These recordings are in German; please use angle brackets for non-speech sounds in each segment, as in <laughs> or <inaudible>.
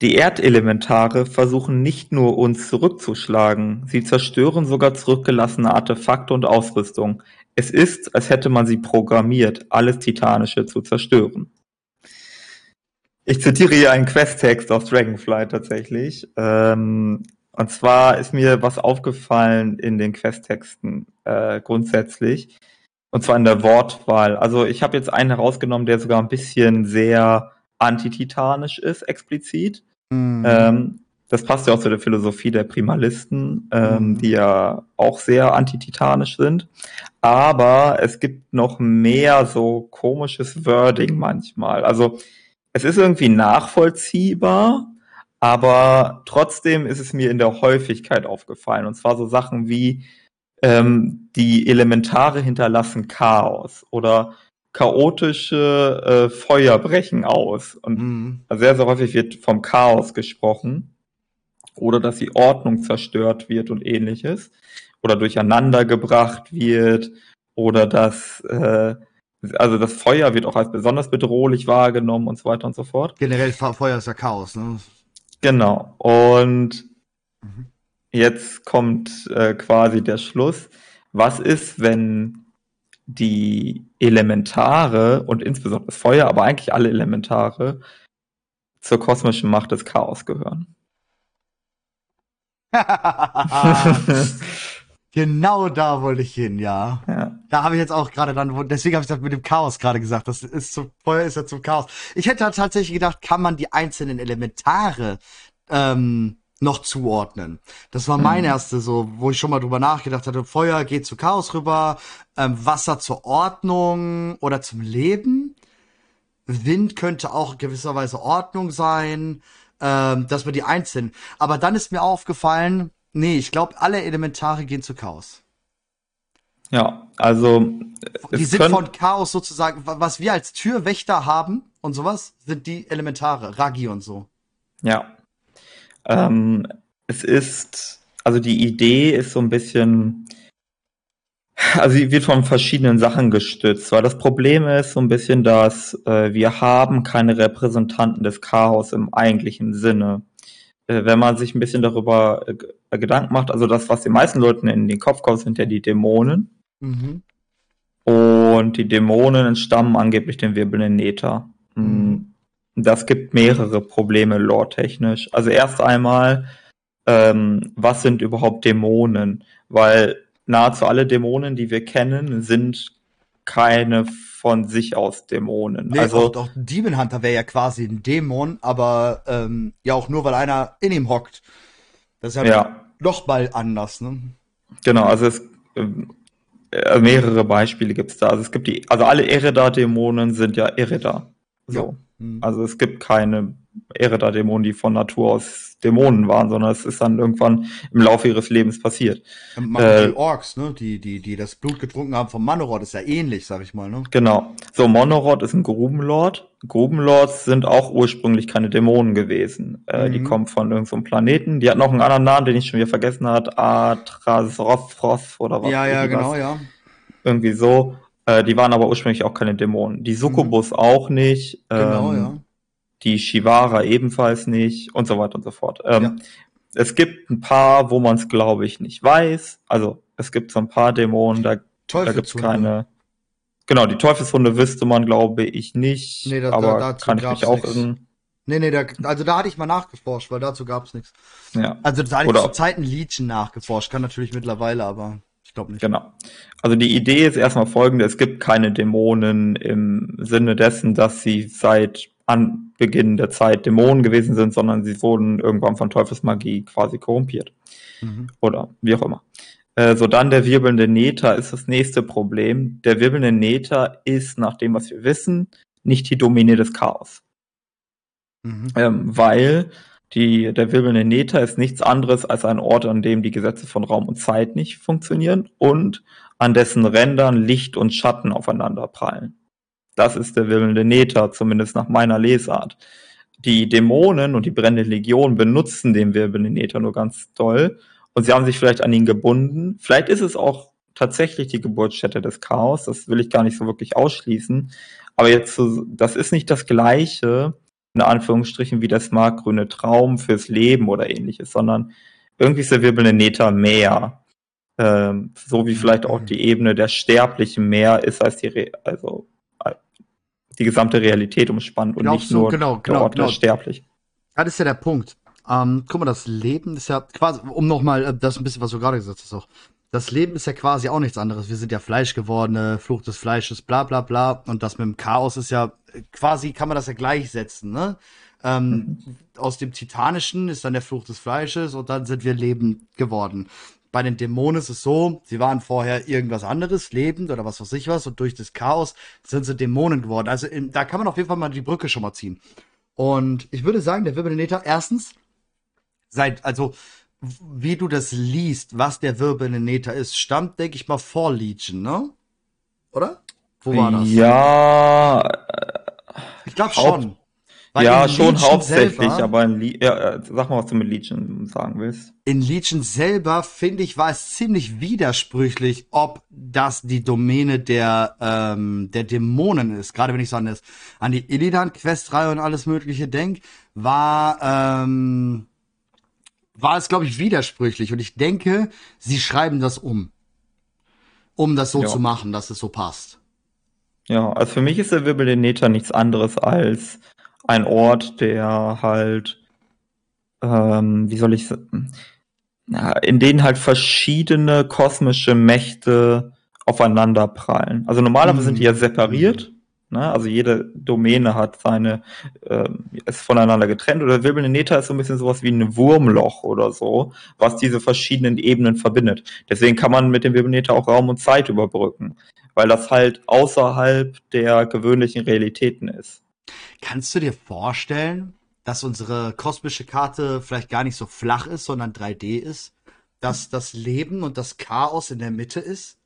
Die Erdelementare versuchen nicht nur uns zurückzuschlagen, sie zerstören sogar zurückgelassene Artefakte und Ausrüstung. Es ist, als hätte man sie programmiert, alles Titanische zu zerstören. Ich zitiere hier einen Questtext aus Dragonfly tatsächlich. Ähm, und zwar ist mir was aufgefallen in den Questtexten äh, grundsätzlich. Und zwar in der Wortwahl. Also ich habe jetzt einen herausgenommen, der sogar ein bisschen sehr antititanisch ist, explizit. Mhm. Ähm, das passt ja auch zu der Philosophie der Primalisten, ähm, mhm. die ja auch sehr antititanisch sind. Aber es gibt noch mehr so komisches Wording manchmal. Also es ist irgendwie nachvollziehbar, aber trotzdem ist es mir in der Häufigkeit aufgefallen. Und zwar so Sachen wie ähm, die Elementare hinterlassen Chaos oder chaotische äh, Feuer brechen aus. Und mhm. sehr, sehr häufig wird vom Chaos gesprochen. Oder dass die Ordnung zerstört wird und ähnliches. Oder durcheinander gebracht wird. Oder dass, äh, also das Feuer wird auch als besonders bedrohlich wahrgenommen und so weiter und so fort. Generell Feuer ist ja Chaos, ne? Genau. Und mhm. jetzt kommt äh, quasi der Schluss. Was ist, wenn die Elementare und insbesondere das Feuer, aber eigentlich alle Elementare zur kosmischen Macht des Chaos gehören. <laughs> genau da wollte ich hin, ja. ja. Da habe ich jetzt auch gerade dann, deswegen habe ich das mit dem Chaos gerade gesagt. Das ist zum Feuer ist ja zum Chaos. Ich hätte tatsächlich gedacht, kann man die einzelnen Elementare ähm, noch zuordnen. Das war mein mhm. erste so, wo ich schon mal drüber nachgedacht hatte. Feuer geht zu Chaos rüber, ähm, Wasser zur Ordnung oder zum Leben. Wind könnte auch gewisserweise Ordnung sein, ähm, dass wir die einzeln. Aber dann ist mir aufgefallen, nee, ich glaube, alle Elementare gehen zu Chaos. Ja, also die sind von Chaos sozusagen, was wir als Türwächter haben und sowas, sind die Elementare, Ragi und so. Ja, ähm, es ist, also die Idee ist so ein bisschen, also sie wird von verschiedenen Sachen gestützt, weil das Problem ist so ein bisschen, dass äh, wir haben keine Repräsentanten des Chaos im eigentlichen Sinne. Äh, wenn man sich ein bisschen darüber äh, Gedanken macht, also das, was den meisten Leuten in den Kopf kommt, sind ja die Dämonen. Mhm. Und die Dämonen entstammen angeblich dem wirbelnden Nether. Mhm. Das gibt mehrere Probleme lore-technisch. Also erst einmal, ähm, was sind überhaupt Dämonen? Weil nahezu alle Dämonen, die wir kennen, sind keine von sich aus Dämonen. Nee, also ein Demon Hunter wäre ja quasi ein Dämon, aber ähm, ja auch nur, weil einer in ihm hockt. Das ist ja, ja. noch mal anders, ne? Genau, also es äh, mehrere Beispiele gibt es da. Also es gibt die, also alle Ereda-Dämonen sind ja Ereda. So. Ja. Mhm. Also es gibt keine Ereda-Dämonen, die von Natur aus Dämonen waren, sondern es ist dann irgendwann im Laufe ihres Lebens passiert. Äh, die Orks, ne? Die, die, die das Blut getrunken haben vom Manoroth, ist ja ähnlich, sag ich mal, ne? Genau. So, Monoroth ist ein Grubenlord. Grubenlords sind auch ursprünglich keine Dämonen gewesen. Äh, mhm. Die kommen von irgendeinem so Planeten. Die hat noch einen anderen Namen, den ich schon wieder vergessen hat. Atrasrothros oder was. Ja, ja, genau, ja. Irgendwie so. Äh, die waren aber ursprünglich auch keine Dämonen. Die Succubus mhm. auch nicht. Genau, ähm, ja. Die Shivara ebenfalls nicht und so weiter und so fort. Ähm, ja. Es gibt ein paar, wo man es, glaube ich, nicht weiß. Also es gibt so ein paar Dämonen, da, da gibt es keine. Genau, die Teufelshunde wüsste man, glaube ich, nicht. Nee, da, aber da, kann ich mich auch irren. Nee, nee, da, also da hatte ich mal nachgeforscht, weil dazu gab es nichts. Ja. Also da hatte ich zu Zeiten Legion nachgeforscht, kann natürlich mittlerweile, aber ich glaube nicht. Genau. Also die Idee ist erstmal folgende, es gibt keine Dämonen im Sinne dessen, dass sie seit Anbeginn der Zeit Dämonen gewesen sind, sondern sie wurden irgendwann von Teufelsmagie quasi korrumpiert. Mhm. Oder wie auch immer. Äh, so dann der wirbelnde Nether ist das nächste Problem. Der wirbelnde Nether ist, nach dem, was wir wissen, nicht die Domäne des Chaos. Mhm. Ähm, weil die, der wirbelnde Nether ist nichts anderes als ein Ort, an dem die Gesetze von Raum und Zeit nicht funktionieren und an dessen Rändern Licht und Schatten aufeinander prallen. Das ist der wirbelnde Nether, zumindest nach meiner Lesart. Die Dämonen und die brennende Legion benutzen den wirbelnden Nether nur ganz toll und sie haben sich vielleicht an ihn gebunden. Vielleicht ist es auch tatsächlich die Geburtsstätte des Chaos, das will ich gar nicht so wirklich ausschließen. Aber jetzt, das ist nicht das Gleiche, in Anführungsstrichen wie der smartgrüne Traum fürs Leben oder ähnliches, sondern irgendwie ist der wirbelnde Nether mehr. Ähm, so wie vielleicht auch die Ebene der Sterblichen mehr ist als die, Re also äh, die gesamte Realität umspannt und Glaubst nicht nur genau, der genau, Ort genau. der Sterblichen. Das ist ja der Punkt. Ähm, guck mal, das Leben ist ja quasi, um nochmal äh, das ein bisschen, was du gerade gesagt hast, auch. Das Leben ist ja quasi auch nichts anderes. Wir sind ja Fleischgewordene, Flucht des Fleisches, bla bla bla. Und das mit dem Chaos ist ja, quasi kann man das ja gleichsetzen, ne? Ähm, mhm. Aus dem Titanischen ist dann der Fluch des Fleisches und dann sind wir lebend geworden. Bei den Dämonen ist es so, sie waren vorher irgendwas anderes, lebend oder was weiß ich was, und durch das Chaos sind sie Dämonen geworden. Also in, da kann man auf jeden Fall mal die Brücke schon mal ziehen. Und ich würde sagen, der Wirbelneter, erstens, seit, also, wie du das liest, was der Wirbelneter ist, stammt, denke ich mal, vor Legion, ne? Oder? Wo war das? Ja. Ich glaube schon. Weil ja, schon Legion hauptsächlich, selber, aber in Le ja, äh, sag mal, was du mit Legion sagen willst. In Legion selber, finde ich, war es ziemlich widersprüchlich, ob das die Domäne der, ähm, der Dämonen ist. Gerade wenn ich so an, das, an die Illidan-Questreihe und alles mögliche denke, war, ähm, war es, glaube ich, widersprüchlich. Und ich denke, sie schreiben das um. Um das so ja. zu machen, dass es so passt. Ja, also für mich ist der Wirbel den Nether nichts anderes als ein Ort, der halt, ähm, wie soll ich sagen, in denen halt verschiedene kosmische Mächte aufeinander prallen. Also normalerweise mhm. sind die ja separiert. Ne? Also jede Domäne hat seine, äh, ist voneinander getrennt. Oder wirbelnde Nether ist so ein bisschen sowas wie ein Wurmloch oder so, was diese verschiedenen Ebenen verbindet. Deswegen kann man mit dem wirbelnden Nether auch Raum und Zeit überbrücken, weil das halt außerhalb der gewöhnlichen Realitäten ist. Kannst du dir vorstellen, dass unsere kosmische Karte vielleicht gar nicht so flach ist, sondern 3D ist? Dass das Leben und das Chaos in der Mitte ist?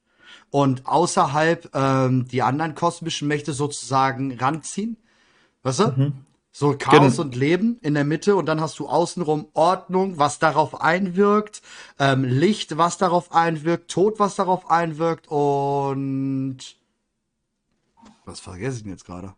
Und außerhalb ähm, die anderen kosmischen Mächte sozusagen ranziehen? Weißt du? Mhm. So Chaos Gen und Leben in der Mitte und dann hast du außenrum Ordnung, was darauf einwirkt, ähm, Licht, was darauf einwirkt, Tod, was darauf einwirkt und was vergesse ich denn jetzt gerade?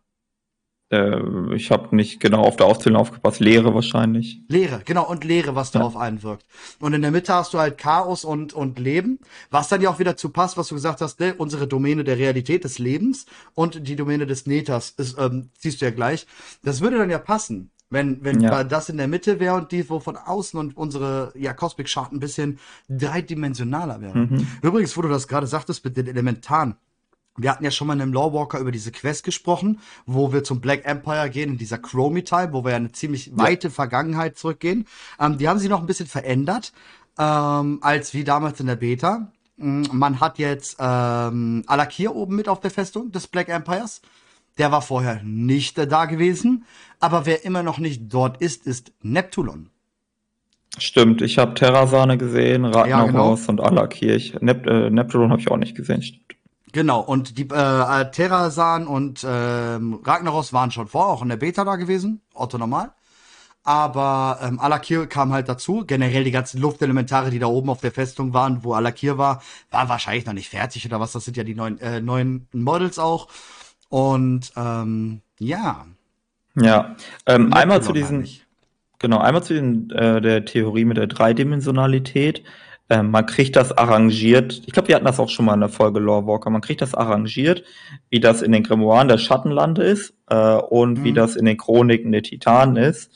Äh, ich habe nicht genau auf der Aufzählung aufgepasst. Leere wahrscheinlich. Leere, genau, und Leere, was darauf ja. einwirkt. Und in der Mitte hast du halt Chaos und, und Leben, was dann ja auch wieder zu passt, was du gesagt hast, ne? unsere Domäne der Realität des Lebens und die Domäne des Nethers, ist, ähm, siehst du ja gleich. Das würde dann ja passen. Wenn, wenn ja. das in der Mitte wäre und die, wo von außen und unsere ja, Cosmic Chart ein bisschen dreidimensionaler wäre. Mhm. Übrigens, wo du das gerade sagtest mit den Elementaren, wir hatten ja schon mal in einem Lawwalker über diese Quest gesprochen, wo wir zum Black Empire gehen, in dieser Chromie Time, wo wir ja eine ziemlich weite Vergangenheit zurückgehen. Ähm, die haben sie noch ein bisschen verändert, ähm, als wie damals in der Beta. Mm, man hat jetzt ähm, Alakir oben mit auf der Festung des Black Empires. Der war vorher nicht da gewesen. Aber wer immer noch nicht dort ist, ist Neptulon. Stimmt, ich habe Terrasane gesehen, Ragnaros ja, genau. und Alakir. Nep äh, Neptulon habe ich auch nicht gesehen. Stimmt. Genau, und die äh, Terrasan und ähm, Ragnaros waren schon vor, auch in der Beta da gewesen, Otto normal. Aber ähm, Alakir kam halt dazu. Generell die ganzen Luftelementare, die da oben auf der Festung waren, wo Alakir war, waren wahrscheinlich noch nicht fertig oder was. Das sind ja die neuen, äh, neuen Models auch. Und ähm, ja. Ja, ähm, einmal zu diesen, genau, einmal zu den, äh, der Theorie mit der Dreidimensionalität. Ähm, man kriegt das arrangiert. Ich glaube, wir hatten das auch schon mal in der Folge Lore Walker. Man kriegt das arrangiert, wie das in den Grimoires der Schattenlande ist äh, und mhm. wie das in den Chroniken der Titanen ist,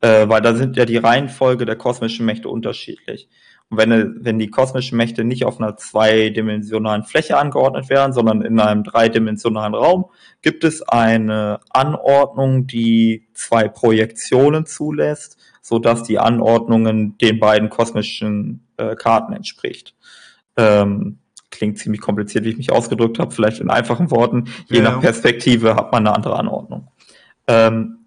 äh, weil da sind ja die Reihenfolge der kosmischen Mächte unterschiedlich. Und wenn, wenn die kosmischen Mächte nicht auf einer zweidimensionalen Fläche angeordnet werden, sondern in einem dreidimensionalen Raum, gibt es eine Anordnung, die zwei Projektionen zulässt, so dass die Anordnungen den beiden kosmischen äh, Karten entspricht. Ähm, klingt ziemlich kompliziert, wie ich mich ausgedrückt habe, vielleicht in einfachen Worten. Je ja. nach Perspektive hat man eine andere Anordnung. Ähm,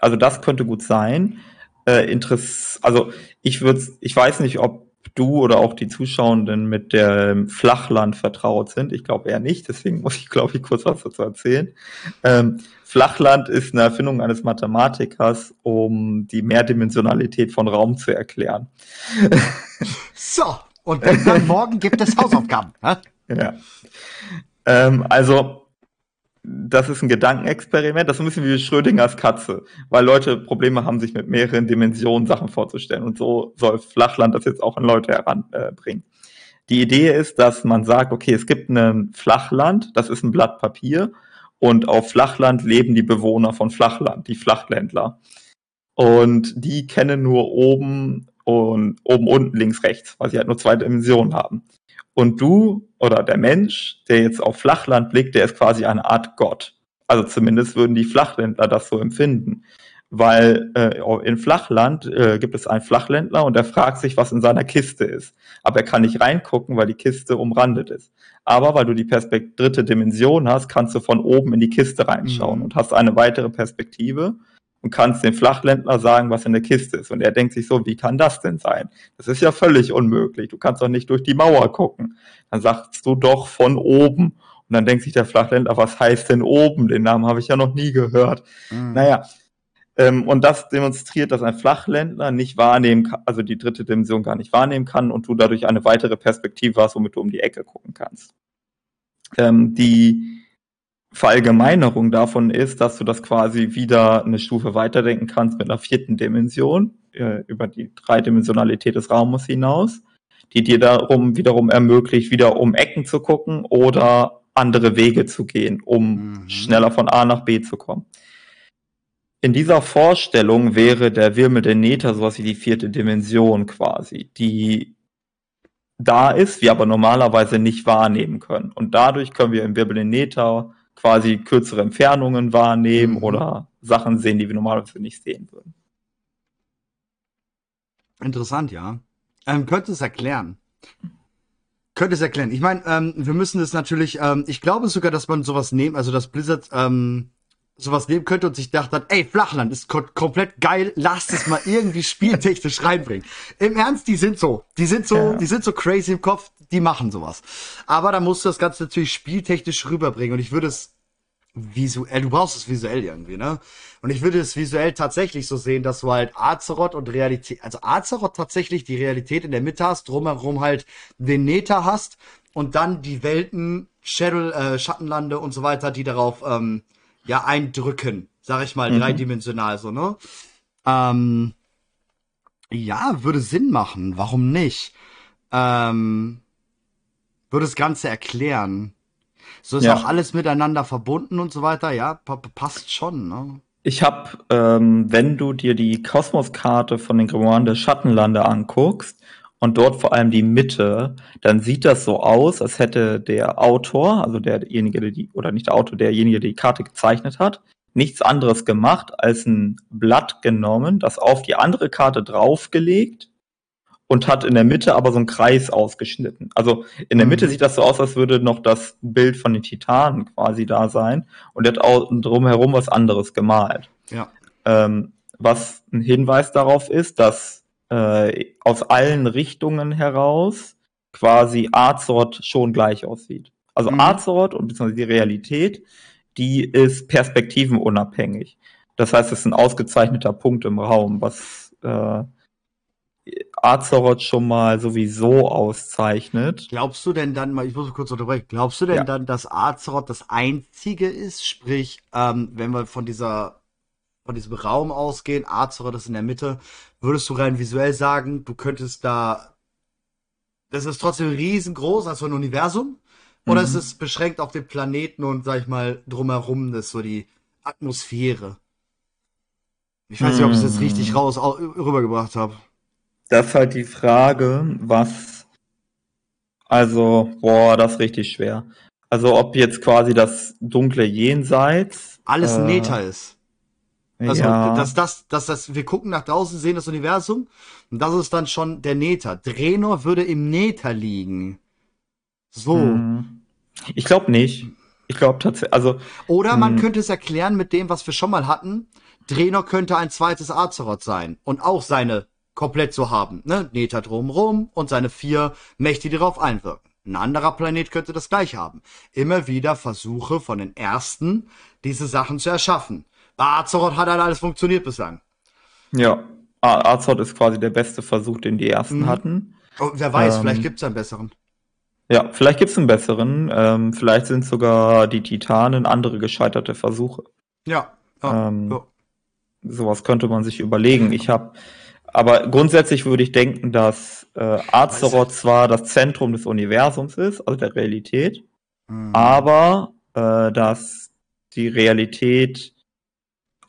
also das könnte gut sein. Äh, Interess also ich würde, ich weiß nicht, ob du oder auch die Zuschauenden mit dem Flachland vertraut sind. Ich glaube eher nicht, deswegen muss ich, glaube ich, kurz was dazu erzählen. Ähm, Flachland ist eine Erfindung eines Mathematikers, um die Mehrdimensionalität von Raum zu erklären. So, und dann morgen gibt es Hausaufgaben. Ja. Ähm, also, das ist ein Gedankenexperiment, das ist ein bisschen wie Schrödingers Katze, weil Leute Probleme haben, sich mit mehreren Dimensionen Sachen vorzustellen. Und so soll Flachland das jetzt auch an Leute heranbringen. Äh, die Idee ist, dass man sagt, okay, es gibt ein Flachland, das ist ein Blatt Papier, und auf Flachland leben die Bewohner von Flachland, die Flachländler. Und die kennen nur oben und oben, unten, links, rechts, weil sie halt nur zwei Dimensionen haben. Und du oder der Mensch, der jetzt auf Flachland blickt, der ist quasi eine Art Gott. Also zumindest würden die Flachländler das so empfinden. Weil äh, in Flachland äh, gibt es einen Flachländler und der fragt sich, was in seiner Kiste ist. Aber er kann nicht reingucken, weil die Kiste umrandet ist. Aber weil du die Perspekt dritte Dimension hast, kannst du von oben in die Kiste reinschauen mhm. und hast eine weitere Perspektive und kannst dem Flachländler sagen, was in der Kiste ist. Und er denkt sich so, wie kann das denn sein? Das ist ja völlig unmöglich. Du kannst doch nicht durch die Mauer gucken. Dann sagst du doch von oben. Und dann denkt sich der Flachländler, was heißt denn oben? Den Namen habe ich ja noch nie gehört. Mhm. Naja, ähm, und das demonstriert, dass ein Flachländler nicht wahrnehmen kann, also die dritte Dimension gar nicht wahrnehmen kann und du dadurch eine weitere Perspektive hast, womit du um die Ecke gucken kannst. Ähm, die Verallgemeinerung davon ist, dass du das quasi wieder eine Stufe weiterdenken kannst mit einer vierten Dimension äh, über die Dreidimensionalität des Raumes hinaus, die dir darum wiederum ermöglicht, wieder um Ecken zu gucken oder andere Wege zu gehen, um mhm. schneller von A nach B zu kommen. In dieser Vorstellung wäre der Wirbel der Nether sowas wie die vierte Dimension quasi, die da ist, wir aber normalerweise nicht wahrnehmen können. Und dadurch können wir im Wirbel der Nether quasi kürzere Entfernungen wahrnehmen mhm. oder Sachen sehen, die wir normalerweise nicht sehen würden. Interessant, ja. Ähm, könnte es erklären. Könnte es erklären. Ich meine, ähm, wir müssen es natürlich, ähm, ich glaube sogar, dass man sowas nehmen, also dass Blizzard ähm, sowas nehmen könnte und sich dachte hat, ey, Flachland ist ko komplett geil, lasst es mal irgendwie spieltechnisch reinbringen. Im Ernst, die sind so, die sind so, ja. die sind so crazy im Kopf, die machen sowas. Aber da musst du das Ganze natürlich spieltechnisch rüberbringen und ich würde es visuell, du brauchst es visuell irgendwie, ne? Und ich würde es visuell tatsächlich so sehen, dass du halt Azeroth und Realität, also Azeroth tatsächlich die Realität in der Mitte hast, drumherum halt den Nether hast und dann die Welten, Shadow, äh, Schattenlande und so weiter, die darauf ähm, ja eindrücken, sag ich mal, mhm. dreidimensional so, ne? Ähm, ja, würde Sinn machen, warum nicht? Ähm, würde das Ganze erklären. So ist ja. auch alles miteinander verbunden und so weiter, ja, passt schon, ne? Ich habe, ähm, wenn du dir die Kosmoskarte von den Grimoire der Schattenlande anguckst und dort vor allem die Mitte, dann sieht das so aus, als hätte der Autor, also derjenige, der die, oder nicht der Autor, derjenige, der die Karte gezeichnet hat, nichts anderes gemacht, als ein Blatt genommen, das auf die andere Karte draufgelegt und hat in der Mitte aber so einen Kreis ausgeschnitten. Also in der Mitte mhm. sieht das so aus, als würde noch das Bild von den Titanen quasi da sein und er hat auch drumherum was anderes gemalt. Ja. Ähm, was ein Hinweis darauf ist, dass äh, aus allen Richtungen heraus quasi Azeroth schon gleich aussieht. Also mhm. Azeroth und beziehungsweise die Realität, die ist perspektivenunabhängig. Das heißt, es ist ein ausgezeichneter Punkt im Raum, was äh, Azeroth schon mal sowieso auszeichnet. Glaubst du denn dann mal, ich muss kurz unterbrechen, glaubst du denn ja. dann, dass Azeroth das einzige ist, sprich, ähm, wenn wir von dieser von diesem Raum ausgehen, Azeroth ist in der Mitte, würdest du rein visuell sagen, du könntest da, das ist trotzdem riesengroß, also ein Universum? Oder mhm. ist es beschränkt auf den Planeten und, sag ich mal, drumherum, das so die Atmosphäre? Ich weiß nicht, ob ich es jetzt richtig mhm. raus rübergebracht habe. Das ist halt die Frage, was. Also, boah, das ist richtig schwer. Also, ob jetzt quasi das dunkle Jenseits. Alles äh, Neta ist. Also, ja. dass das, dass das, wir gucken nach draußen, sehen das Universum und das ist dann schon der Nether. Drenor würde im Nether liegen. So. Hm. Ich glaube nicht. Ich glaube tatsächlich, also. Oder man hm. könnte es erklären mit dem, was wir schon mal hatten. Drenor könnte ein zweites Azeroth sein und auch seine komplett so haben, ne? Nether drumrum und seine vier Mächte, die darauf einwirken. Ein anderer Planet könnte das gleich haben. Immer wieder Versuche von den ersten, diese Sachen zu erschaffen. Bei Azeroth hat halt alles funktioniert bislang. Ja, Azeroth ist quasi der beste Versuch, den die ersten mhm. hatten. Oh, wer weiß, ähm, vielleicht gibt es einen besseren. Ja, vielleicht gibt es einen besseren. Ähm, vielleicht sind sogar die Titanen andere gescheiterte Versuche. Ja. ja, ähm, ja. Sowas könnte man sich überlegen. Ich habe, aber grundsätzlich würde ich denken, dass äh, Azeroth zwar das Zentrum des Universums ist, also der Realität, mhm. aber äh, dass die Realität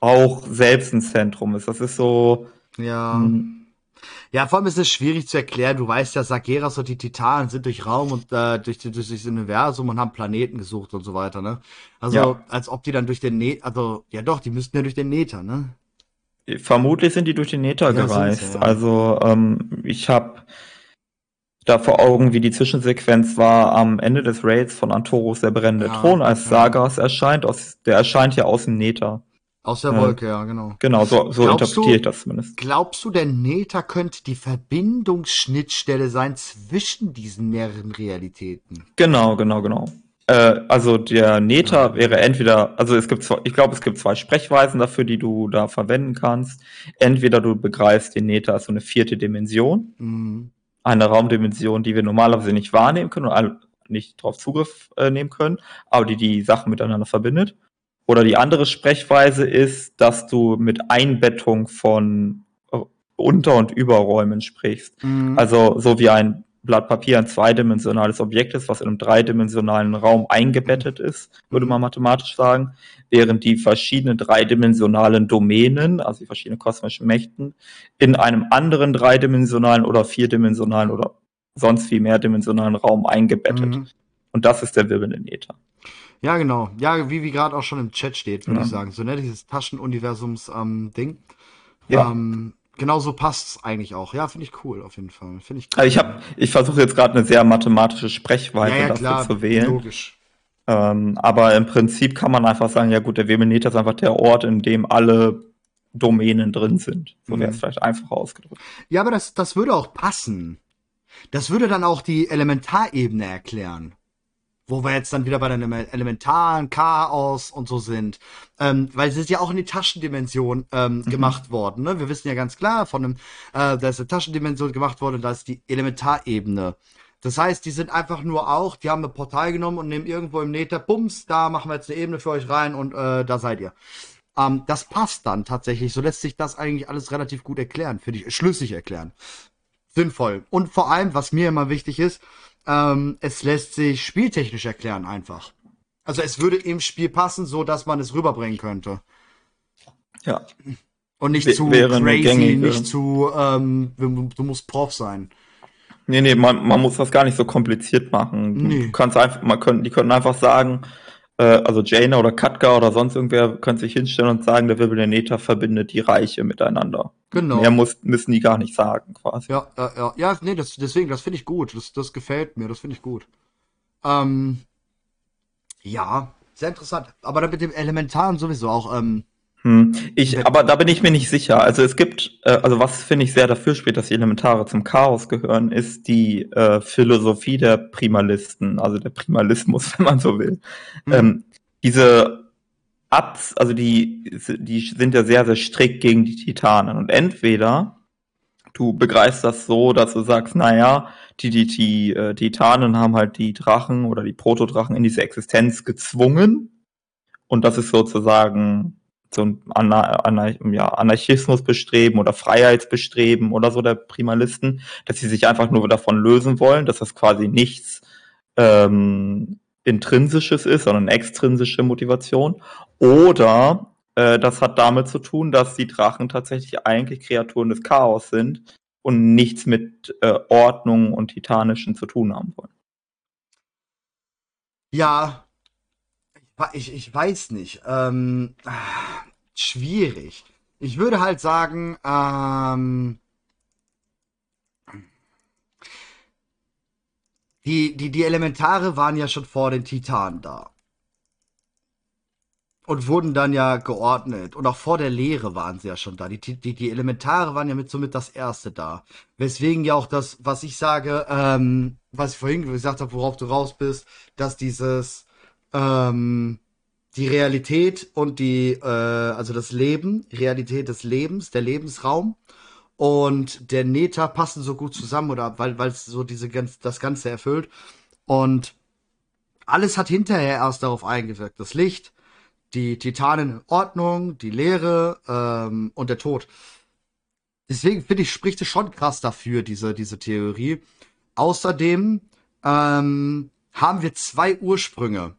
auch selbst ein Zentrum ist. Das ist so. Ja. Hm, ja, vor allem ist es schwierig zu erklären. Du weißt ja, Sageras und die Titanen sind durch Raum und äh, durch, durch das Universum und haben Planeten gesucht und so weiter, ne? Also, ja. als ob die dann durch den Nether, also, ja doch, die müssten ja durch den Nether, ne? Vermutlich sind die durch den Nether ja, gereist. Ja. Also, ähm, ich habe da vor Augen, wie die Zwischensequenz war am Ende des Raids von Antoros der brennende Thron, als Sagas erscheint. Aus, der erscheint ja aus dem Nether. Aus der Wolke, ja, genau. Genau, so, so interpretiere ich das zumindest. Glaubst du, der Nether könnte die Verbindungsschnittstelle sein zwischen diesen mehreren Realitäten? Genau, genau, genau. Äh, also der Nether ja. wäre entweder, also es gibt zwei, ich glaube, es gibt zwei Sprechweisen dafür, die du da verwenden kannst. Entweder du begreifst den Nether als so eine vierte Dimension, mhm. eine Raumdimension, die wir normalerweise nicht wahrnehmen können und nicht darauf Zugriff äh, nehmen können, aber die die Sachen miteinander verbindet. Oder die andere Sprechweise ist, dass du mit Einbettung von äh, Unter- und Überräumen sprichst. Mhm. Also so wie ein Blatt Papier ein zweidimensionales Objekt ist, was in einem dreidimensionalen Raum eingebettet ist, würde man mathematisch sagen, während die verschiedenen dreidimensionalen Domänen, also die verschiedenen kosmischen Mächten, in einem anderen dreidimensionalen oder vierdimensionalen oder sonst wie mehrdimensionalen Raum eingebettet. Mhm. Und das ist der wirbelnde Äther. Ja, genau. Ja, wie, wie gerade auch schon im Chat steht, würde ja. ich sagen. So, ne, dieses Taschenuniversums-Ding. Ähm, ja. Ähm, genau so passt es eigentlich auch. Ja, finde ich cool, auf jeden Fall. Finde ich cool. Also ich habe, ich versuche jetzt gerade eine sehr mathematische Sprechweise ja, ja, dafür klar, zu wählen. Logisch. Ähm, aber im Prinzip kann man einfach sagen, ja gut, der Webinator ist einfach der Ort, in dem alle Domänen drin sind. So wäre es mhm. vielleicht einfacher ausgedrückt. Ja, aber das, das würde auch passen. Das würde dann auch die Elementarebene erklären wo wir jetzt dann wieder bei den elementaren Chaos und so sind. Ähm, weil es ist ja auch in die Taschendimension ähm, mhm. gemacht worden. Ne? Wir wissen ja ganz klar von einem, äh, da ist eine Taschendimension gemacht worden da ist die Elementarebene. Das heißt, die sind einfach nur auch, die haben ein Portal genommen und nehmen irgendwo im Nether, bums, da machen wir jetzt eine Ebene für euch rein und äh, da seid ihr. Ähm, das passt dann tatsächlich. So lässt sich das eigentlich alles relativ gut erklären, für dich schlüssig erklären. Sinnvoll. Und vor allem, was mir immer wichtig ist, ähm, es lässt sich spieltechnisch erklären einfach. Also es würde im Spiel passen, so dass man es rüberbringen könnte. Ja. Und nicht w zu crazy, gängige. nicht zu, ähm, du musst Prof sein. Nee, nee, man, man muss das gar nicht so kompliziert machen. Nee. Du kannst einfach, man können, die können einfach sagen, äh, also Jaina oder Katka oder sonst irgendwer können sich hinstellen und sagen, der Wirbel der Neta verbindet die Reiche miteinander. Genau. Mehr muss, müssen die gar nicht sagen, quasi. Ja, ja, ja. Ja, nee, das, deswegen, das finde ich gut. Das, das gefällt mir, das finde ich gut. Ähm, ja, sehr interessant. Aber dann mit dem Elementaren sowieso auch, ähm, hm. Ich, aber da bin ich mir nicht sicher. Also es gibt, äh, also was finde ich sehr dafür spielt, dass die Elementare zum Chaos gehören, ist die äh, Philosophie der Primalisten, also der Primalismus, <laughs> wenn man so will. Hm. Ähm, diese Abs, also die, die sind ja sehr, sehr strikt gegen die Titanen. Und entweder du begreifst das so, dass du sagst, naja, die, die, die äh, Titanen haben halt die Drachen oder die Protodrachen in diese Existenz gezwungen. Und das ist sozusagen so ein Anar Anar ja, Anarchismus bestreben oder Freiheitsbestreben oder so der Primalisten, dass sie sich einfach nur davon lösen wollen, dass das quasi nichts ähm, intrinsisches ist, sondern extrinsische Motivation. Oder äh, das hat damit zu tun, dass die Drachen tatsächlich eigentlich Kreaturen des Chaos sind und nichts mit äh, Ordnung und Titanischen zu tun haben wollen. Ja, ich, ich weiß nicht. Ähm, schwierig. Ich würde halt sagen, ähm, die, die, die Elementare waren ja schon vor den Titanen da. Und wurden dann ja geordnet. Und auch vor der Lehre waren sie ja schon da. Die, die, die Elementare waren ja mit somit das erste da. Weswegen ja auch das, was ich sage, ähm, was ich vorhin gesagt habe, worauf du raus bist, dass dieses ähm, die Realität und die, äh, also das Leben, Realität des Lebens, der Lebensraum und der Neta passen so gut zusammen oder weil weil es so diese ganz das Ganze erfüllt. Und alles hat hinterher erst darauf eingewirkt. Das Licht, die Titanen in Ordnung, die Leere ähm, und der Tod. Deswegen finde ich, spricht es schon krass dafür, diese, diese Theorie. Außerdem ähm, haben wir zwei Ursprünge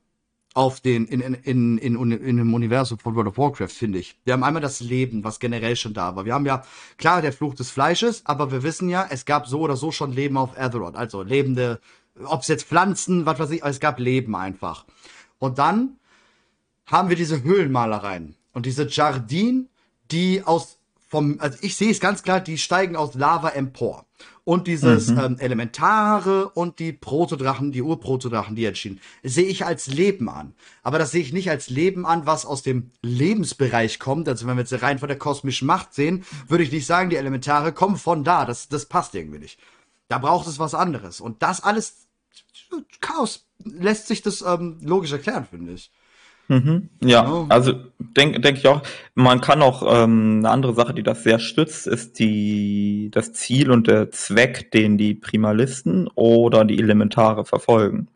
auf den, in, in, in, in, in dem Universum von World of Warcraft, finde ich. Wir haben einmal das Leben, was generell schon da war. Wir haben ja, klar, der Fluch des Fleisches, aber wir wissen ja, es gab so oder so schon Leben auf Azeroth. Also lebende, ob es jetzt Pflanzen, was weiß ich, es gab Leben einfach. Und dann haben wir diese Höhlenmalereien und diese Jardin, die aus vom, also ich sehe es ganz klar, die steigen aus Lava empor und dieses mhm. ähm, Elementare und die Protodrachen, die Urprotodrachen, die entschieden, sehe ich als Leben an. Aber das sehe ich nicht als Leben an, was aus dem Lebensbereich kommt. Also wenn wir jetzt rein von der kosmischen Macht sehen, würde ich nicht sagen, die Elementare kommen von da. Das, das passt irgendwie nicht. Da braucht es was anderes. Und das alles, Chaos, lässt sich das ähm, logisch erklären, finde ich. Mhm. Ja, oh. also denke denk ich auch, man kann auch ähm, eine andere Sache, die das sehr stützt, ist die das Ziel und der Zweck, den die Primalisten oder die Elementare verfolgen.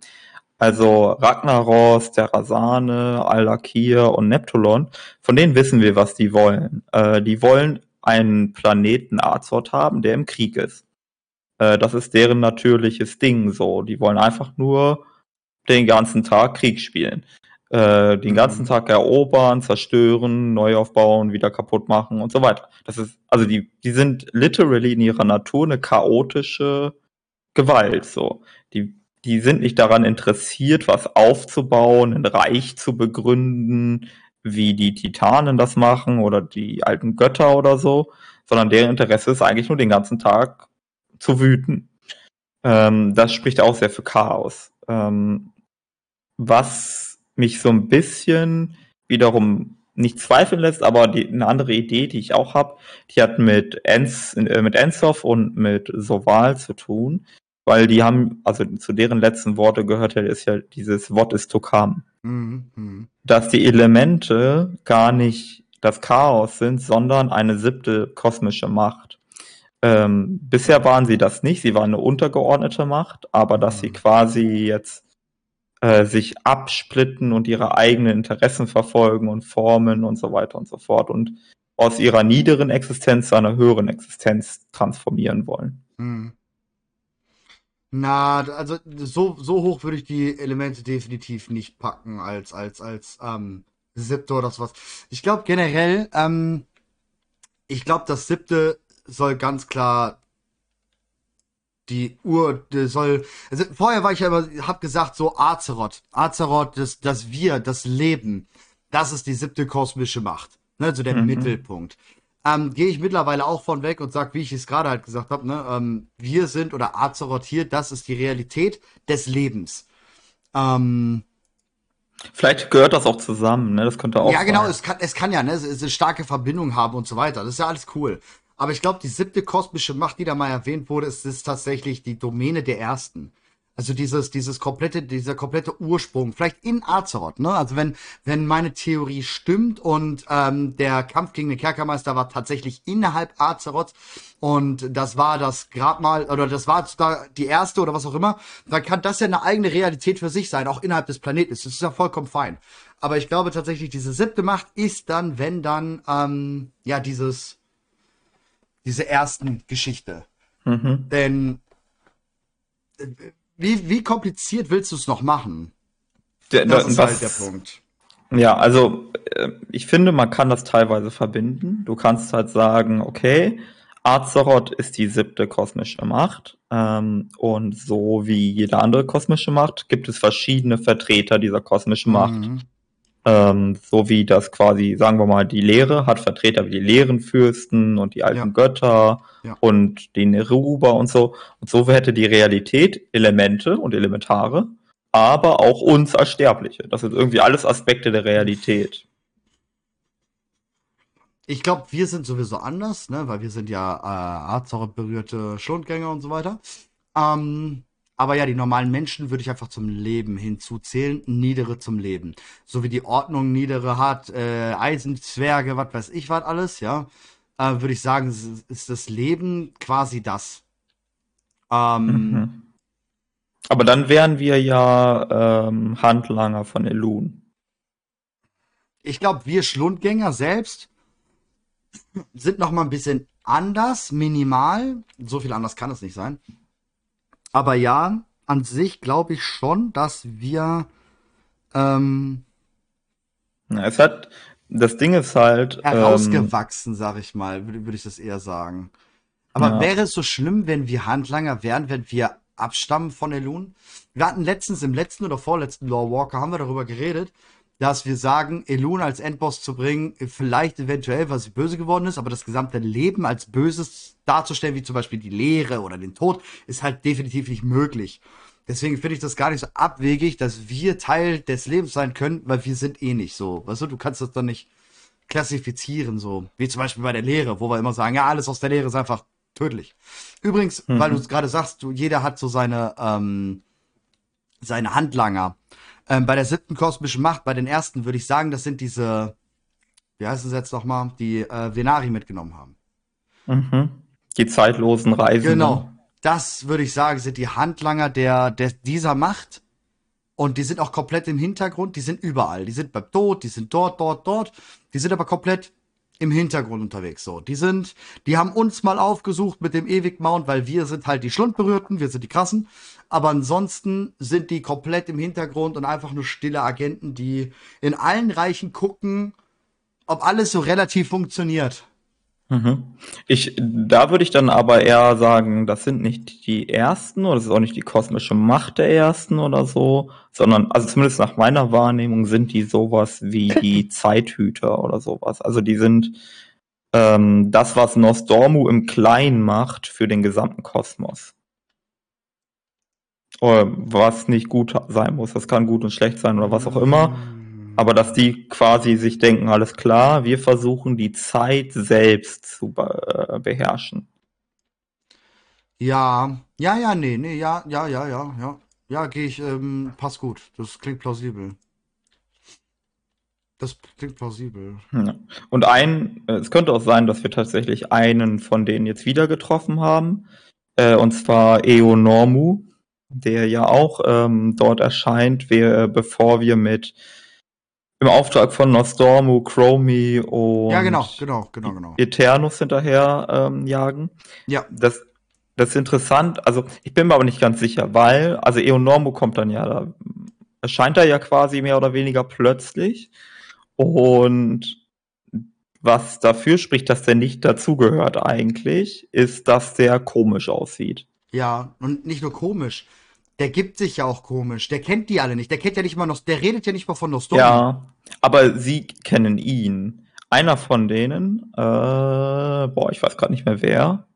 Also Ragnaros, der Rasane, Alakir und Neptulon, von denen wissen wir, was die wollen. Äh, die wollen einen Planeten Azort haben, der im Krieg ist. Äh, das ist deren natürliches Ding so. Die wollen einfach nur den ganzen Tag Krieg spielen äh, den ganzen mhm. Tag erobern, zerstören, neu aufbauen, wieder kaputt machen und so weiter. Das ist, also die, die sind literally in ihrer Natur eine chaotische Gewalt, so. Die, die sind nicht daran interessiert, was aufzubauen, ein Reich zu begründen, wie die Titanen das machen oder die alten Götter oder so, sondern deren Interesse ist eigentlich nur den ganzen Tag zu wüten. Ähm, das spricht auch sehr für Chaos. Ähm, was mich so ein bisschen wiederum nicht zweifeln lässt, aber die, eine andere Idee, die ich auch habe, die hat mit, Ens, äh, mit Ensov und mit Soval zu tun, weil die haben, also zu deren letzten Worte gehört ja, ist ja dieses What is to come. Mhm, mh. Dass die Elemente gar nicht das Chaos sind, sondern eine siebte kosmische Macht. Ähm, bisher waren sie das nicht, sie waren eine untergeordnete Macht, aber dass mhm. sie quasi jetzt äh, sich absplitten und ihre eigenen Interessen verfolgen und formen und so weiter und so fort und aus ihrer niederen Existenz zu einer höheren Existenz transformieren wollen. Hm. Na, also so, so hoch würde ich die Elemente definitiv nicht packen als, als, als ähm, siebte oder was. Ich glaube generell, ähm, ich glaube, das siebte soll ganz klar die Uhr soll. Also vorher war ich ja immer, hab gesagt, so Azeroth. Azeroth, das, das Wir, das Leben, das ist die siebte kosmische Macht. Ne, so der mhm. Mittelpunkt. Ähm, Gehe ich mittlerweile auch von weg und sag, wie ich es gerade halt gesagt habe, ne, ähm, wir sind oder Azeroth hier, das ist die Realität des Lebens. Ähm, Vielleicht gehört das auch zusammen, ne? Das könnte auch. Ja, genau, es kann, es kann ja, ne? Es, es eine starke Verbindung haben und so weiter. Das ist ja alles cool. Aber ich glaube, die siebte kosmische Macht, die da mal erwähnt wurde, ist, ist tatsächlich die Domäne der ersten. Also dieses, dieses komplette, dieser komplette Ursprung, vielleicht in Azeroth, ne? Also wenn, wenn meine Theorie stimmt und ähm, der Kampf gegen den Kerkermeister war tatsächlich innerhalb Azeroth und das war das Grabmal oder das war da die erste oder was auch immer, dann kann das ja eine eigene Realität für sich sein, auch innerhalb des Planeten. Das ist ja vollkommen fein. Aber ich glaube tatsächlich, diese siebte Macht ist dann, wenn dann, ähm, ja, dieses diese ersten Geschichte. Mhm. Denn äh, wie, wie kompliziert willst du es noch machen? Der, das ist was, halt der Punkt. Ja, also äh, ich finde, man kann das teilweise verbinden. Du kannst halt sagen, okay, Azeroth ist die siebte kosmische Macht ähm, und so wie jede andere kosmische Macht gibt es verschiedene Vertreter dieser kosmischen Macht. Mhm. Ähm, so wie das quasi, sagen wir mal, die Lehre hat Vertreter wie die Leerenfürsten und die alten ja. Götter ja. und die Neruba und so. Und so hätte die Realität Elemente und Elementare, aber auch uns als Sterbliche. Das sind irgendwie alles Aspekte der Realität. Ich glaube, wir sind sowieso anders, ne? weil wir sind ja äh, Azeroth berührte Schlundgänger und so weiter. Ähm, aber ja, die normalen Menschen würde ich einfach zum Leben hinzuzählen, niedere zum Leben. So wie die Ordnung niedere hat, äh, Eisenzwerge, was weiß ich was alles, ja, äh, würde ich sagen, ist das Leben quasi das. Ähm, mhm. Aber dann wären wir ja ähm, Handlanger von Elun. Ich glaube, wir Schlundgänger selbst sind noch mal ein bisschen anders, minimal. So viel anders kann es nicht sein. Aber ja, an sich glaube ich schon, dass wir. Ähm, es hat. Das Ding ist halt. Herausgewachsen, ähm, sag ich mal, würde würd ich das eher sagen. Aber ja. wäre es so schlimm, wenn wir Handlanger wären, wenn wir abstammen von Elun? Wir hatten letztens im letzten oder vorletzten Law Walker haben wir darüber geredet, dass wir sagen, Elun als Endboss zu bringen, vielleicht eventuell, weil sie böse geworden ist, aber das gesamte Leben als Böses darzustellen, wie zum Beispiel die Leere oder den Tod, ist halt definitiv nicht möglich. Deswegen finde ich das gar nicht so abwegig, dass wir Teil des Lebens sein können, weil wir sind eh nicht so. Weißt du, du kannst das dann nicht klassifizieren, so. Wie zum Beispiel bei der Lehre, wo wir immer sagen, ja, alles aus der Lehre ist einfach tödlich. Übrigens, mhm. weil du es gerade sagst, du, jeder hat so seine, ähm, seine Handlanger. Ähm, bei der siebten kosmischen Macht, bei den ersten würde ich sagen, das sind diese, wie heißt es jetzt nochmal, die äh, Venari mitgenommen haben. Mhm. Die zeitlosen Reisen. Genau. Das würde ich sagen, sind die Handlanger der, der dieser Macht. Und die sind auch komplett im Hintergrund, die sind überall. Die sind beim Tod, die sind dort, dort, dort. Die sind aber komplett im Hintergrund unterwegs. So, die sind, die haben uns mal aufgesucht mit dem Ewigmount, weil wir sind halt die Schlundberührten, wir sind die Krassen. Aber ansonsten sind die komplett im Hintergrund und einfach nur stille Agenten, die in allen Reichen gucken, ob alles so relativ funktioniert. Mhm. Ich, da würde ich dann aber eher sagen, das sind nicht die ersten oder das ist auch nicht die kosmische Macht der ersten oder so, sondern, also zumindest nach meiner Wahrnehmung sind die sowas wie <laughs> die Zeithüter oder sowas. Also die sind ähm, das, was Nostormu im Kleinen macht für den gesamten Kosmos. Was nicht gut sein muss. Das kann gut und schlecht sein oder was auch immer. Aber dass die quasi sich denken, alles klar, wir versuchen die Zeit selbst zu äh, beherrschen. Ja, ja, ja, nee, nee, ja, ja, ja, ja, ja. Ja, gehe ich, ähm, passt gut. Das klingt plausibel. Das klingt plausibel. Ja. Und ein, äh, es könnte auch sein, dass wir tatsächlich einen von denen jetzt wieder getroffen haben. Äh, und zwar Eonormu, der ja auch ähm, dort erscheint, wir, bevor wir mit im Auftrag von Nostormu, Chromie und ja, genau, genau, genau, genau. Eternus hinterher ähm, jagen. Ja. Das, das ist interessant. Also ich bin mir aber nicht ganz sicher, weil, also Eonormu kommt dann ja, da erscheint er ja quasi mehr oder weniger plötzlich. Und was dafür spricht, dass der nicht dazugehört eigentlich, ist, dass der komisch aussieht. Ja, und nicht nur komisch der gibt sich ja auch komisch. Der kennt die alle nicht. Der kennt ja nicht mal noch, der redet ja nicht mal von Nostormu. Ja, aber sie kennen ihn. Einer von denen, äh, boah, ich weiß gerade nicht mehr wer.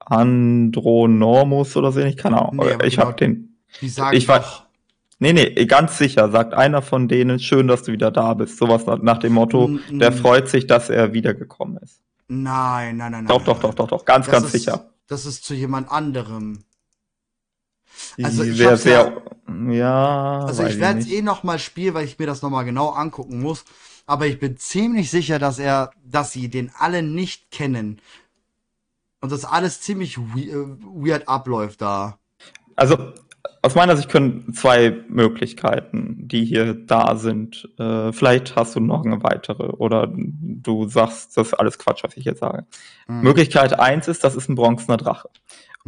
Andronormus oder so, ich keine Ahnung. Nee, ich genau, habe den. Die sagen ich war, Nee, nee, ganz sicher, sagt einer von denen, schön, dass du wieder da bist. Sowas nach dem Motto, mm, der freut sich, dass er wiedergekommen ist. Nein, nein, nein, doch, nein. Doch, doch, doch, doch, ganz, das ganz ist, sicher. Das ist zu jemand anderem. Also ich wär, sehr, ja, ja, also ich werde es eh noch mal spielen, weil ich mir das noch mal genau angucken muss. Aber ich bin ziemlich sicher, dass er, dass sie den alle nicht kennen und das alles ziemlich äh, weird abläuft da. Also aus meiner Sicht können zwei Möglichkeiten, die hier da sind. Äh, vielleicht hast du noch eine weitere oder du sagst, das ist alles Quatsch, was ich jetzt sage. Mhm. Möglichkeit eins ist, das ist ein bronzener Drache.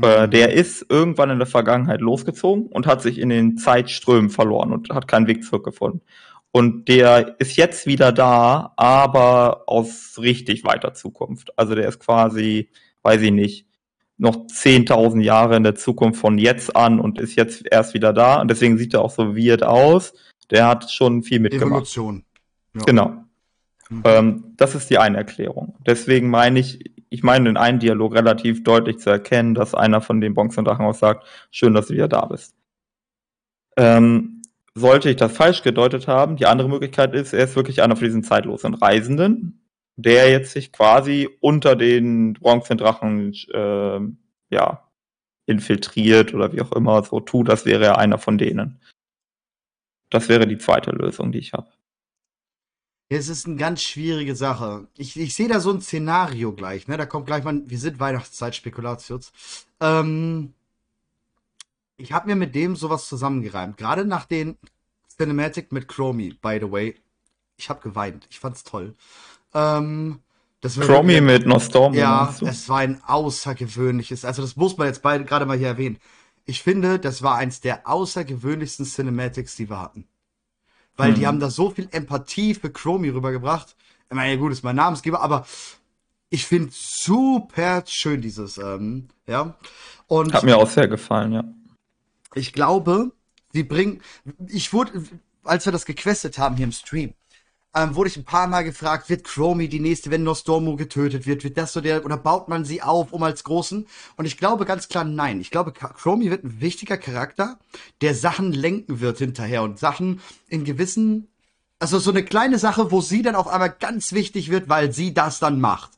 Äh, mhm. der ist irgendwann in der Vergangenheit losgezogen und hat sich in den Zeitströmen verloren und hat keinen Weg zurückgefunden. Und der ist jetzt wieder da, aber aus richtig weiter Zukunft. Also der ist quasi, weiß ich nicht, noch 10.000 Jahre in der Zukunft von jetzt an und ist jetzt erst wieder da. Und deswegen sieht er auch so weird aus. Der hat schon viel mitgemacht. Evolution. Ja. Genau. Mhm. Ähm, das ist die eine Erklärung. Deswegen meine ich, ich meine in einem Dialog relativ deutlich zu erkennen, dass einer von den Bonks und Drachen auch sagt, schön, dass du wieder da bist. Ähm, sollte ich das falsch gedeutet haben, die andere Möglichkeit ist, er ist wirklich einer von diesen zeitlosen Reisenden, der jetzt sich quasi unter den Bronzendrachen äh, ja, infiltriert oder wie auch immer so tut, das wäre er einer von denen. Das wäre die zweite Lösung, die ich habe. Es ist eine ganz schwierige Sache. Ich, ich sehe da so ein Szenario gleich, ne? Da kommt gleich mal, wir sind Weihnachtszeit, Spekulatius. Ähm, Ich habe mir mit dem sowas zusammengereimt. Gerade nach den Cinematic mit Chromie, by the way. Ich habe geweint. Ich fand's toll. Ähm, das Chromie mit Nostorm. Ja, es war ein außergewöhnliches. Also das muss man jetzt beide gerade mal hier erwähnen. Ich finde, das war eins der außergewöhnlichsten Cinematics, die wir hatten. Weil hm. die haben da so viel Empathie für Chromie rübergebracht. Ich meine, gut, ist mein Namensgeber, aber ich finde super schön dieses, ähm, ja. Und hat mir auch sehr gefallen, ja. Ich glaube, sie bringen, ich wurde, als wir das gequestet haben hier im Stream, ähm, wurde ich ein paar Mal gefragt, wird Chromie die nächste, wenn Nostormo getötet wird, wird das so der, oder baut man sie auf, um als Großen? Und ich glaube ganz klar nein. Ich glaube, Chromie wird ein wichtiger Charakter, der Sachen lenken wird hinterher und Sachen in gewissen, also so eine kleine Sache, wo sie dann auf einmal ganz wichtig wird, weil sie das dann macht.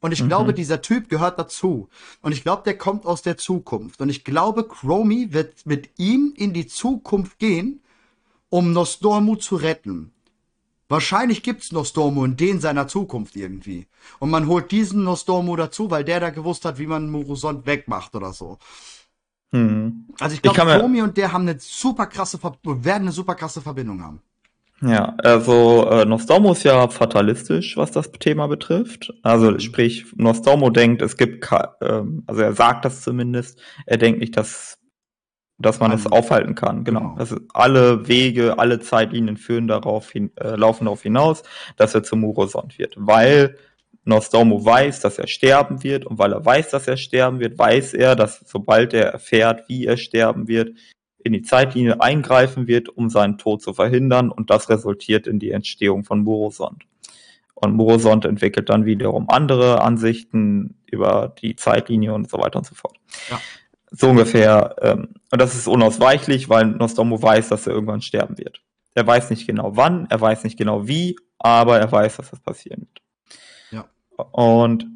Und ich mhm. glaube, dieser Typ gehört dazu. Und ich glaube, der kommt aus der Zukunft. Und ich glaube, Chromie wird mit ihm in die Zukunft gehen, um Nostormu zu retten. Wahrscheinlich gibt's Nostormu in den seiner Zukunft irgendwie. Und man holt diesen Nostormu dazu, weil der da gewusst hat, wie man Murusont wegmacht oder so. Hm. Also ich glaube, Chromie und der haben eine super krasse, werden eine super krasse Verbindung haben. Ja, also äh, Nostormo ist ja fatalistisch, was das Thema betrifft. Also mhm. sprich, Nostormo denkt, es gibt, äh, also er sagt das zumindest, er denkt nicht, dass, dass man es aufhalten kann. Genau. genau. Also alle Wege, alle Zeitlinien führen darauf hin, äh, laufen darauf hinaus, dass er zum Murosond wird. Weil Nostormo weiß, dass er sterben wird und weil er weiß, dass er sterben wird, weiß er, dass sobald er erfährt, wie er sterben wird, in die Zeitlinie eingreifen wird, um seinen Tod zu verhindern und das resultiert in die Entstehung von Morosond. Und Morosond entwickelt dann wiederum andere Ansichten über die Zeitlinie und so weiter und so fort. Ja. So ungefähr. Ähm, und das ist unausweichlich, weil Nostromo weiß, dass er irgendwann sterben wird. Er weiß nicht genau wann, er weiß nicht genau wie, aber er weiß, dass das passieren wird. Ja. Und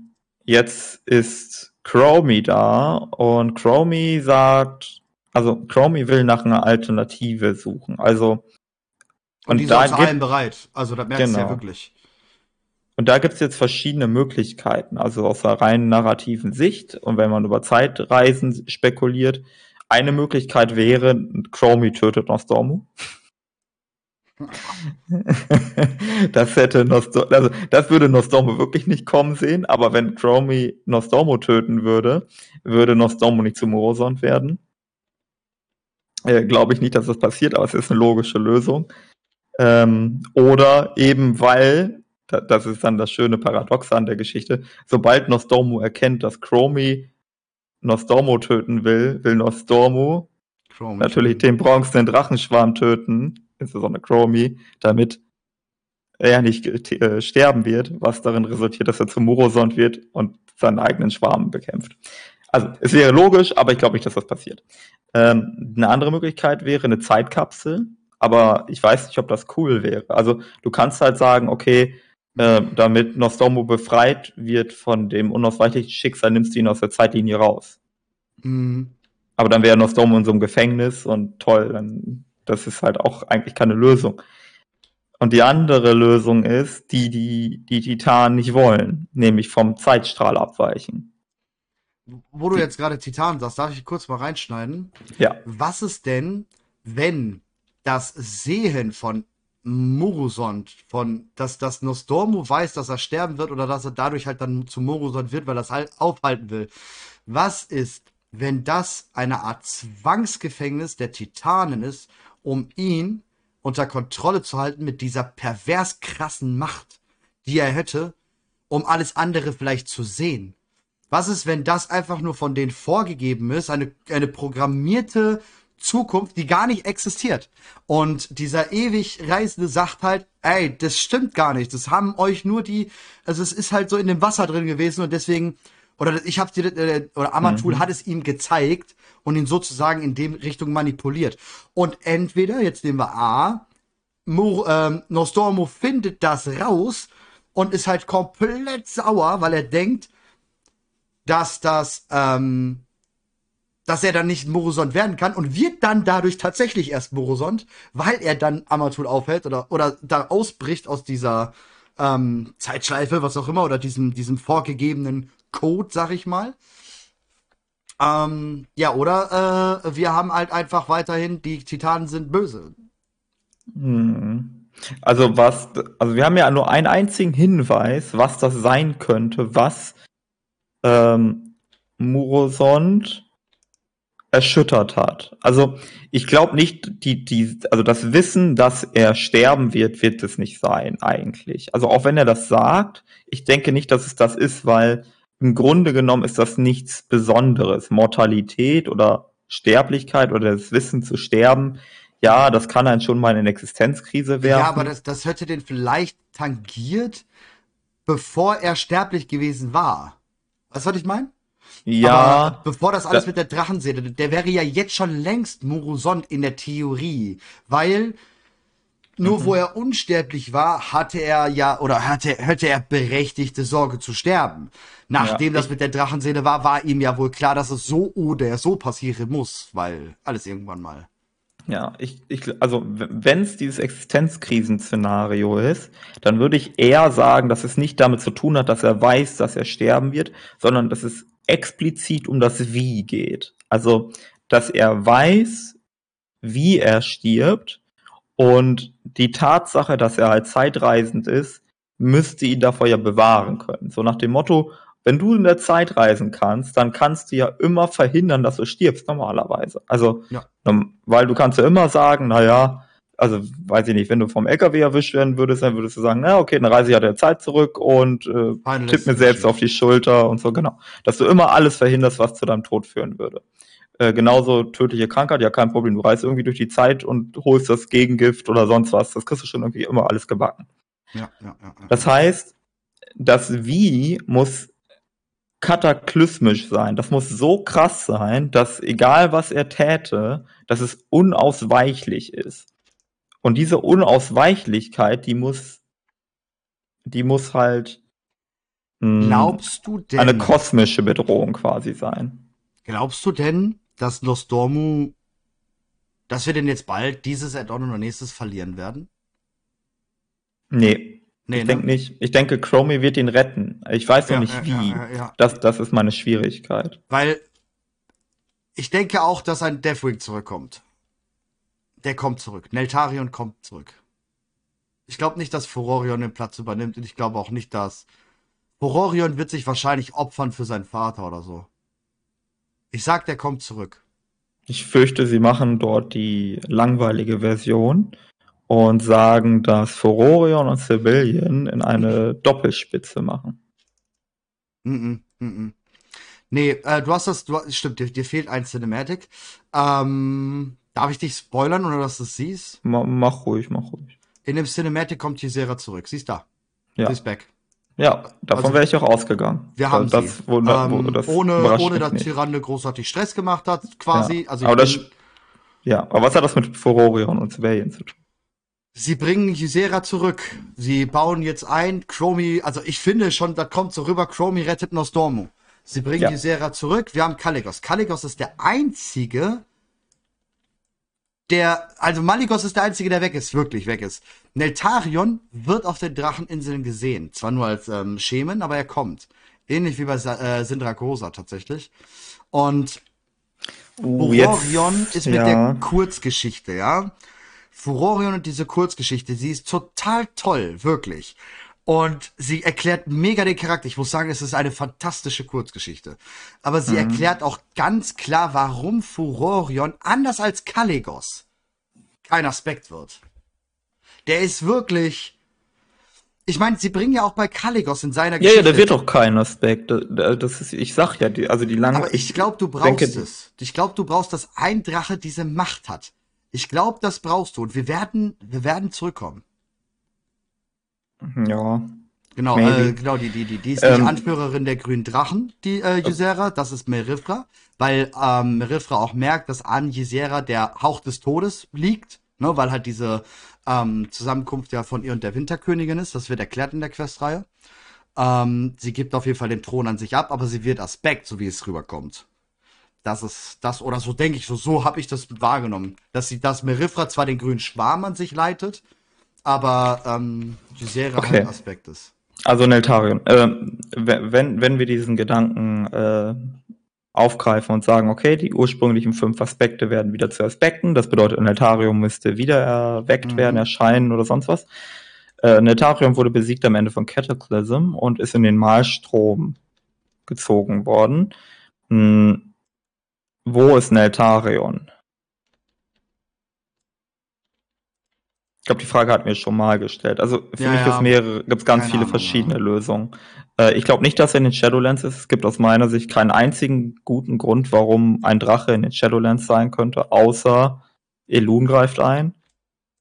jetzt ist Chromie da und Chromie sagt, also Chromie will nach einer Alternative suchen. Also und, und die da ist allen bereit. Also da merkst genau. du ja genau. wirklich. Und da gibt's jetzt verschiedene Möglichkeiten, also aus einer rein narrativen Sicht. Und wenn man über Zeitreisen spekuliert, eine Möglichkeit wäre, Chromie tötet Nostormu. <laughs> das hätte Nostormo, also das würde Nostormo wirklich nicht kommen sehen, aber wenn Chromie Nostormo töten würde, würde Nostormo nicht zu Morosond werden. Äh, Glaube ich nicht, dass das passiert, aber es ist eine logische Lösung. Ähm, oder eben weil, das ist dann das schöne Paradox an der Geschichte, sobald Nostormu erkennt, dass Chromie Nostormu töten will, will Nostormu Chromie. natürlich den bronzenen Drachenschwarm töten, insbesondere Chromie, damit er nicht äh, sterben wird, was darin resultiert, dass er zu Murosond wird und seinen eigenen Schwarm bekämpft. Also es wäre logisch, aber ich glaube nicht, dass das passiert. Ähm, eine andere Möglichkeit wäre eine Zeitkapsel, aber ich weiß nicht, ob das cool wäre. Also du kannst halt sagen, okay, äh, damit Nostromo befreit wird von dem unausweichlichen Schicksal, nimmst du ihn aus der Zeitlinie raus. Mhm. Aber dann wäre Nostromo in so einem Gefängnis und toll, dann das ist halt auch eigentlich keine Lösung. Und die andere Lösung ist, die die, die Titanen nicht wollen, nämlich vom Zeitstrahl abweichen. Wo du jetzt gerade Titan sagst, darf ich kurz mal reinschneiden? Ja. Was ist denn, wenn das Sehen von Murusond, von, dass das Nostormu weiß, dass er sterben wird oder dass er dadurch halt dann zu Murusond wird, weil er es halt aufhalten will. Was ist, wenn das eine Art Zwangsgefängnis der Titanen ist, um ihn unter Kontrolle zu halten mit dieser pervers krassen Macht, die er hätte, um alles andere vielleicht zu sehen? Was ist, wenn das einfach nur von denen vorgegeben ist, eine, eine programmierte Zukunft, die gar nicht existiert. Und dieser ewig Reisende sagt halt, ey, das stimmt gar nicht. Das haben euch nur die, also es ist halt so in dem Wasser drin gewesen und deswegen, oder ich hab's dir, äh, oder Amatul mhm. hat es ihm gezeigt und ihn sozusagen in dem Richtung manipuliert. Und entweder, jetzt nehmen wir A, Mur, ähm, Nostormo findet das raus und ist halt komplett sauer, weil er denkt, dass das, ähm, dass er dann nicht Morosond werden kann und wird dann dadurch tatsächlich erst Morosond, weil er dann Amatul aufhält oder, oder da ausbricht aus dieser ähm, Zeitschleife, was auch immer, oder diesem, diesem vorgegebenen Code, sag ich mal. Ähm, ja, oder äh, wir haben halt einfach weiterhin, die Titanen sind böse. Hm. Also was, also wir haben ja nur einen einzigen Hinweis, was das sein könnte, was ähm, Murosond erschüttert hat. Also ich glaube nicht, die, die, also das Wissen, dass er sterben wird, wird es nicht sein eigentlich. Also auch wenn er das sagt, ich denke nicht, dass es das ist, weil im Grunde genommen ist das nichts Besonderes. Mortalität oder Sterblichkeit oder das Wissen zu sterben, ja, das kann einen schon mal in eine Existenzkrise werfen. Ja, aber das, das hätte den vielleicht tangiert, bevor er sterblich gewesen war. Was ich meine? Ja. Aber bevor das alles da, mit der Drachenseele, der wäre ja jetzt schon längst Murusond in der Theorie, weil nur mhm. wo er unsterblich war, hatte er ja oder hatte, hätte er berechtigte Sorge zu sterben. Nachdem ja, das mit der Drachenseele war, war ihm ja wohl klar, dass es so oder so passieren muss, weil alles irgendwann mal. Ja, ich, ich also wenn es dieses Existenzkrisenszenario ist, dann würde ich eher sagen, dass es nicht damit zu tun hat, dass er weiß, dass er sterben wird, sondern dass es explizit um das Wie geht. Also, dass er weiß, wie er stirbt und die Tatsache, dass er halt zeitreisend ist, müsste ihn davor ja bewahren können. So nach dem Motto, wenn du in der Zeit reisen kannst, dann kannst du ja immer verhindern, dass du stirbst, normalerweise. Also, ja. weil du kannst ja immer sagen, na ja, also weiß ich nicht, wenn du vom LKW erwischt werden würdest, dann würdest du sagen, na okay, dann reise ich ja der Zeit zurück und äh, tipp mir selbst auf die Schulter und so, genau. Dass du immer alles verhinderst, was zu deinem Tod führen würde. Äh, genauso tödliche Krankheit, ja kein Problem, du reist irgendwie durch die Zeit und holst das Gegengift oder sonst was, das kriegst du schon irgendwie immer alles gebacken. Ja, ja, ja, ja. Das heißt, das Wie muss kataklysmisch sein. Das muss so krass sein, dass egal was er täte, dass es unausweichlich ist. Und diese Unausweichlichkeit, die muss, die muss halt mh, hm, Glaubst du denn, eine kosmische Bedrohung quasi sein. Glaubst du denn, dass Nostormu, dass wir denn jetzt bald dieses Add-on oder nächstes verlieren werden? Nee. Nee, ich ne? denke nicht. Ich denke, Chromie wird ihn retten. Ich weiß noch ja, nicht wie. Ja, ja, das, das ist meine Schwierigkeit. Weil ich denke auch, dass ein Deathwing zurückkommt. Der kommt zurück. Neltarion kommt zurück. Ich glaube nicht, dass Furorion den Platz übernimmt und ich glaube auch nicht, dass Furorion wird sich wahrscheinlich opfern für seinen Vater oder so. Ich sag, der kommt zurück. Ich fürchte, sie machen dort die langweilige Version und sagen, dass Furorion und Civilian in eine Doppelspitze machen. Mm -mm, mm nee, äh, du hast das, du, stimmt, dir, dir fehlt ein Cinematic. Ähm, darf ich dich spoilern oder dass du es siehst? Ma mach ruhig, mach ruhig. In dem Cinematic kommt Ysera zurück. Siehst da? Ja. Sie ist back. Ja, davon also, wäre ich auch ausgegangen. Wir haben das, sie. Wo, wo, ähm, das ohne, ohne dass Tyrande großartig Stress gemacht hat, quasi. Ja. Also aber das, ja, aber was hat das mit Furorion und Civilian zu tun? Sie bringen Ysera zurück. Sie bauen jetzt ein. Chromie, also ich finde schon, da kommt so rüber, Chromie rettet Nostormu. Sie bringen ja. Ysera zurück. Wir haben Kaligos. Kaligos ist der einzige, der, also Maligos ist der einzige, der weg ist, wirklich weg ist. Neltarion wird auf den Dracheninseln gesehen. Zwar nur als ähm, Schemen, aber er kommt. Ähnlich wie bei äh, Sindragosa tatsächlich. Und uh, Bororion ist mit ja. der Kurzgeschichte, ja. Furorion und diese Kurzgeschichte, sie ist total toll, wirklich. Und sie erklärt mega den Charakter. Ich muss sagen, es ist eine fantastische Kurzgeschichte. Aber sie mhm. erklärt auch ganz klar, warum Furorion anders als Kalegos kein Aspekt wird. Der ist wirklich. Ich meine, sie bringen ja auch bei Kalegos in seiner Geschichte. Ja, ja, der wird doch kein Aspekt. Das ist, ich sag ja, die, also die lange. Aber ich glaube, du brauchst denke, es. Ich glaube, du brauchst, dass ein Drache diese Macht hat. Ich glaube, das brauchst du und wir werden, wir werden zurückkommen. Ja. Genau, äh, genau, die, die, die, die ist die ähm, Anführerin der grünen Drachen, die äh, Ysera, das ist Merifra, weil ähm, Merifra auch merkt, dass an Ysera der Hauch des Todes liegt, ne, weil halt diese ähm, Zusammenkunft ja von ihr und der Winterkönigin ist, das wird erklärt in der Questreihe. Ähm, sie gibt auf jeden Fall den Thron an sich ab, aber sie wird Aspekt, so wie es rüberkommt. Das ist das, oder so denke ich, so, so habe ich das wahrgenommen. Dass sie, dass Merifra zwar den grünen Schwarm an sich leitet, aber ähm, Gisera okay. halt Aspekt ist. Also Neltarion, äh, wenn, wenn wir diesen Gedanken äh, aufgreifen und sagen, okay, die ursprünglichen fünf Aspekte werden wieder zu Aspekten. Das bedeutet, Netarium müsste wieder erweckt mhm. werden, erscheinen oder sonst was. Äh, Netarium wurde besiegt am Ende von Cataclysm und ist in den Malstrom gezogen worden. Hm, wo ist Neltarion? Ich glaube, die Frage hat mir schon mal gestellt. Also für ja, mich ja. gibt es ganz viele Ahnung, verschiedene ja. Lösungen. Äh, ich glaube nicht, dass er in den Shadowlands ist. Es gibt aus meiner Sicht keinen einzigen guten Grund, warum ein Drache in den Shadowlands sein könnte, außer Elun greift ein.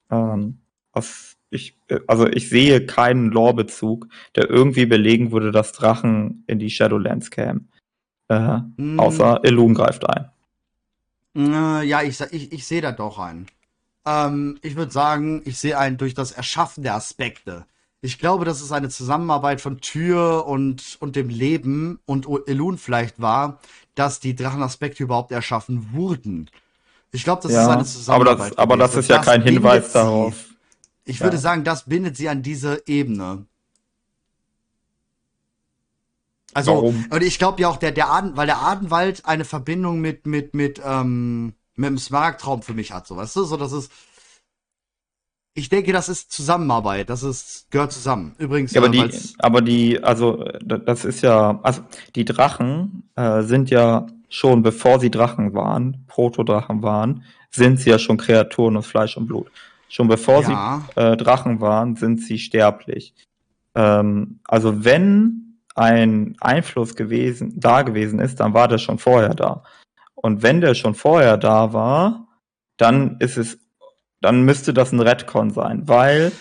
Ähm, was ich, äh, also ich sehe keinen Lore-Bezug, der irgendwie belegen würde, dass Drachen in die Shadowlands kämen. Äh, mm. Außer Elun greift ein. Äh, ja, ich, ich, ich sehe da doch einen. Ähm, ich würde sagen, ich sehe einen durch das Erschaffen der Aspekte. Ich glaube, dass es eine Zusammenarbeit von Tür und, und dem Leben und Elun vielleicht war, dass die Drachenaspekte überhaupt erschaffen wurden. Ich glaube, das ja, ist eine Zusammenarbeit. Aber das, aber das ist ja das kein Hinweis darauf. Ich ja. würde sagen, das bindet sie an diese Ebene. Also, Warum? und ich glaube ja auch, der, der Aden, weil der Adenwald eine Verbindung mit, mit, mit, ähm, mit dem Smaragdraum für mich hat, so, weißt du? So, das ist. Ich denke, das ist Zusammenarbeit, das ist, gehört zusammen. Übrigens, ja, aber, die, aber die, also, das ist ja, also, die Drachen äh, sind ja schon, bevor sie Drachen waren, Protodrachen waren, sind sie ja schon Kreaturen aus Fleisch und Blut. Schon bevor ja. sie äh, Drachen waren, sind sie sterblich. Ähm, also wenn ein Einfluss gewesen, da gewesen ist, dann war der schon vorher da. Und wenn der schon vorher da war, dann ist es, dann müsste das ein Redcon sein, weil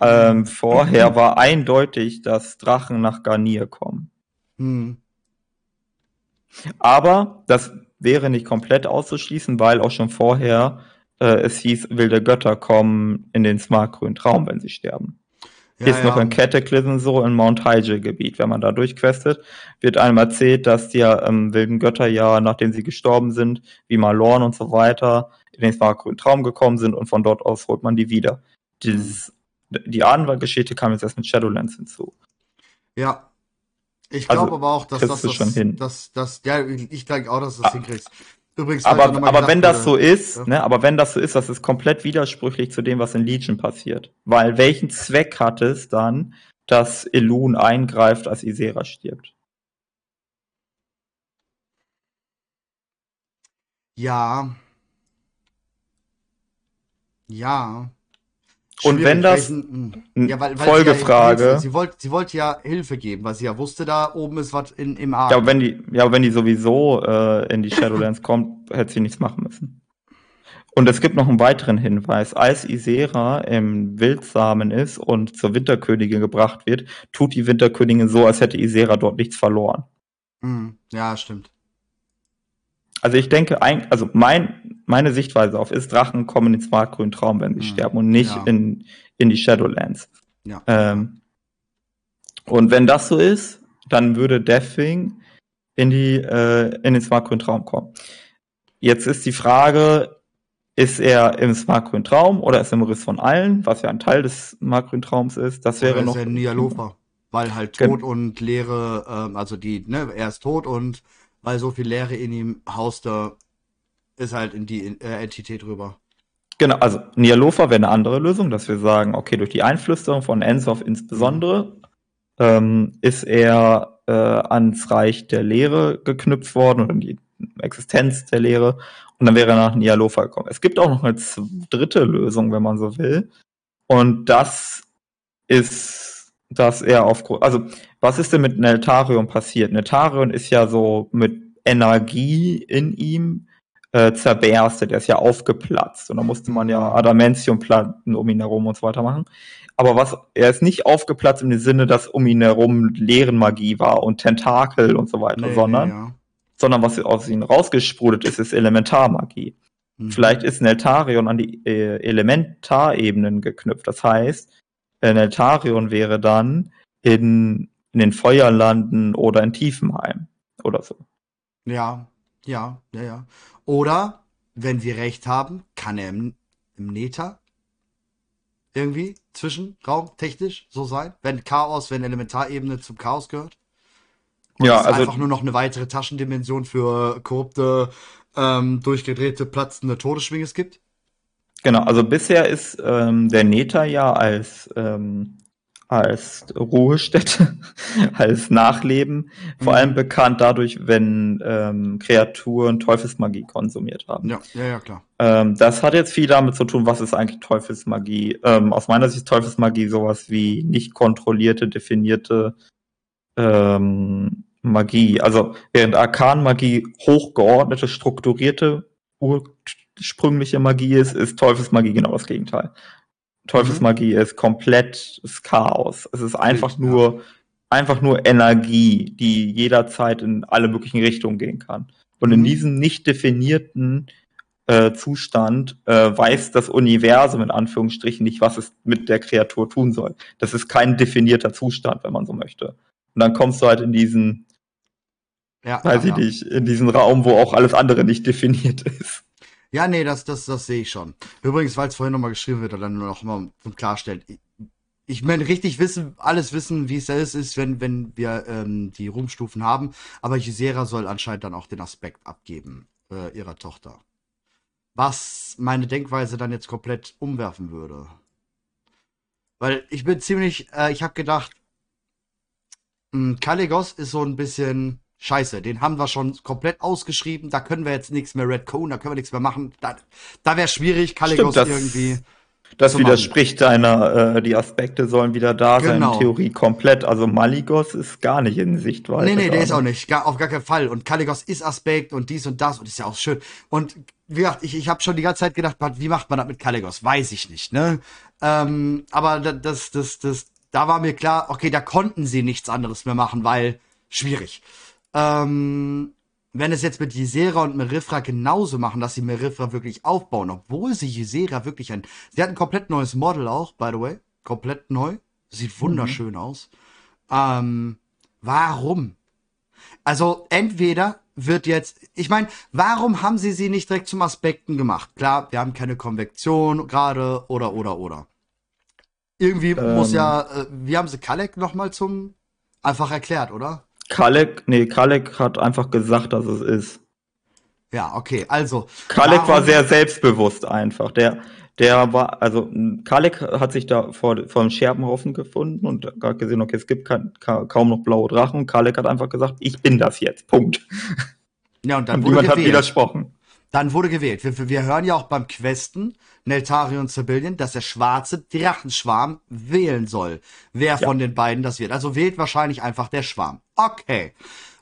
ähm, vorher war eindeutig, dass Drachen nach Garnier kommen. Hm. Aber das wäre nicht komplett auszuschließen, weil auch schon vorher äh, es hieß, wilde Götter kommen in den smartgrünen Traum, wenn sie sterben. Ja, ist ja. noch in Cataclysm so im Mount Hyjal Gebiet. Wenn man da durchquestet, wird einem erzählt, dass die ähm, wilden Götter ja, nachdem sie gestorben sind, wie Malorn und so weiter, in den smartgrünen Traum gekommen sind und von dort aus holt man die wieder. Dieses, die Ahnenwald-Geschichte kam jetzt erst mit Shadowlands hinzu. Ja. Ich glaube also, aber auch, dass das, das, schon hin. das, das, ja, ich denke auch, dass du das ah, hinkriegst. Übrigens, aber, aber wenn das so ist, ja. ne, aber wenn das so ist, das ist komplett widersprüchlich zu dem, was in Legion passiert. Weil welchen Zweck hat es dann, dass Elun eingreift, als Isera stirbt? Ja. Ja. Und wenn das hm. ja, weil, weil Folgefrage, sie, ja, sie wollte, sie wollte ja Hilfe geben, weil sie ja wusste, da oben ist was in, im Arm. Ja, wenn die, ja, wenn die sowieso äh, in die Shadowlands kommt, hätte sie nichts machen müssen. Und es gibt noch einen weiteren Hinweis. Als Isera im Wildsamen ist und zur Winterkönigin gebracht wird, tut die Winterkönigin so, als hätte Isera dort nichts verloren. Hm, ja, stimmt. Also ich denke, also mein, meine Sichtweise auf ist, Drachen kommen ins markgrünen Traum, wenn sie mhm. sterben und nicht ja. in, in die Shadowlands. Ja. Ähm, und wenn das so ist, dann würde Deathwing in die äh, in den smartgrünen Traum kommen. Jetzt ist die Frage, ist er im smartgrünen Traum oder ist er im Riss von allen, was ja ein Teil des smartgrünen Traums ist? Das wäre oder noch. Ist er Nialofa, weil halt Tod und Leere, ähm, also die, ne, er ist tot und weil so viel Leere in ihm hauste, ist halt in die äh, Entität rüber. Genau, also Nialofa wäre eine andere Lösung, dass wir sagen, okay, durch die Einflüsterung von Ensov insbesondere ähm, ist er äh, ans Reich der Lehre geknüpft worden oder die Existenz der Lehre und dann wäre er nach Nialofa gekommen. Es gibt auch noch eine dritte Lösung, wenn man so will. Und das ist, dass er aufgrund, also was ist denn mit Neltarion passiert? Neltarion ist ja so mit Energie in ihm äh, zerberstet, er ist ja aufgeplatzt und da musste man ja Adamantium-Platten um ihn herum und so weiter machen. Aber was, er ist nicht aufgeplatzt im Sinne, dass um ihn herum Leerenmagie war und Tentakel und so weiter, nee, sondern, ja. sondern was aus ihm rausgesprudelt ist, ist Elementarmagie. Mhm. Vielleicht ist Neltarion an die äh, Elementarebenen geknüpft. Das heißt, äh, Neltarion wäre dann in in den Feuerlanden oder in Tiefenheim oder so. Ja, ja, ja, ja. Oder, wenn wir recht haben, kann er im, im Neta irgendwie Zwischenraum technisch so sein, wenn Chaos, wenn Elementarebene zum Chaos gehört. Und ja, also einfach nur noch eine weitere Taschendimension für korrupte, ähm, durchgedrehte, platzende Todesschwinges gibt? Genau, also bisher ist ähm, der Neta ja als ähm, als Ruhestätte, <laughs> als Nachleben, vor mhm. allem bekannt dadurch, wenn ähm, Kreaturen Teufelsmagie konsumiert haben. Ja, ja, ja, klar. Ähm, das hat jetzt viel damit zu tun, was ist eigentlich Teufelsmagie. Ähm, aus meiner Sicht ist Teufelsmagie sowas wie nicht kontrollierte, definierte ähm, Magie. Also während Arkanmagie hochgeordnete, strukturierte, ursprüngliche Magie ist, ist Teufelsmagie genau das Gegenteil. Teufelsmagie mhm. ist komplettes Chaos. Es ist einfach Bild, nur, ja. einfach nur Energie, die jederzeit in alle möglichen Richtungen gehen kann. Und mhm. in diesem nicht definierten äh, Zustand äh, weiß das Universum in Anführungsstrichen nicht, was es mit der Kreatur tun soll. Das ist kein definierter Zustand, wenn man so möchte. Und dann kommst du halt in diesen, ja, weiß ja, ich ja. nicht, in diesen Raum, wo auch alles andere nicht definiert <laughs> ist. Ja, nee, das, das, das sehe ich schon. Übrigens, weil es vorhin nochmal geschrieben wird, dann noch mal zum Klarstellen. Ich, meine, richtig wissen, alles wissen, wie es da ist, ist, wenn, wenn wir ähm, die Ruhmstufen haben. Aber Gisera soll anscheinend dann auch den Aspekt abgeben, äh, ihrer Tochter. Was meine Denkweise dann jetzt komplett umwerfen würde. Weil ich bin ziemlich, äh, ich habe gedacht, hm, Kaligos ist so ein bisschen scheiße, den haben wir schon komplett ausgeschrieben, da können wir jetzt nichts mehr Redcone, da können wir nichts mehr machen. Da, da wäre schwierig, Caligos irgendwie. Das widerspricht deiner, äh, die Aspekte sollen wieder da genau. sein, in Theorie komplett. Also Maligos ist gar nicht in Sichtweise. Nee, nee, der ist auch nicht, gar, auf gar keinen Fall. Und Caligos ist Aspekt und dies und das und ist ja auch schön. Und wie gesagt, ich, ich habe schon die ganze Zeit gedacht, wie macht man das mit Caligos? Weiß ich nicht, ne? Ähm, aber das, das, das, da war mir klar, okay, da konnten sie nichts anderes mehr machen, weil schwierig. Ähm, wenn es jetzt mit Ysera und Merifra genauso machen, dass sie Merifra wirklich aufbauen, obwohl sie Ysera wirklich ein. Sie hat ein komplett neues Model auch, by the way. Komplett neu. Sieht wunderschön mhm. aus. Ähm, warum? Also, entweder wird jetzt, ich meine, warum haben sie sie nicht direkt zum Aspekten gemacht? Klar, wir haben keine Konvektion gerade oder oder oder. Irgendwie ähm. muss ja, äh, wie haben sie Kalek nochmal zum einfach erklärt, oder? Kalek, nee, Kalek hat einfach gesagt, dass es ist. Ja, okay, also. Kalek war sehr selbstbewusst einfach. Der, der war, also Kalek hat sich da vor, vor einem Scherbenhaufen gefunden und hat gesehen, okay, es gibt kein, kaum noch blaue Drachen. Kalek hat einfach gesagt, ich bin das jetzt. Punkt. Ja, und dann und wurde niemand gewählt. hat widersprochen. Dann wurde gewählt. Wir, wir hören ja auch beim Questen, Neltari und Sibyllien, dass der schwarze Drachenschwarm wählen soll. Wer ja. von den beiden das wird. Also wählt wahrscheinlich einfach der Schwarm. Okay.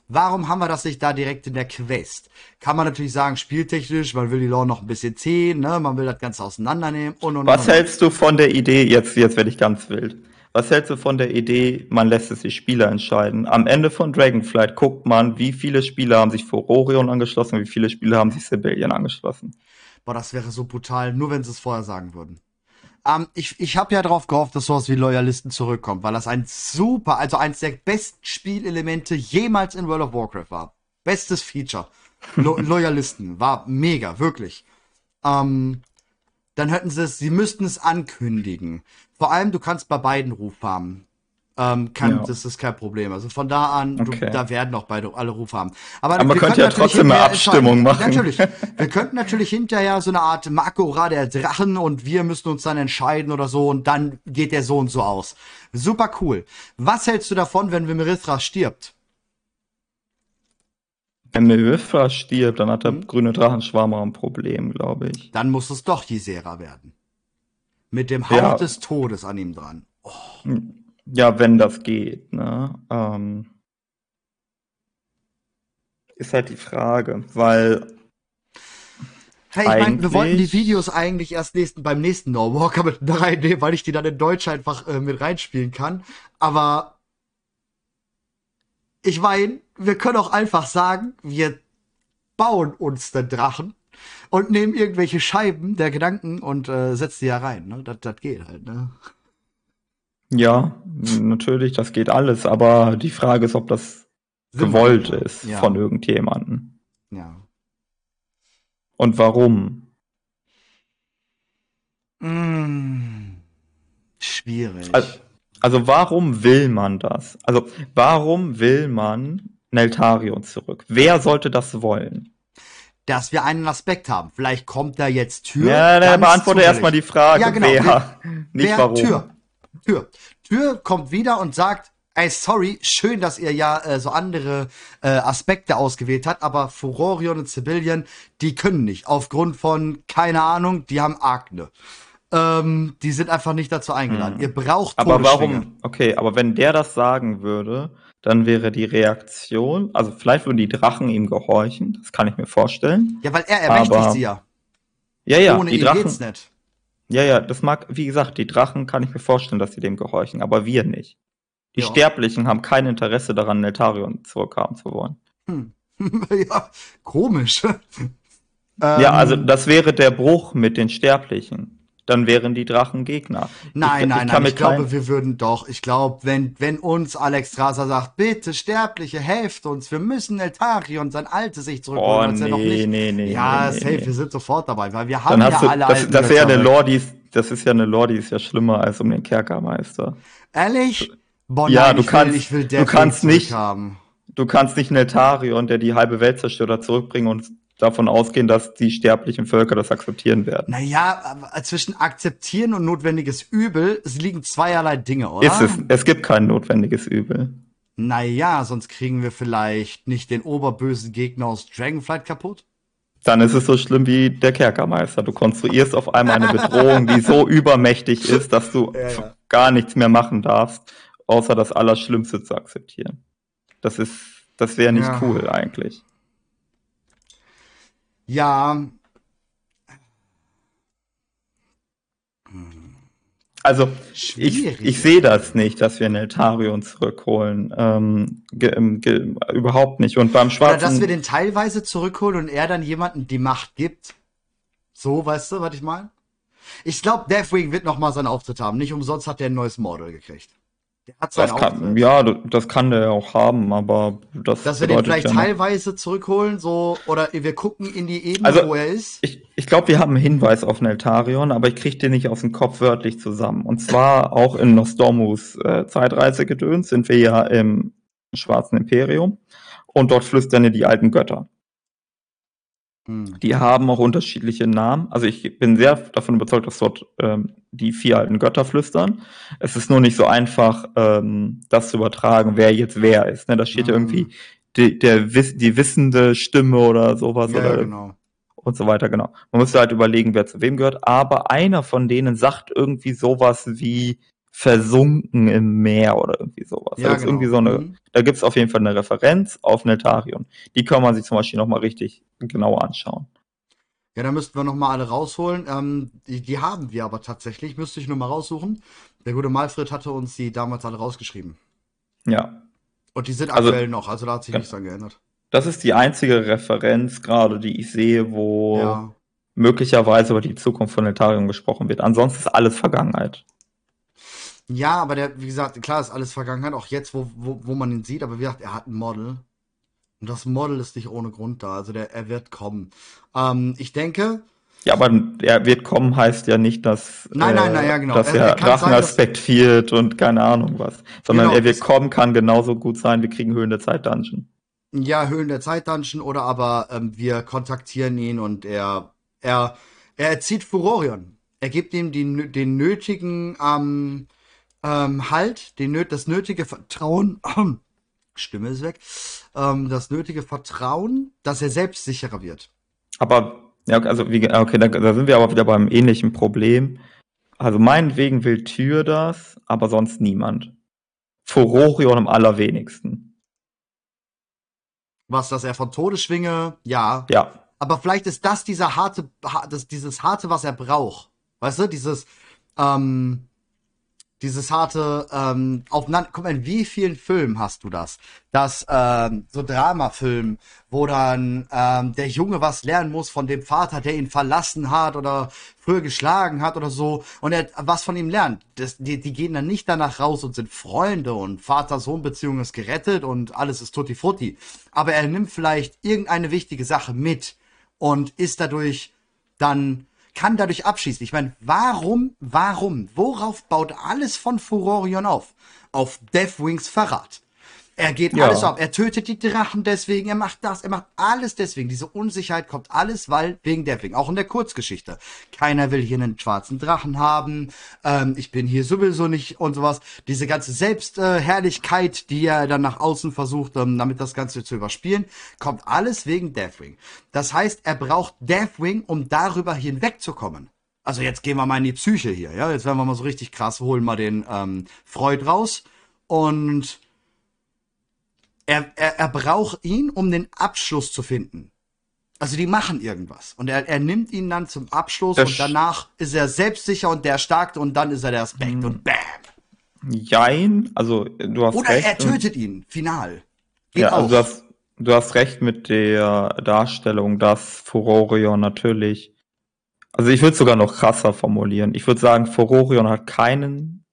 Warum haben wir das nicht da direkt in der Quest? Kann man natürlich sagen, spieltechnisch, man will die Lore noch ein bisschen ziehen, ne? man will das Ganze auseinandernehmen und und Was und, hältst du von der Idee, jetzt, jetzt werde ich ganz wild. Was hältst du von der Idee, man lässt es die Spieler entscheiden? Am Ende von Dragonflight guckt man, wie viele Spieler haben sich vor Orion angeschlossen, wie viele Spieler haben sich Sibelian angeschlossen. Boah, das wäre so brutal, nur wenn sie es vorher sagen würden. Ähm, ich ich habe ja darauf gehofft, dass sowas wie Loyalisten zurückkommt, weil das ein super, also eins der besten Spielelemente jemals in World of Warcraft war. Bestes Feature. <laughs> Lo Loyalisten war mega, wirklich. Ähm, dann hätten sie es, sie müssten es ankündigen. Vor allem, du kannst bei beiden Ruffarmen. Ähm, kann, ja. Das ist kein Problem. Also von da an, okay. du, da werden auch beide alle Ruffarmen. Aber, Aber man könnte ja trotzdem eine Abstimmung machen. Natürlich. Wir könnten natürlich hinterher so eine Art Makora der Drachen und wir müssen uns dann entscheiden oder so und dann geht der so und so aus. Super cool. Was hältst du davon, wenn Vimerithra stirbt? Wenn Melifra stirbt, dann hat der hm? grüne Drachenschwarm ein Problem, glaube ich. Dann muss es doch Ysera werden. Mit dem Hauch ja. des Todes an ihm dran. Oh. Ja, wenn das geht, ne? Ähm, ist halt die Frage, weil. Hey, ich meine, wir wollten die Videos eigentlich erst nächsten, beim nächsten No Walker mit <laughs> reinnehmen, weil ich die dann in Deutsch einfach äh, mit reinspielen kann. Aber ich meine, wir können auch einfach sagen, wir bauen uns den Drachen und nehmen irgendwelche Scheiben der Gedanken und äh, setzen die ja rein. Ne? Das, das geht halt, ne? Ja, natürlich, das geht alles, aber die Frage ist, ob das gewollt ist ja. von irgendjemandem. Ja. Und warum? Mmh, schwierig. Also, also warum will man das? Also warum will man Neltarion zurück? Wer sollte das wollen? Dass wir einen Aspekt haben. Vielleicht kommt da jetzt Tür. Ja, dann beantworte erstmal die Frage. Ja, genau. Wer, nicht wer, warum. Tür. Tür. Tür kommt wieder und sagt, ey, sorry, schön, dass ihr ja äh, so andere äh, Aspekte ausgewählt habt, aber Furorion und Civilian, die können nicht. Aufgrund von, keine Ahnung, die haben Akne. Ähm, die sind einfach nicht dazu eingeladen. Hm. Ihr braucht Aber warum? Okay, aber wenn der das sagen würde, dann wäre die Reaktion, also vielleicht würden die Drachen ihm gehorchen, das kann ich mir vorstellen. Ja, weil er ermächtigt aber, sie ja. Ja, ja, Ohne die Drachen. Geht's nicht. Ja, ja, das mag, wie gesagt, die Drachen kann ich mir vorstellen, dass sie dem gehorchen, aber wir nicht. Die ja. Sterblichen haben kein Interesse daran, Neltarion zurückhaben zu wollen. Hm. <laughs> ja, komisch. ja, also ähm. das wäre der Bruch mit den Sterblichen dann wären die Drachen Gegner. Nein, ich, nein, ich nein, ich glaube, wir würden doch, ich glaube, wenn, wenn uns Alex Strasser sagt, bitte Sterbliche, helft uns, wir müssen Eltarion, sein Altes sich zurückholen. Oh, nee, noch nicht. nee, nee, Ja, nee, safe, nee. wir sind sofort dabei, weil wir haben ja du, alle Das, das wäre eine Lore, die ist, das ist ja eine Lore, die ist ja schlimmer als um den Kerkermeister. Ehrlich? Boah, ja, nein, du kannst, will, ich will du kannst nicht, haben. du kannst nicht Neltarion, der die halbe Welt zerstört, zurückbringen und davon ausgehen, dass die sterblichen Völker das akzeptieren werden. Naja, zwischen akzeptieren und notwendiges Übel, es liegen zweierlei Dinge, oder? Ist es. Es gibt kein notwendiges Übel. Naja, sonst kriegen wir vielleicht nicht den oberbösen Gegner aus Dragonflight kaputt? Dann ist es so schlimm wie der Kerkermeister. Du konstruierst auf einmal eine Bedrohung, die so <laughs> übermächtig ist, dass du ja, ja. gar nichts mehr machen darfst, außer das Allerschlimmste zu akzeptieren. Das ist, das wäre nicht ja. cool eigentlich. Ja. Also, ich, ich sehe das nicht, dass wir Neltarion zurückholen. Ähm, ge, ge, überhaupt nicht. Und beim Schwarzen. Oder dass wir den teilweise zurückholen und er dann jemanden die Macht gibt. So, weißt du, was ich meine? Ich glaube, Deathwing wird nochmal seinen Auftritt haben. Nicht umsonst hat er ein neues Model gekriegt. Der hat das kann, ja, das kann der ja auch haben, aber das Dass wir den vielleicht ja teilweise zurückholen, so, oder wir gucken in die Ebene, also, wo er ist. Ich, ich glaube, wir haben einen Hinweis auf Neltarion, aber ich kriege den nicht aus dem Kopf wörtlich zusammen. Und zwar auch in Nostormus äh, Zeitreisegedöns sind wir ja im Schwarzen Imperium und dort flüstern ja die alten Götter. Hm. Die haben auch unterschiedliche Namen. Also ich bin sehr davon überzeugt, dass dort ähm, die vier alten Götter flüstern. Es ist nur nicht so einfach, ähm, das zu übertragen, wer jetzt wer ist. Ne? Da steht ja irgendwie hm. die, der, die wissende Stimme oder sowas. Ja, oder, genau. Und so weiter, genau. Man müsste halt überlegen, wer zu wem gehört. Aber einer von denen sagt irgendwie sowas wie, versunken im Meer oder irgendwie sowas. Ja, genau. irgendwie so eine, mhm. Da gibt's auf jeden Fall eine Referenz auf Neltarion. Die kann man sich zum Beispiel nochmal richtig genau anschauen. Ja, da müssten wir nochmal alle rausholen. Ähm, die, die haben wir aber tatsächlich, müsste ich nur mal raussuchen. Der gute Malfred hatte uns die damals alle rausgeschrieben. Ja. Und die sind also, aktuell noch, also da hat sich ja, nichts dran geändert. Das ist die einzige Referenz gerade, die ich sehe, wo ja. möglicherweise über die Zukunft von Neltarion gesprochen wird. Ansonsten ist alles Vergangenheit. Ja, aber der, wie gesagt, klar ist alles Vergangenheit, auch jetzt, wo, wo, wo man ihn sieht, aber wie gesagt, er hat ein Model. Und das Model ist nicht ohne Grund da. Also der, er wird kommen. Ähm, ich denke. Ja, aber er wird kommen heißt ja nicht, dass, nein, nein, nein, ja, genau. dass er, er Drachenaspekt fehlt und keine Ahnung was. Sondern genau, er wird kommen, kann genauso gut sein, wir kriegen Höhlen der Zeit Dungeon. Ja, Höhlen der Zeit Dungeon oder aber ähm, wir kontaktieren ihn und er, er, er erzieht Furorion. Er gibt ihm die, den nötigen, ähm, ähm, halt den, das nötige Vertrauen, <clears throat> Stimme ist weg, ähm, das nötige Vertrauen, dass er selbstsicherer wird. Aber, ja, also, wie, okay, da, da sind wir aber wieder beim ähnlichen Problem. Also, meinetwegen will Tür das, aber sonst niemand. Furorion am allerwenigsten. Was, dass er von Todesschwinge, ja. Ja. Aber vielleicht ist das dieser harte, das, dieses harte, was er braucht. Weißt du, dieses, ähm, dieses harte ähm, aufeinander. Guck mal, in wie vielen Filmen hast du das? Das ähm, so Dramafilm, wo dann ähm, der Junge was lernen muss von dem Vater, der ihn verlassen hat oder früher geschlagen hat oder so, und er was von ihm lernt. Das, die, die gehen dann nicht danach raus und sind Freunde und Vater-Sohn-Beziehung ist gerettet und alles ist tutti frutti. Aber er nimmt vielleicht irgendeine wichtige Sache mit und ist dadurch dann kann dadurch abschießen. Ich meine, warum, warum, worauf baut alles von Furorion auf? Auf Deathwings Verrat. Er geht ja. alles ab. Er tötet die Drachen deswegen, er macht das, er macht alles deswegen. Diese Unsicherheit kommt alles, weil wegen der wegen. Auch in der Kurzgeschichte. Keiner will hier einen schwarzen Drachen haben. Ähm, ich bin hier sowieso nicht und sowas. Diese ganze Selbstherrlichkeit, äh, die er dann nach außen versucht, ähm, damit das Ganze zu überspielen, kommt alles wegen Deathwing. Das heißt, er braucht Deathwing, um darüber hinwegzukommen. Also jetzt gehen wir mal in die Psyche hier, ja. Jetzt werden wir mal so richtig krass, holen mal den ähm, Freud raus und er, er, er braucht ihn, um den Abschluss zu finden. Also die machen irgendwas. Und er, er nimmt ihn dann zum Abschluss das und danach ist er selbstsicher und der Starkte und dann ist er der Aspekt mhm. und bam. Jein, also du hast Oder recht. er tötet ihn, final. Geht ja, also du hast, du hast recht mit der Darstellung, dass Furorion natürlich. Also ich würde sogar noch krasser formulieren. Ich würde sagen, Furorion hat keinen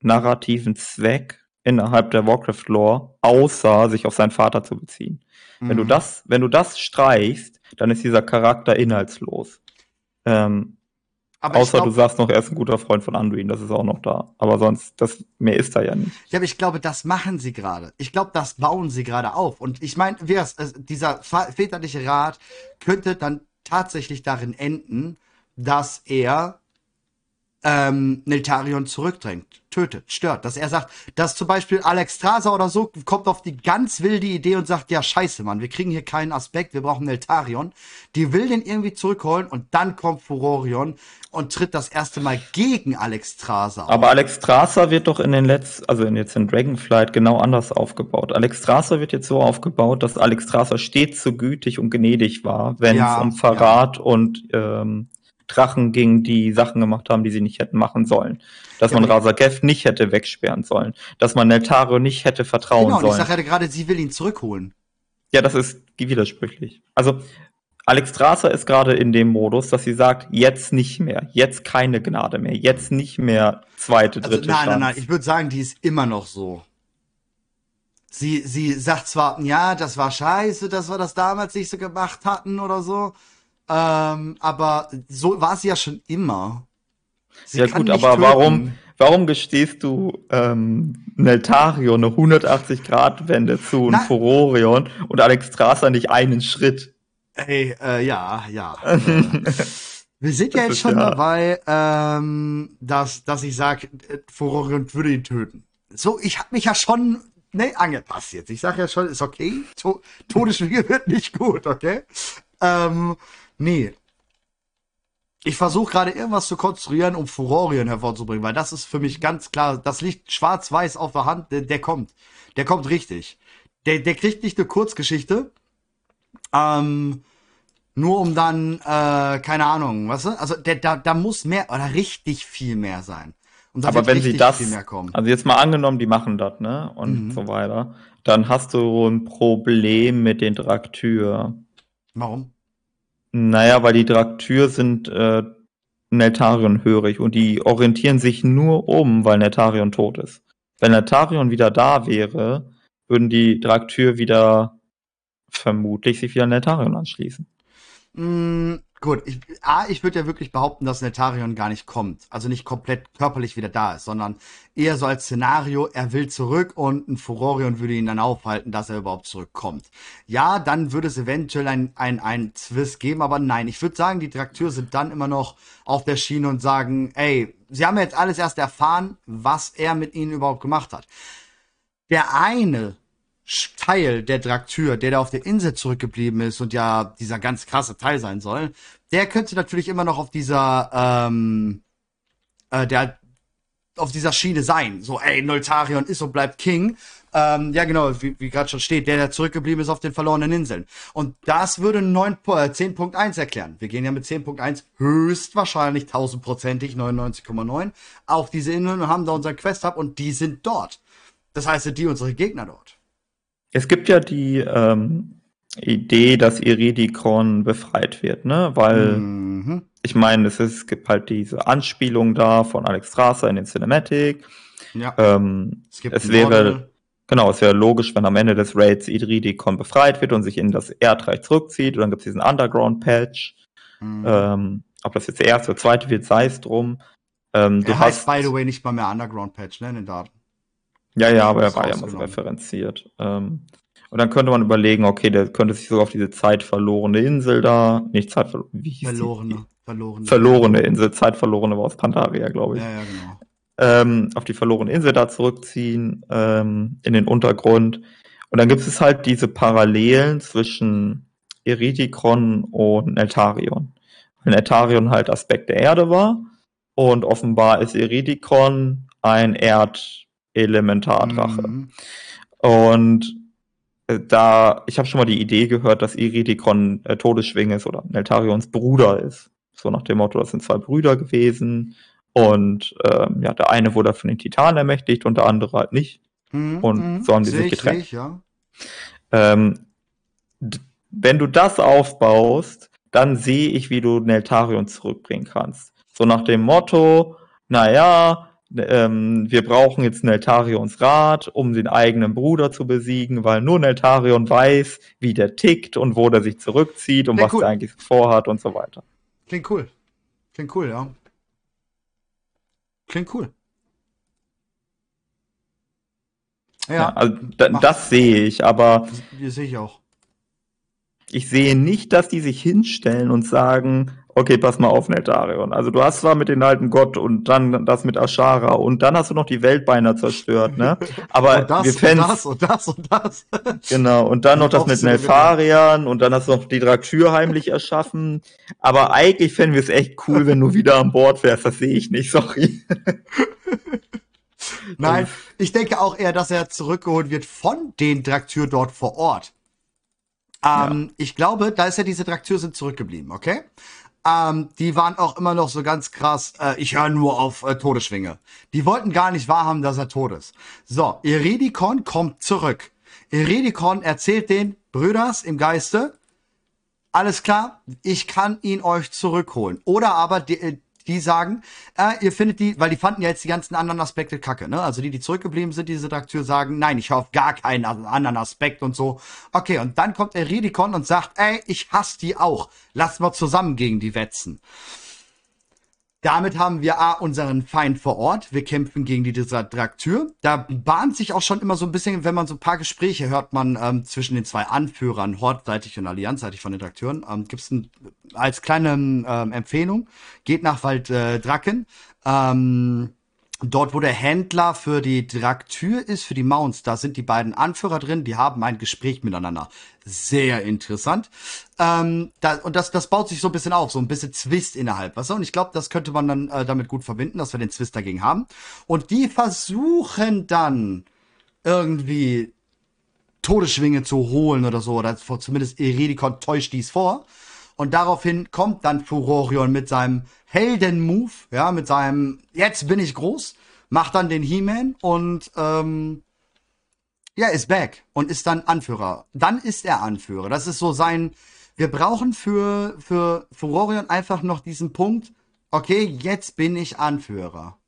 narrativen Zweck, innerhalb der Warcraft-Lore, außer sich auf seinen Vater zu beziehen. Mhm. Wenn du mhm. das, wenn du das streichst, dann ist dieser Charakter inhaltslos. Ähm, außer glaub, du sagst noch, er ist ein guter Freund von Anduin, das ist auch noch da. Aber sonst, das, mehr ist da ja nicht. Ja, aber ich glaube, das machen sie gerade. Ich glaube, das bauen sie gerade auf. Und ich meine, dieser väterliche Rat könnte dann tatsächlich darin enden, dass er ähm, Neltarion zurückdrängt, tötet, stört. Dass er sagt, dass zum Beispiel Alex Strasa oder so kommt auf die ganz wilde Idee und sagt, ja scheiße, Mann, wir kriegen hier keinen Aspekt, wir brauchen Neltarion. Die will den irgendwie zurückholen und dann kommt Furorion und tritt das erste Mal gegen Alex Strasa auf. Aber Alex Strasa wird doch in den letzten, also jetzt in Dragonflight genau anders aufgebaut. Alex Strasa wird jetzt so aufgebaut, dass Alex Strasa stets so gütig und gnädig war, wenn es ja, um Verrat ja. und ähm, Drachen ging, die Sachen gemacht haben, die sie nicht hätten machen sollen. Dass ja, man Rasagev nicht hätte wegsperren sollen. Dass man Neltaro nicht hätte vertrauen genau, sollen. Genau, ich sage ja gerade, sie will ihn zurückholen. Ja, das ist widersprüchlich. Also, Alex Strasser ist gerade in dem Modus, dass sie sagt, jetzt nicht mehr, jetzt keine Gnade mehr, jetzt nicht mehr zweite, also, dritte also, Nein, Chance. nein, nein, ich würde sagen, die ist immer noch so. Sie, sie sagt zwar, ja, das war scheiße, dass wir das damals nicht so gemacht hatten oder so, ähm, aber so war sie ja schon immer. Sie ja gut, aber töten. warum, warum gestehst du ähm, Neltarion eine 180-Grad-Wende zu und Furorion und Alex Strasser nicht einen Schritt? Ey, äh, ja, ja. <laughs> Wir sind ja jetzt schon ja. dabei, ähm, dass, dass ich sage, äh, Furorion würde ihn töten. So, ich habe mich ja schon ne, angepasst jetzt. Ich sage ja schon, ist okay. To Todesschwiege <laughs> wird nicht gut, okay? Ähm, Nee. Ich versuche gerade irgendwas zu konstruieren, um Furorien hervorzubringen, weil das ist für mich ganz klar, das liegt schwarz-weiß auf der Hand, der, der, kommt. Der kommt richtig. Der, der kriegt nicht eine Kurzgeschichte, ähm, nur um dann, äh, keine Ahnung, was? Weißt du? Also der, da, da muss mehr oder richtig viel mehr sein. Und Aber wenn sie das, also jetzt mal angenommen, die machen das, ne, und mhm. so weiter, dann hast du ein Problem mit den Draktür. Warum? Naja, weil die Draktyr sind äh, Neltarion hörig und die orientieren sich nur um, weil Neltarion tot ist. Wenn Neltarion wieder da wäre, würden die Draktyr wieder vermutlich sich wieder Neltarion anschließen. Mm, Gut, ich, A, ich würde ja wirklich behaupten, dass Netarion gar nicht kommt. Also nicht komplett körperlich wieder da ist, sondern eher so als Szenario, er will zurück und ein Furorion würde ihn dann aufhalten, dass er überhaupt zurückkommt. Ja, dann würde es eventuell ein, ein, ein Twist geben, aber nein, ich würde sagen, die Trakteure sind dann immer noch auf der Schiene und sagen, ey, sie haben jetzt alles erst erfahren, was er mit ihnen überhaupt gemacht hat. Der eine Teil der Draktür, der da auf der Insel zurückgeblieben ist und ja dieser ganz krasse Teil sein soll, der könnte natürlich immer noch auf dieser, ähm, äh, der auf dieser Schiene sein. So, ey, Noltarion ist und bleibt King. Ähm, ja, genau, wie, wie gerade schon steht, der, der zurückgeblieben ist auf den verlorenen Inseln. Und das würde 9, äh, 10.1 erklären. Wir gehen ja mit 10.1 höchstwahrscheinlich tausendprozentig 99,9 auf diese Inseln und haben da unseren Quest-Hub und die sind dort. Das heißt, sind die unsere Gegner dort. Es gibt ja die ähm, Idee, dass Iridikon befreit wird, ne? Weil mhm. ich meine, es, ist, es gibt halt diese Anspielung da von Alex Strasser in den Cinematic. Ja. Ähm, es, es wäre genau, es wäre logisch, wenn am Ende des Raids Iridikon befreit wird und sich in das Erdreich zurückzieht. Und dann gibt es diesen Underground-Patch. Mhm. Ähm, ob das jetzt der erste oder zweite wird, sei es drum. Ähm, du heißt, hast, by the way, nicht mal mehr Underground-Patch, ne, in den Daten. Ja, ja, aber er war ja immer so referenziert. Ähm, und dann könnte man überlegen, okay, der könnte sich sogar auf diese zeitverlorene Insel da, nicht zeitverlorene, wie hieß verlorene, die? verlorene, verlorene Insel, zeitverlorene war aus Pandaria, glaube ich. Ja, ja, genau. Ähm, auf die verlorene Insel da zurückziehen, ähm, in den Untergrund. Und dann gibt es halt diese Parallelen zwischen Eridikron und Neltarion. Weil Neltarion halt Aspekt der Erde war und offenbar ist Eridikron ein Erdelementardrache. Mhm. Und äh, da, ich habe schon mal die Idee gehört, dass Iridikon äh, Todesschwing ist oder Neltarions Bruder ist. So nach dem Motto, das sind zwei Brüder gewesen. Und ähm, ja, der eine wurde von den Titanen ermächtigt und der andere halt nicht. Mhm, und mhm. so haben die sich getrennt. Ich, ja. ähm, wenn du das aufbaust, dann sehe ich, wie du Neltarion zurückbringen kannst. So nach dem Motto, naja, ähm, wir brauchen jetzt Neltarions Rat, um den eigenen Bruder zu besiegen, weil nur Neltarion weiß, wie der tickt und wo der sich zurückzieht und Klingt was cool. er eigentlich vorhat und so weiter. Klingt cool. Klingt cool, ja. Klingt cool. Ja, ja also da, das sehe ich, aber. Das sehe ich auch. Ich sehe nicht, dass die sich hinstellen und sagen, okay, pass mal auf, Neltarion. Also du hast zwar mit den alten Gott und dann das mit Ashara und dann hast du noch die Welt beinahe zerstört, ne? <laughs> Aber und das, wir fänden das und das und das. <laughs> Genau, und dann noch das mit Nelfarian und dann hast du noch die Draktür heimlich erschaffen. Aber eigentlich fänden wir es echt cool, wenn du <laughs> wieder an Bord wärst. Das sehe ich nicht, sorry. Nein, ich denke auch eher, dass er zurückgeholt wird von den Draktür dort vor Ort. Ähm, ja. Ich glaube, da ist ja diese Draktür sind zurückgeblieben, okay? Ähm, die waren auch immer noch so ganz krass, äh, ich höre nur auf äh, Todesschwinge. Die wollten gar nicht wahrhaben, dass er tot ist. So, Iridikon kommt zurück. Iridikon erzählt den Brüders im Geiste, alles klar, ich kann ihn euch zurückholen. Oder aber die, äh, die sagen, äh, ihr findet die, weil die fanden ja jetzt die ganzen anderen Aspekte kacke, ne? Also die, die zurückgeblieben sind, diese Redakteur sagen, nein, ich auf gar keinen anderen Aspekt und so. Okay, und dann kommt Eridikon und sagt, ey, ich hasse die auch. Lass mal zusammen gegen die wetzen. Damit haben wir A, unseren Feind vor Ort. Wir kämpfen gegen die Desaktür. Da bahnt sich auch schon immer so ein bisschen, wenn man so ein paar Gespräche hört, man ähm, zwischen den zwei Anführern, Hortseitig und Allianzseitig von den Drakteuren, ähm, gibt es als kleine ähm, Empfehlung, geht nach Wald äh, Draken. Ähm, Dort, wo der Händler für die Draktür ist, für die Mounts, da sind die beiden Anführer drin, die haben ein Gespräch miteinander. Sehr interessant. Ähm, da, und das, das baut sich so ein bisschen auf, so ein bisschen Zwist innerhalb, was? Und ich glaube, das könnte man dann äh, damit gut verbinden, dass wir den Zwist dagegen haben. Und die versuchen dann irgendwie Todesschwinge zu holen oder so, oder zumindest Eredikon täuscht dies vor. Und daraufhin kommt dann Furorion mit seinem Helden-Move, ja, mit seinem Jetzt bin ich groß, macht dann den He-Man und ähm, ja, ist back und ist dann Anführer. Dann ist er Anführer. Das ist so sein. Wir brauchen für, für Furorion einfach noch diesen Punkt, okay, jetzt bin ich Anführer.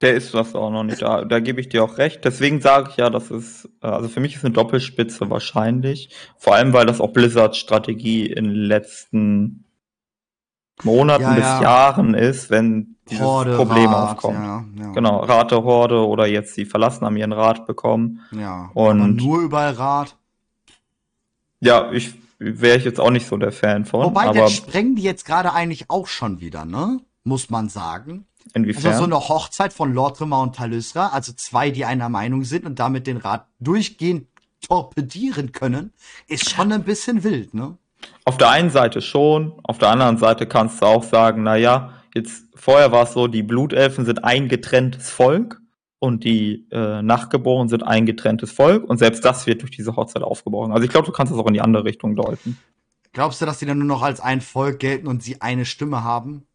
Der ist das auch noch nicht da. Da gebe ich dir auch recht. Deswegen sage ich ja, das ist, äh, also für mich ist eine Doppelspitze wahrscheinlich. Vor allem, weil das auch Blizzards Strategie in den letzten Monaten ja, bis ja. Jahren ist, wenn dieses Horde, Problem Rat, aufkommt. Ja. Genau, Rate, Horde oder jetzt die verlassen haben ihren Rat bekommen. Ja. Und nur überall Rat. Ja, ich wäre ich jetzt auch nicht so der Fan von. Wobei, aber der sprengen die jetzt gerade eigentlich auch schon wieder, ne? Muss man sagen. Inwiefern? Also so eine Hochzeit von Lortremer und Talysra, also zwei, die einer Meinung sind und damit den Rat durchgehend torpedieren können, ist schon ein bisschen wild, ne? Auf der einen Seite schon, auf der anderen Seite kannst du auch sagen, na ja, jetzt vorher war es so, die Blutelfen sind ein getrenntes Volk und die äh, Nachgeborenen sind ein getrenntes Volk und selbst das wird durch diese Hochzeit aufgebrochen. Also ich glaube, du kannst das auch in die andere Richtung deuten. Glaubst du, dass die dann nur noch als ein Volk gelten und sie eine Stimme haben?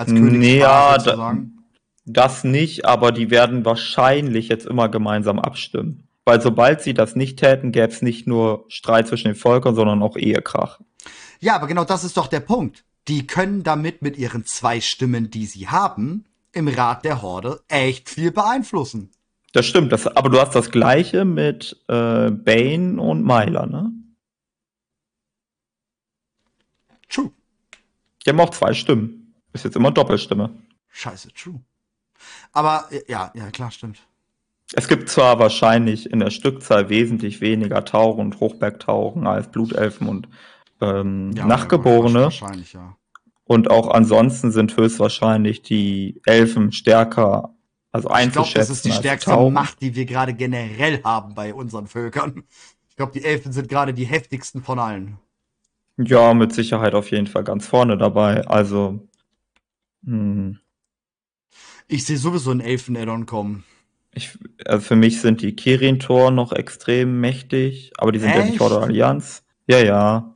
Als nee, ja, da, das nicht, aber die werden wahrscheinlich jetzt immer gemeinsam abstimmen. Weil sobald sie das nicht täten, gäbe es nicht nur Streit zwischen den Völkern, sondern auch Ehekrach. Ja, aber genau das ist doch der Punkt. Die können damit mit ihren zwei Stimmen, die sie haben, im Rat der Horde echt viel beeinflussen. Das stimmt, das, aber du hast das gleiche mit äh, Bane und Myla, ne? True. Die haben auch zwei Stimmen. Ist jetzt immer Doppelstimme. Scheiße, true. Aber ja, ja, klar, stimmt. Es gibt zwar wahrscheinlich in der Stückzahl wesentlich weniger Tauchen und Hochbergtauchen als Blutelfen und ähm, ja, Nachgeborene. Wahrscheinlich, ja. Und auch ansonsten sind höchstwahrscheinlich die Elfen stärker, also ich einzuschätzen. Ich glaube, das ist die stärkste Tauchen. Macht, die wir gerade generell haben bei unseren Völkern. Ich glaube, die Elfen sind gerade die heftigsten von allen. Ja, mit Sicherheit auf jeden Fall ganz vorne dabei. Also. Hm. Ich sehe sowieso einen Elfen-Addon kommen. Ich, also für mich sind die Kirin-Tor noch extrem mächtig, aber die sind Echt? ja nicht Horde Allianz. Ja, ja.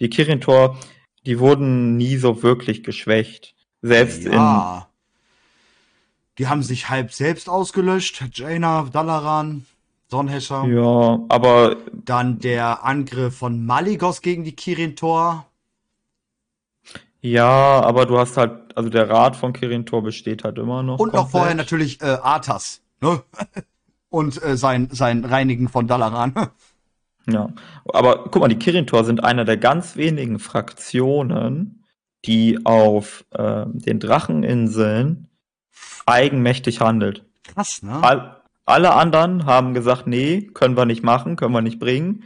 Die Kirin-Tor, die wurden nie so wirklich geschwächt. Selbst ja. in. Die haben sich halb selbst ausgelöscht. Jaina, Dalaran, Sonnhäscher. Ja, aber. Dann der Angriff von Maligos gegen die Kirin-Tor. Ja, aber du hast halt, also der Rat von Kirin-Tor besteht halt immer noch. Und komplett. noch vorher natürlich äh, Arthas. Ne? <laughs> Und äh, sein, sein Reinigen von Dalaran. <laughs> ja, aber guck mal, die Kirin-Tor sind einer der ganz wenigen Fraktionen, die auf äh, den Dracheninseln eigenmächtig handelt. Krass, ne? All, alle anderen haben gesagt, nee, können wir nicht machen, können wir nicht bringen.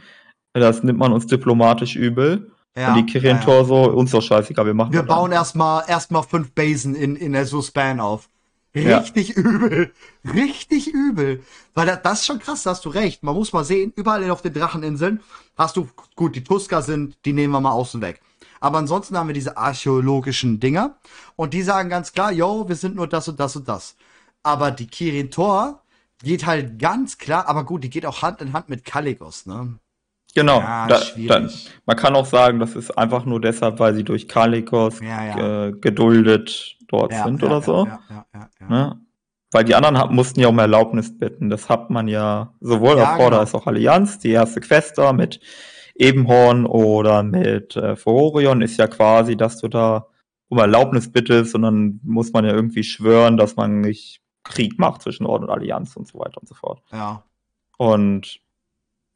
Das nimmt man uns diplomatisch übel. Ja, und die ja, ja. so, uns doch scheißegal, wir machen Wir bauen erstmal erstmal fünf Basen in, in der Suspan auf. Richtig übel. Richtig übel. Weil das, das ist schon krass, da hast du recht. Man muss mal sehen, überall auf den Dracheninseln hast du, gut, die Tusker sind, die nehmen wir mal außen weg. Aber ansonsten haben wir diese archäologischen Dinger und die sagen ganz klar, yo, wir sind nur das und das und das. Aber die Kirin Tor geht halt ganz klar, aber gut, die geht auch Hand in Hand mit Caligos, ne? Genau. Ja, da, da, man kann auch sagen, das ist einfach nur deshalb, weil sie durch Kalikos ja, ja. Äh, geduldet dort sind oder so. Ne? Weil die anderen mussten ja um Erlaubnis bitten. Das hat man ja sowohl auf Border genau. als auch Allianz. Die erste Quest da mit Ebenhorn oder mit äh, Furorion ist ja quasi, dass du da um Erlaubnis bittest und dann muss man ja irgendwie schwören, dass man nicht Krieg macht zwischen Orden und Allianz und so weiter und so fort. Ja. Und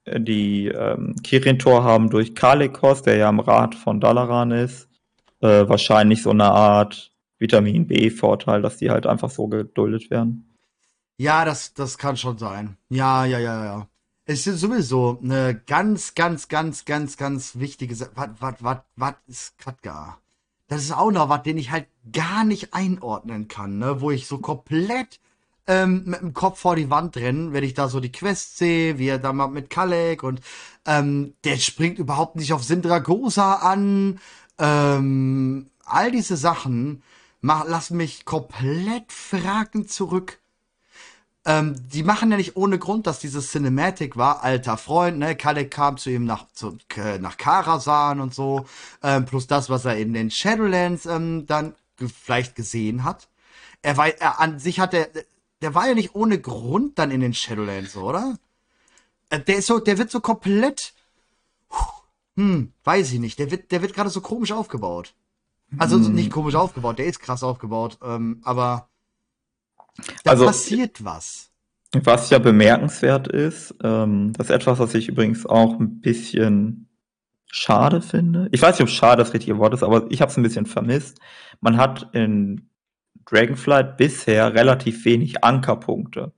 die ähm, Kirin-Tor haben durch Kalikos, der ja im Rat von Dalaran ist, äh, wahrscheinlich so eine Art Vitamin B-Vorteil, dass die halt einfach so geduldet werden. Ja, das, das kann schon sein. Ja, ja, ja, ja. Es ist sowieso eine ganz, ganz, ganz, ganz, ganz wichtige Sache. Was, was, was, was ist Katka? Das ist auch noch was, den ich halt gar nicht einordnen kann, ne? Wo ich so komplett ähm, mit dem Kopf vor die Wand rennen, wenn ich da so die Quest sehe, wie er da mal mit Kalek und ähm, der springt überhaupt nicht auf Sindragosa an. Ähm, all diese Sachen mach, lassen mich komplett fragend zurück. Ähm, die machen ja nicht ohne Grund, dass dieses Cinematic war, alter Freund, ne? Kalek kam zu ihm nach, zu, äh, nach Karasan und so, ähm, plus das, was er in den Shadowlands ähm, dann vielleicht gesehen hat. Er war, er an sich hat er, der war ja nicht ohne Grund dann in den Shadowlands, oder? Äh, der ist so, der wird so komplett, hm, weiß ich nicht, der wird, der wird gerade so komisch aufgebaut. Also hm. nicht komisch aufgebaut, der ist krass aufgebaut, ähm, aber da also, passiert was. Was ja bemerkenswert ist, ähm, das ist etwas, was ich übrigens auch ein bisschen schade finde. Ich weiß nicht, ob schade das richtige Wort ist, aber ich habe es ein bisschen vermisst. Man hat in Dragonflight bisher relativ wenig Ankerpunkte.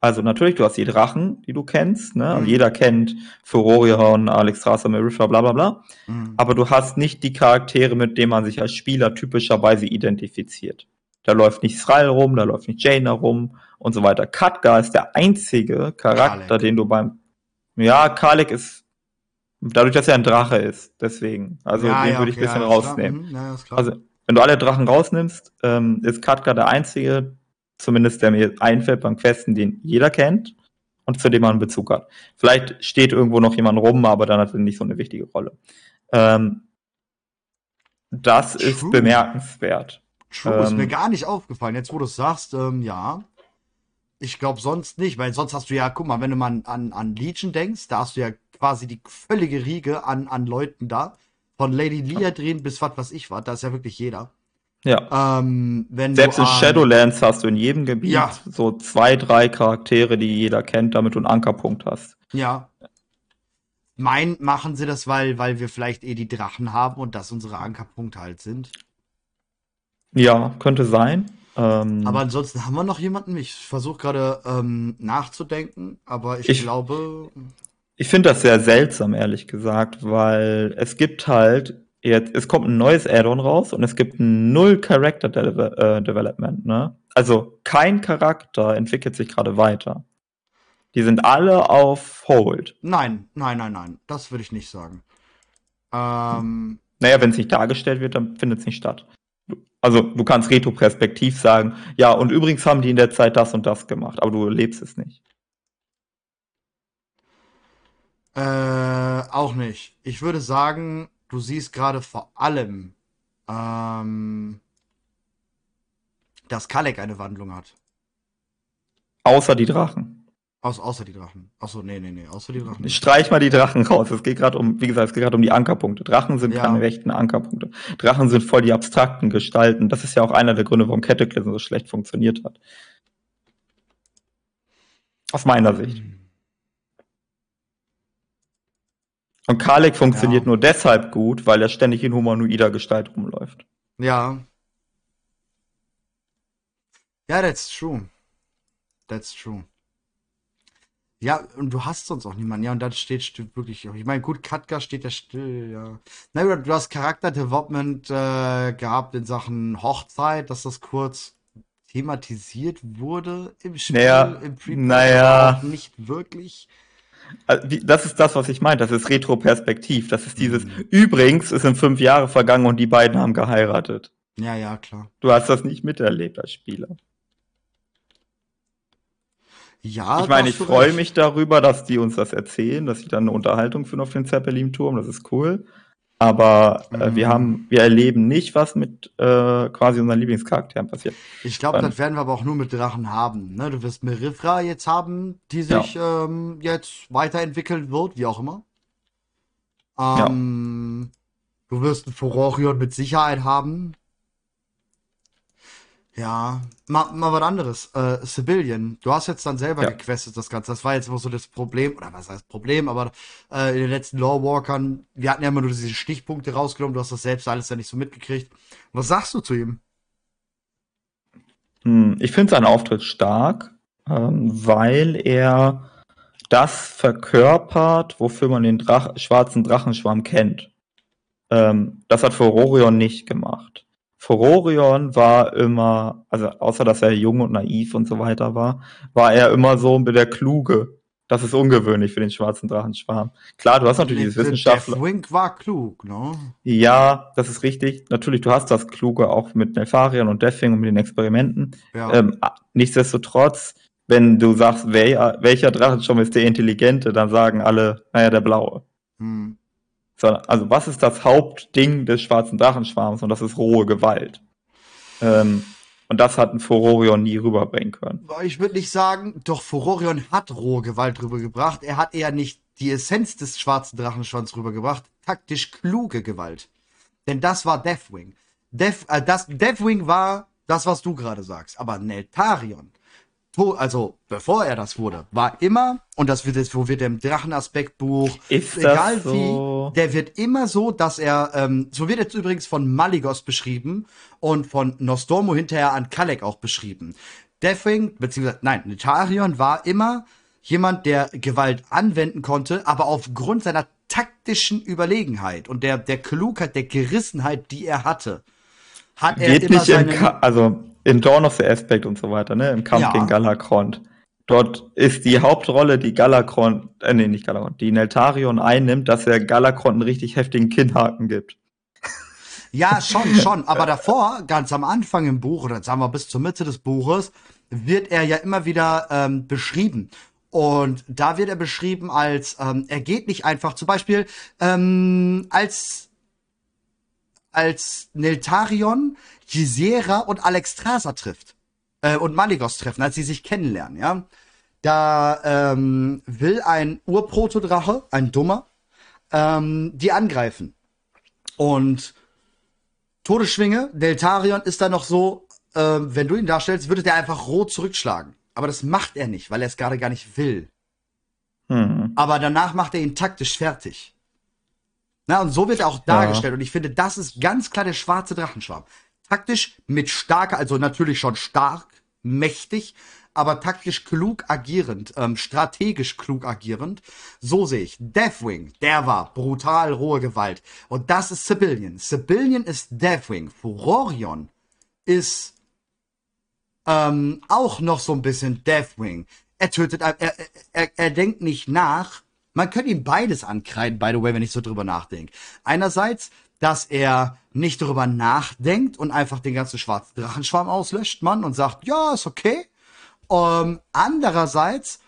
Also natürlich, du hast die Drachen, die du kennst, ne? Also mhm. jeder kennt Furorion, Alexstrasza, Marisha, bla bla bla. Mhm. Aber du hast nicht die Charaktere, mit denen man sich als Spieler typischerweise identifiziert. Da läuft nicht Sral rum, da läuft nicht Jaina rum und so weiter. Katka ist der einzige Charakter, Kalek. den du beim Ja, Kalek ist dadurch, dass er ein Drache ist, deswegen. Also ja, den ja, würde ich ein bisschen ja, rausnehmen. Mhm, ja, also wenn du alle Drachen rausnimmst, ähm, ist Katka der einzige, zumindest der mir einfällt beim Questen, den jeder kennt und zu dem man einen Bezug hat. Vielleicht steht irgendwo noch jemand rum, aber dann hat er nicht so eine wichtige Rolle. Ähm, das True. ist bemerkenswert. True, ähm, ist mir gar nicht aufgefallen. Jetzt, wo du es sagst, ähm, ja. Ich glaube sonst nicht, weil sonst hast du ja, guck mal, wenn du mal an, an Legion denkst, da hast du ja quasi die völlige Riege an, an Leuten da, von Lady Liadrin bis was weiß ich was, da ist ja wirklich jeder. Ja. Ähm, Selbst in Shadowlands hast du in jedem Gebiet ja. so zwei, drei Charaktere, die jeder kennt, damit du einen Ankerpunkt hast. Ja. Mein machen sie das, weil, weil wir vielleicht eh die Drachen haben und das unsere Ankerpunkte halt sind. Ja, könnte sein. Ähm, aber ansonsten haben wir noch jemanden? Ich versuche gerade ähm, nachzudenken, aber ich, ich glaube. Ich finde das sehr seltsam, ehrlich gesagt, weil es gibt halt jetzt, es kommt ein neues Add-on raus und es gibt null Character De äh, Development, ne? Also kein Charakter entwickelt sich gerade weiter. Die sind alle auf Hold. Nein, nein, nein, nein. Das würde ich nicht sagen. Ähm, naja, wenn es nicht dargestellt wird, dann findet es nicht statt. Also du kannst retroperspektiv sagen, ja, und übrigens haben die in der Zeit das und das gemacht, aber du erlebst es nicht. Äh, auch nicht. Ich würde sagen, du siehst gerade vor allem, ähm, dass Kalek eine Wandlung hat. Außer die Drachen. Aus, außer die Drachen. Achso, nee, nee, nee, außer die Drachen. Streich mal die Drachen raus. Es geht gerade um, wie gesagt, es geht gerade um die Ankerpunkte. Drachen sind ja. keine rechten Ankerpunkte. Drachen sind voll die abstrakten Gestalten. Das ist ja auch einer der Gründe, warum Cataclysm so schlecht funktioniert hat. Aus meiner Sicht. Und Kalek funktioniert ja. nur deshalb gut, weil er ständig in humanoider Gestalt rumläuft. Ja. Ja, that's true. That's true. Ja, und du hast sonst auch niemanden. Ja, und dann steht wirklich. Ich meine, gut, Katka steht ja still, ja. Na gut, du hast Charakter-Development äh, gehabt in Sachen Hochzeit, dass das kurz thematisiert wurde im Spiel, naja, im Prequel, naja. nicht wirklich. Also, das ist das, was ich meinte. Das ist Retroperspektiv. Das ist dieses. Mhm. Übrigens, es sind fünf Jahre vergangen und die beiden haben geheiratet. Ja, ja, klar. Du hast das nicht miterlebt als Spieler. Ja, ich meine, ich freue mich darüber, dass die uns das erzählen, dass sie dann eine Unterhaltung führen auf dem Zeppelin-Turm. Das ist cool. Aber äh, mhm. wir haben, wir erleben nicht, was mit äh, quasi unseren Lieblingscharakteren passiert. Ich glaube, das werden wir aber auch nur mit Drachen haben. Ne? Du wirst Merifra jetzt haben, die sich ja. ähm, jetzt weiterentwickeln wird, wie auch immer. Ähm, ja. Du wirst ein Furorion mit Sicherheit haben. Ja, mal, mal was anderes. Äh, Civilian, du hast jetzt dann selber ja. gequestet, das Ganze. Das war jetzt immer so das Problem, oder was heißt Problem, aber äh, in den letzten Lawwalkern, wir hatten ja immer nur diese Stichpunkte rausgenommen, du hast das selbst alles ja nicht so mitgekriegt. Was sagst du zu ihm? Hm, ich finde seinen Auftritt stark, ähm, weil er das verkörpert, wofür man den Drach schwarzen Drachenschwarm kennt. Ähm, das hat Furorion nicht gemacht. Furorion war immer, also außer dass er jung und naiv und so weiter war, war er immer so mit der Kluge. Das ist ungewöhnlich für den schwarzen Drachenschwarm. Klar, du hast natürlich dieses Wissenschaftler. Deathwing war klug, ne? Ja, das ist richtig. Natürlich, du hast das Kluge auch mit Nelfarion und Deathwing und mit den Experimenten. Ja. Ähm, nichtsdestotrotz, wenn du sagst, wer, welcher Drachenschwarm ist der intelligente, dann sagen alle, naja, der blaue. Hm sondern also was ist das Hauptding des schwarzen Drachenschwarms und das ist rohe Gewalt. Ähm, und das hat ein Furorion nie rüberbringen können. Ich würde nicht sagen, doch Furorion hat rohe Gewalt rübergebracht. Er hat eher nicht die Essenz des schwarzen Drachenschwanz rübergebracht, taktisch kluge Gewalt. Denn das war Deathwing. Death, äh, das, Deathwing war das, was du gerade sagst. Aber Neltarion also bevor er das wurde, war immer, und das wird jetzt, wo wird im Drachenaspektbuch, egal so? wie, der wird immer so, dass er, ähm, so wird jetzt übrigens von Maligos beschrieben und von Nostormo hinterher an Kalek auch beschrieben. Deathwing, beziehungsweise, nein, Netarion war immer jemand, der Gewalt anwenden konnte, aber aufgrund seiner taktischen Überlegenheit und der, der Klugheit, der Gerissenheit, die er hatte, hat er Geht immer seine... Also in Dawn of the Aspect und so weiter, ne? Im Kampf ja. gegen Galakrond. Dort ist die Hauptrolle, die Galakrond, äh, nee, nicht Galakrond, die Neltarion einnimmt, dass er Galakrond einen richtig heftigen Kinnhaken gibt. Ja, <laughs> schon, schon. Aber davor, ganz am Anfang im Buch, oder sagen wir bis zur Mitte des Buches, wird er ja immer wieder ähm, beschrieben. Und da wird er beschrieben als, ähm, er geht nicht einfach, zum Beispiel, ähm, als, als Neltarion Gisera und Alexstrasza trifft. Äh, und Maligos treffen, als sie sich kennenlernen, ja. Da ähm, will ein Urprotodrache, ein Dummer, ähm, die angreifen. Und Todesschwinge, Deltarion ist da noch so, äh, wenn du ihn darstellst, würde der einfach rot zurückschlagen. Aber das macht er nicht, weil er es gerade gar nicht will. Hm. Aber danach macht er ihn taktisch fertig. Na, und so wird er auch dargestellt. Ja. Und ich finde, das ist ganz klar der schwarze Drachenschwarm taktisch mit starker, also natürlich schon stark, mächtig, aber taktisch klug agierend, ähm, strategisch klug agierend. So sehe ich. Deathwing, der war brutal rohe Gewalt. Und das ist Civilian. Civilian ist Deathwing. Furorion ist ähm, auch noch so ein bisschen Deathwing. Er tötet, er, er, er, er denkt nicht nach. Man könnte ihm beides ankreiden, by the way, wenn ich so drüber nachdenke. Einerseits, dass er nicht darüber nachdenkt und einfach den ganzen schwarzen Drachenschwarm auslöscht, man, und sagt, ja, ist okay. Ähm, andererseits,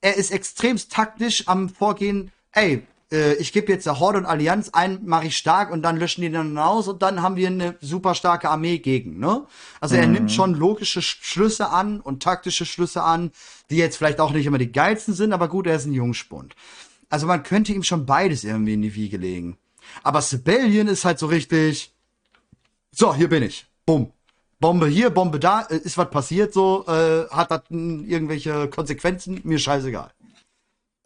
er ist extremst taktisch am Vorgehen, ey, äh, ich gebe jetzt der Horde und Allianz ein, mache ich stark und dann löschen die dann aus und dann haben wir eine super starke Armee gegen, ne? Also er mhm. nimmt schon logische Schlüsse an und taktische Schlüsse an, die jetzt vielleicht auch nicht immer die geilsten sind, aber gut, er ist ein Jungspund. Also man könnte ihm schon beides irgendwie in die Wiege legen. Aber Sibelian ist halt so richtig, so, hier bin ich. Bumm. Bombe hier, Bombe da, äh, ist was passiert so, äh, hat das irgendwelche Konsequenzen, mir scheißegal.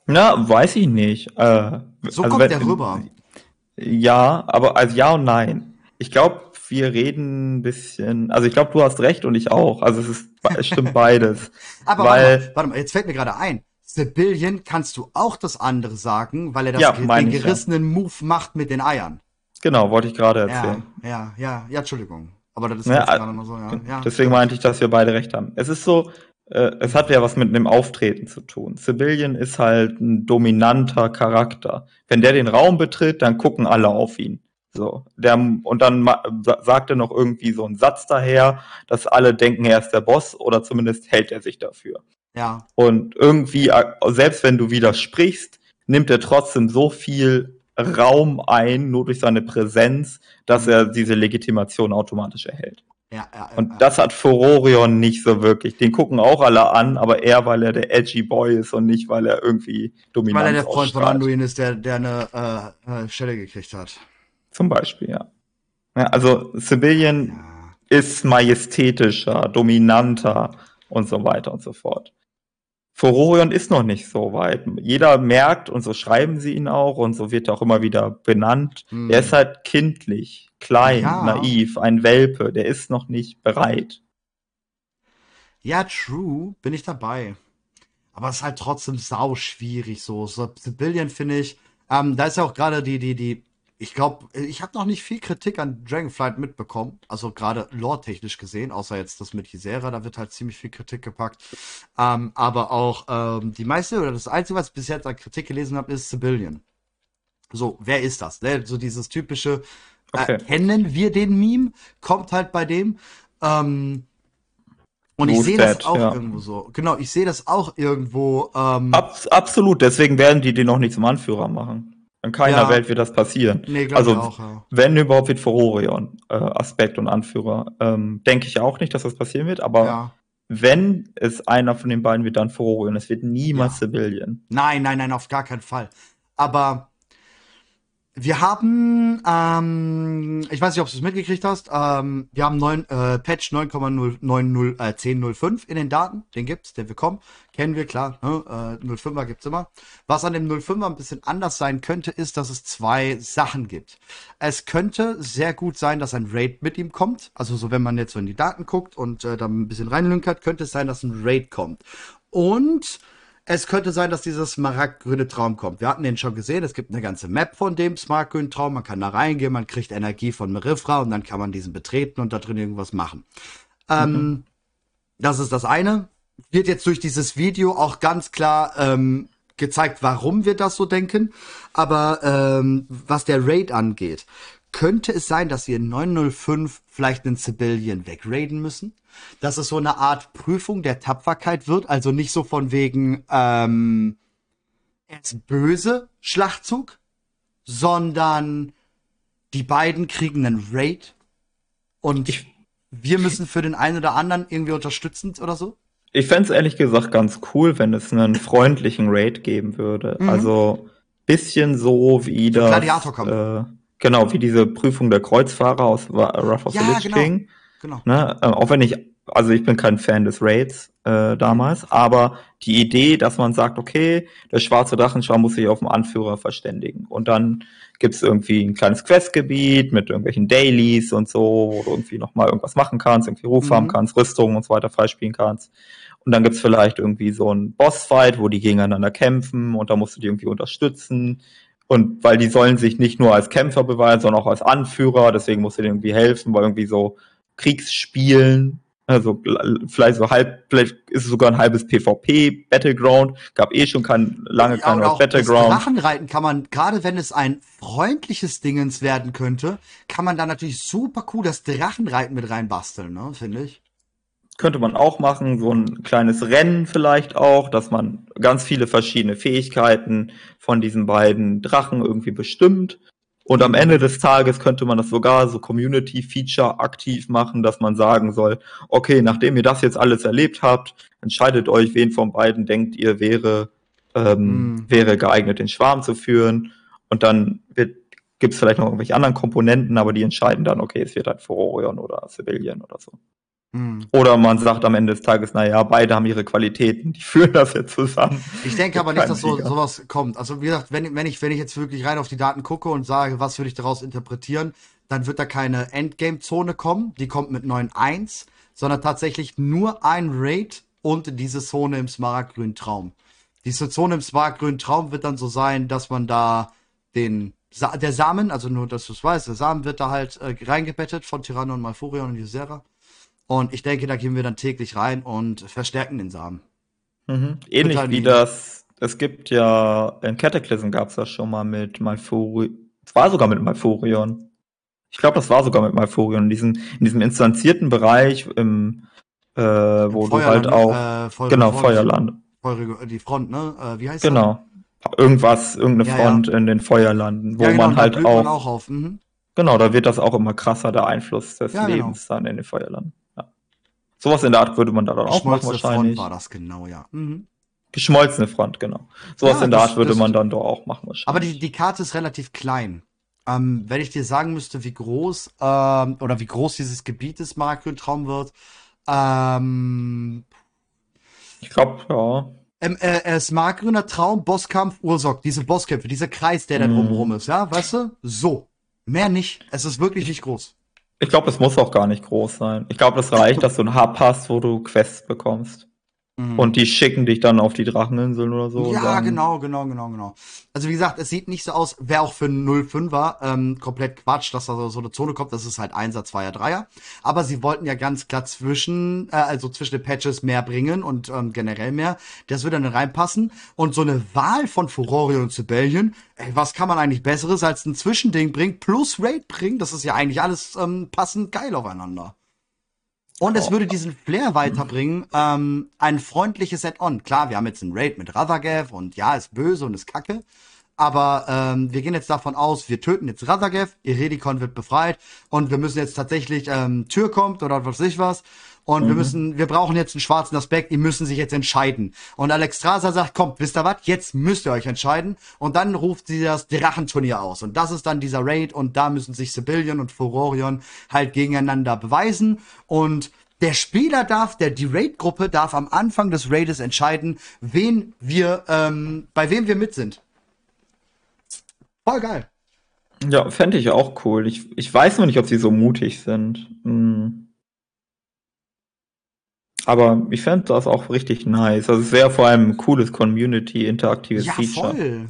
Na, weiß ich nicht. Äh, so also kommt wenn, der rüber. Ja, aber also ja und nein. Ich glaube, wir reden ein bisschen, also ich glaube, du hast recht und ich auch. Also es ist, es stimmt beides. <laughs> aber weil, warte, mal, warte mal, jetzt fällt mir gerade ein. Sibillion kannst du auch das andere sagen, weil er das, ja, den gerissenen ja. Move macht mit den Eiern. Genau, wollte ich gerade erzählen. Ja, ja, ja, ja, Entschuldigung. Aber das ist ja, gerade noch so, ja. ja. Deswegen meinte ich, dass wir beide recht haben. Es ist so, äh, es hat ja was mit einem Auftreten zu tun. Civilian ist halt ein dominanter Charakter. Wenn der den Raum betritt, dann gucken alle auf ihn. So, der, und dann sagt er noch irgendwie so einen Satz daher, dass alle denken, er ist der Boss oder zumindest hält er sich dafür. Ja. Und irgendwie, äh, selbst wenn du widersprichst, nimmt er trotzdem so viel Raum ein, nur durch seine Präsenz, dass er diese Legitimation automatisch erhält. Ja, ja, und ja. das hat Furorion nicht so wirklich. Den gucken auch alle an, aber er, weil er der edgy Boy ist und nicht, weil er irgendwie dominant ist. Weil er der Freund von Anduin ist, der, der eine äh, äh, Stelle gekriegt hat. Zum Beispiel, ja. ja also Sibylian ja. ist majestätischer, dominanter und so weiter und so fort. Furorion ist noch nicht so weit. Jeder merkt, und so schreiben sie ihn auch, und so wird er auch immer wieder benannt, hm. er ist halt kindlich, klein, ja. naiv, ein Welpe, der ist noch nicht bereit. Ja, true, bin ich dabei. Aber es ist halt trotzdem sau schwierig so. So Sibylian finde ich, ähm, da ist ja auch gerade die, die, die ich glaube, ich habe noch nicht viel Kritik an Dragonflight mitbekommen, also gerade lore-technisch gesehen, außer jetzt das mit Hisera, da wird halt ziemlich viel Kritik gepackt. Ähm, aber auch ähm, die meiste oder das Einzige, was ich bis jetzt an Kritik gelesen habe, ist Civilian. So, wer ist das? Ne? So dieses typische, okay. kennen wir den Meme? Kommt halt bei dem. Ähm, und ich sehe das auch ja. irgendwo so. Genau, ich sehe das auch irgendwo. Ähm, Abs absolut, deswegen werden die den noch nicht zum Anführer machen. In keiner ja. Welt wird das passieren. Nee, also, auch, ja. wenn überhaupt wird Furorion äh, Aspekt und Anführer. Ähm, Denke ich auch nicht, dass das passieren wird, aber wenn es einer von den beiden wird, dann Furorion. Es wird niemals ja. Civilian. Nein, nein, nein, auf gar keinen Fall. Aber wir haben, ähm, ich weiß nicht, ob du es mitgekriegt hast, ähm, wir haben neun, äh, Patch 9,090 äh, in den Daten, den gibt's, den wir kommen, kennen wir, klar, ne? äh, 05er gibt's immer. Was an dem 05er ein bisschen anders sein könnte, ist, dass es zwei Sachen gibt. Es könnte sehr gut sein, dass ein Raid mit ihm kommt, also so, wenn man jetzt so in die Daten guckt und äh, da ein bisschen reinlünkert, könnte es sein, dass ein Raid kommt. Und es könnte sein, dass dieser smaragdgrüne Traum kommt. Wir hatten den schon gesehen. Es gibt eine ganze Map von dem smaragdgrünen Traum. Man kann da reingehen, man kriegt Energie von Merifra und dann kann man diesen betreten und da drin irgendwas machen. Ähm, mhm. das ist das eine. Wird jetzt durch dieses Video auch ganz klar ähm, gezeigt, warum wir das so denken. Aber ähm, was der Raid angeht, könnte es sein, dass wir in 905 vielleicht einen Civilian wegraiden müssen? Dass es so eine Art Prüfung der Tapferkeit wird, also nicht so von wegen, ähm, er ist böse, Schlachtzug, sondern die beiden kriegen einen Raid und ich, wir müssen für den einen oder anderen irgendwie unterstützend oder so? Ich fände ehrlich gesagt ganz cool, wenn es einen freundlichen Raid geben würde. Mhm. Also bisschen so wie so das. Gladiator äh, Genau, wie diese Prüfung der Kreuzfahrer aus Wrath of the Lich. King. Genau. Ne? Äh, auch wenn ich, also ich bin kein Fan des Raids äh, damals, aber die Idee, dass man sagt, okay, der schwarze Drachenschwarm muss sich auf den Anführer verständigen und dann gibt es irgendwie ein kleines Questgebiet mit irgendwelchen Dailies und so, wo du irgendwie nochmal irgendwas machen kannst, irgendwie Ruf mhm. haben kannst, Rüstungen und so weiter freispielen kannst. Und dann gibt's vielleicht irgendwie so einen Bossfight, wo die gegeneinander kämpfen und da musst du die irgendwie unterstützen. Und weil die sollen sich nicht nur als Kämpfer beweisen, sondern auch als Anführer, deswegen musst du denen irgendwie helfen, weil irgendwie so Kriegsspielen also vielleicht so halb, vielleicht ist es sogar ein halbes PvP Battleground. Gab eh schon kein lange ja, kein Battleground. Drachenreiten kann man, gerade wenn es ein freundliches Dingens werden könnte, kann man da natürlich super cool das Drachenreiten mit reinbasteln, ne, finde ich. Könnte man auch machen, so ein kleines Rennen vielleicht auch, dass man ganz viele verschiedene Fähigkeiten von diesen beiden Drachen irgendwie bestimmt und am Ende des Tages könnte man das sogar so Community-Feature aktiv machen, dass man sagen soll, okay, nachdem ihr das jetzt alles erlebt habt, entscheidet euch, wen von beiden denkt ihr wäre, ähm, mhm. wäre geeignet, den Schwarm zu führen. Und dann gibt es vielleicht noch irgendwelche anderen Komponenten, aber die entscheiden dann, okay, es wird halt Furorion oder Civilian oder so. Mhm. Oder man sagt am Ende des Tages, naja, beide haben ihre Qualitäten, die <laughs> führen das jetzt zusammen. Ich denke aber nicht, dass so, sowas kommt. Also wie gesagt, wenn, wenn, ich, wenn ich jetzt wirklich rein auf die Daten gucke und sage, was würde ich daraus interpretieren, dann wird da keine Endgame-Zone kommen, die kommt mit 9.1, sondern tatsächlich nur ein Raid und diese Zone im Smaragdgrünen Traum. Diese Zone im Smaragdgrünen Traum wird dann so sein, dass man da den Sa der Samen, also nur, dass du es weißt, der Samen wird da halt äh, reingebettet von Tyranno und Malfurion und Ysera. Und ich denke, da gehen wir dann täglich rein und verstärken den Samen. Mhm. Ähnlich wie das, es gibt ja, in Cataclysm gab es das schon mal mit Malfurion. Es war sogar mit Malfurion. Ich glaube, das war sogar mit Malfurion. In diesem, in diesem instanzierten Bereich, im, äh, wo Im du halt auch. Äh, Feuer, genau, Front, Feuerland. Feuer, die Front, ne? Äh, wie heißt das? Genau. Das? Irgendwas, irgendeine ja, Front ja. in den Feuerlanden, wo ja, genau, man halt auch. Man auch. Mhm. Genau, da wird das auch immer krasser, der Einfluss des genau. Lebens genau. dann in den Feuerlanden. Sowas in der Art würde man da dann auch machen wahrscheinlich. Front war das genau, ja. Mhm. Geschmolzene Front, genau. Sowas ja, in der Art würde man dann doch auch machen wahrscheinlich. Aber die, die Karte ist relativ klein. Ähm, wenn ich dir sagen müsste, wie groß ähm, oder wie groß dieses Gebiet des Traum wird, ähm, ich glaube, ja. Ähm, äh, äh, Smargrüner Traum, Bosskampf, Ursock, diese Bosskämpfe, dieser Kreis, der da mm. drumherum ist, ja, weißt du? So. Mehr nicht. Es ist wirklich nicht groß. Ich glaube, es muss auch gar nicht groß sein. Ich glaube, es reicht, dass du einen Hub hast, wo du Quests bekommst. Mhm. Und die schicken dich dann auf die Dracheninseln oder so. Ja, genau, genau, genau, genau. Also wie gesagt, es sieht nicht so aus, wäre auch für einen 05er ähm, komplett Quatsch, dass da so eine Zone kommt. Das ist halt Einser, Zweier, Dreier. Aber sie wollten ja ganz klar zwischen, äh, also zwischen den Patches mehr bringen und ähm, generell mehr. Das würde dann reinpassen. Und so eine Wahl von Furore und Sibellion, ey, was kann man eigentlich Besseres als ein Zwischending bringen plus Raid bringen? Das ist ja eigentlich alles ähm, passend geil aufeinander. Und es würde diesen Flair weiterbringen, ähm, ein freundliches Add-on. Klar, wir haben jetzt einen Raid mit Radagav und ja, ist böse und ist kacke. Aber ähm, wir gehen jetzt davon aus, wir töten jetzt Radagav, Iredikon wird befreit und wir müssen jetzt tatsächlich, ähm, Tür kommt oder was weiß ich was und mhm. wir müssen, wir brauchen jetzt einen schwarzen Aspekt, die müssen sich jetzt entscheiden. Und Alexstrasza sagt, kommt, wisst ihr was, jetzt müsst ihr euch entscheiden. Und dann ruft sie das Drachenturnier aus. Und das ist dann dieser Raid und da müssen sich Sibylion und Furorion halt gegeneinander beweisen. Und der Spieler darf, der die Raid-Gruppe darf am Anfang des Raides entscheiden, wen wir, ähm, bei wem wir mit sind. Voll geil. Ja, fände ich auch cool. Ich, ich weiß nur nicht, ob sie so mutig sind. Hm. Aber ich fände das auch richtig nice. Also es wäre vor allem ein cooles Community-interaktives ja, Feature. Voll.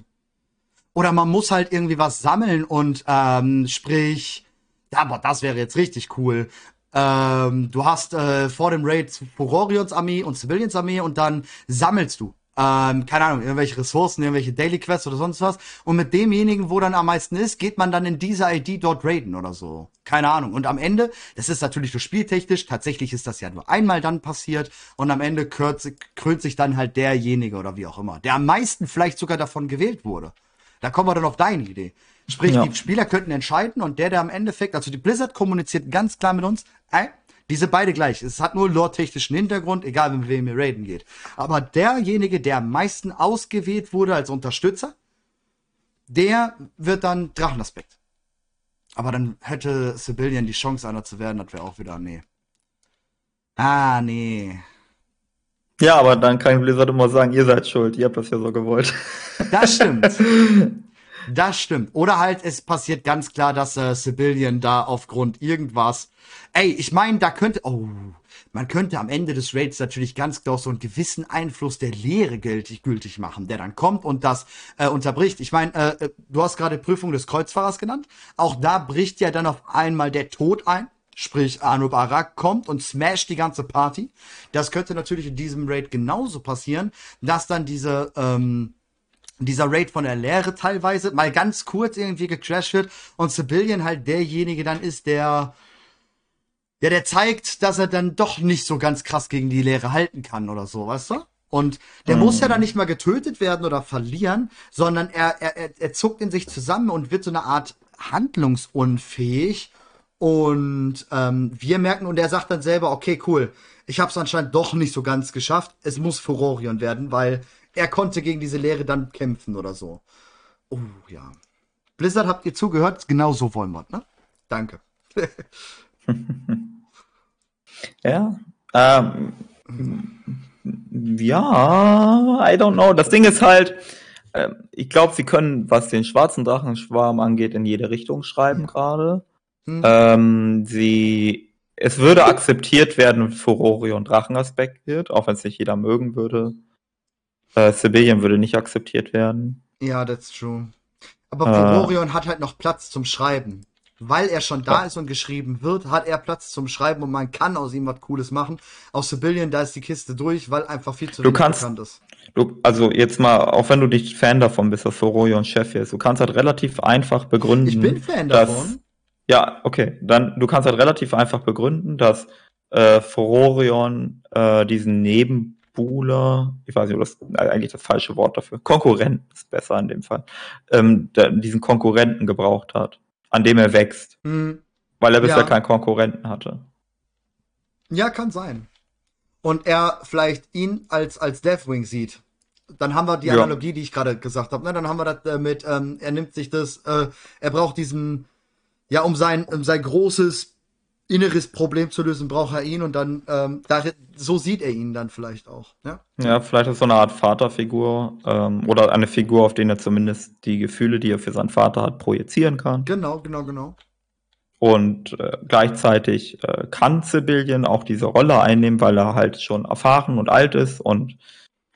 Oder man muss halt irgendwie was sammeln und ähm, sprich, ja, aber das wäre jetzt richtig cool. Ähm, du hast äh, vor dem Raid Furorions Armee und Civilians Armee und dann sammelst du ähm, keine Ahnung, irgendwelche Ressourcen, irgendwelche Daily Quests oder sonst was. Und mit demjenigen, wo dann am meisten ist, geht man dann in dieser ID dort raiden oder so. Keine Ahnung. Und am Ende, das ist natürlich nur spieltechnisch, tatsächlich ist das ja nur einmal dann passiert und am Ende krönt, krönt sich dann halt derjenige oder wie auch immer, der am meisten vielleicht sogar davon gewählt wurde. Da kommen wir dann auf deine Idee. Sprich, ja. die Spieler könnten entscheiden und der, der am Endeffekt, also die Blizzard kommuniziert ganz klar mit uns, ey, diese beide gleich. Es hat nur lore-technischen Hintergrund, egal mit wem ihr raiden geht. Aber derjenige, der am meisten ausgewählt wurde als Unterstützer, der wird dann Drachenaspekt. Aber dann hätte Sibylian die Chance, einer zu werden, das wäre auch wieder, nee. Ah, nee. Ja, aber dann kann Blizzard immer sagen, ihr seid schuld, ihr habt das ja so gewollt. Das stimmt. <laughs> Das stimmt. Oder halt, es passiert ganz klar, dass äh, Civilian da aufgrund irgendwas. Ey, ich meine, da könnte. Oh, man könnte am Ende des Raids natürlich ganz klar so einen gewissen Einfluss der Lehre gültig, gültig machen, der dann kommt und das äh, unterbricht. Ich meine, äh, äh, du hast gerade Prüfung des Kreuzfahrers genannt. Auch da bricht ja dann auf einmal der Tod ein. Sprich, Anub Arak kommt und smasht die ganze Party. Das könnte natürlich in diesem Raid genauso passieren, dass dann diese, ähm, dieser Raid von der Lehre teilweise mal ganz kurz irgendwie gecrashed wird und Civilian halt derjenige dann ist, der ja, der zeigt, dass er dann doch nicht so ganz krass gegen die Lehre halten kann oder so, weißt du? Und der mhm. muss ja dann nicht mal getötet werden oder verlieren, sondern er, er, er, zuckt in sich zusammen und wird so eine Art handlungsunfähig. Und ähm, wir merken, und er sagt dann selber, okay, cool, ich habe es anscheinend doch nicht so ganz geschafft. Es muss Furorion werden, weil er konnte gegen diese Lehre dann kämpfen oder so. Oh ja. Blizzard, habt ihr zugehört? Genau so wollen wir, ne? Danke. <laughs> ja. Ähm, ja, I don't know. Das Ding ist halt, äh, ich glaube, sie können, was den schwarzen Drachenschwarm angeht, in jede Richtung schreiben gerade. Hm. Ähm, sie, es würde akzeptiert werden, Furore und Drachenaspekt wird, auch wenn es nicht jeder mögen würde. Äh, Sibyllian würde nicht akzeptiert werden. Ja, that's true. Aber Furorion äh, hat halt noch Platz zum Schreiben weil er schon da ist und geschrieben wird, hat er Platz zum Schreiben und man kann aus ihm was Cooles machen. Aus Sibillion, da ist die Kiste durch, weil einfach viel zu du kannst, bekannt ist. Du, also jetzt mal, auch wenn du nicht Fan davon bist, dass Foroyon Chef ist, du kannst halt relativ einfach begründen. Ich bin Fan dass, davon. Ja, okay. Dann, du kannst halt relativ einfach begründen, dass äh, Fororion äh, diesen Nebenbuhler, ich weiß nicht, ob das eigentlich das falsche Wort dafür, Konkurrent ist besser in dem Fall, ähm, diesen Konkurrenten gebraucht hat an dem er wächst. Mhm. Weil er bisher ja. keinen Konkurrenten hatte. Ja, kann sein. Und er vielleicht ihn als, als Deathwing sieht. Dann haben wir die Analogie, ja. die ich gerade gesagt habe. Ne? Dann haben wir das äh, mit, ähm, er nimmt sich das, äh, er braucht diesen, ja, um sein, um sein großes inneres Problem zu lösen, braucht er ihn und dann, ähm, da, so sieht er ihn dann vielleicht auch. Ja, ja vielleicht ist so eine Art Vaterfigur ähm, oder eine Figur, auf den er zumindest die Gefühle, die er für seinen Vater hat, projizieren kann. Genau, genau, genau. Und äh, gleichzeitig äh, kann Sibillion auch diese Rolle einnehmen, weil er halt schon erfahren und alt ist und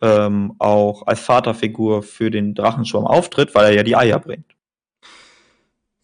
ähm, auch als Vaterfigur für den Drachenschwarm auftritt, weil er ja die Eier bringt.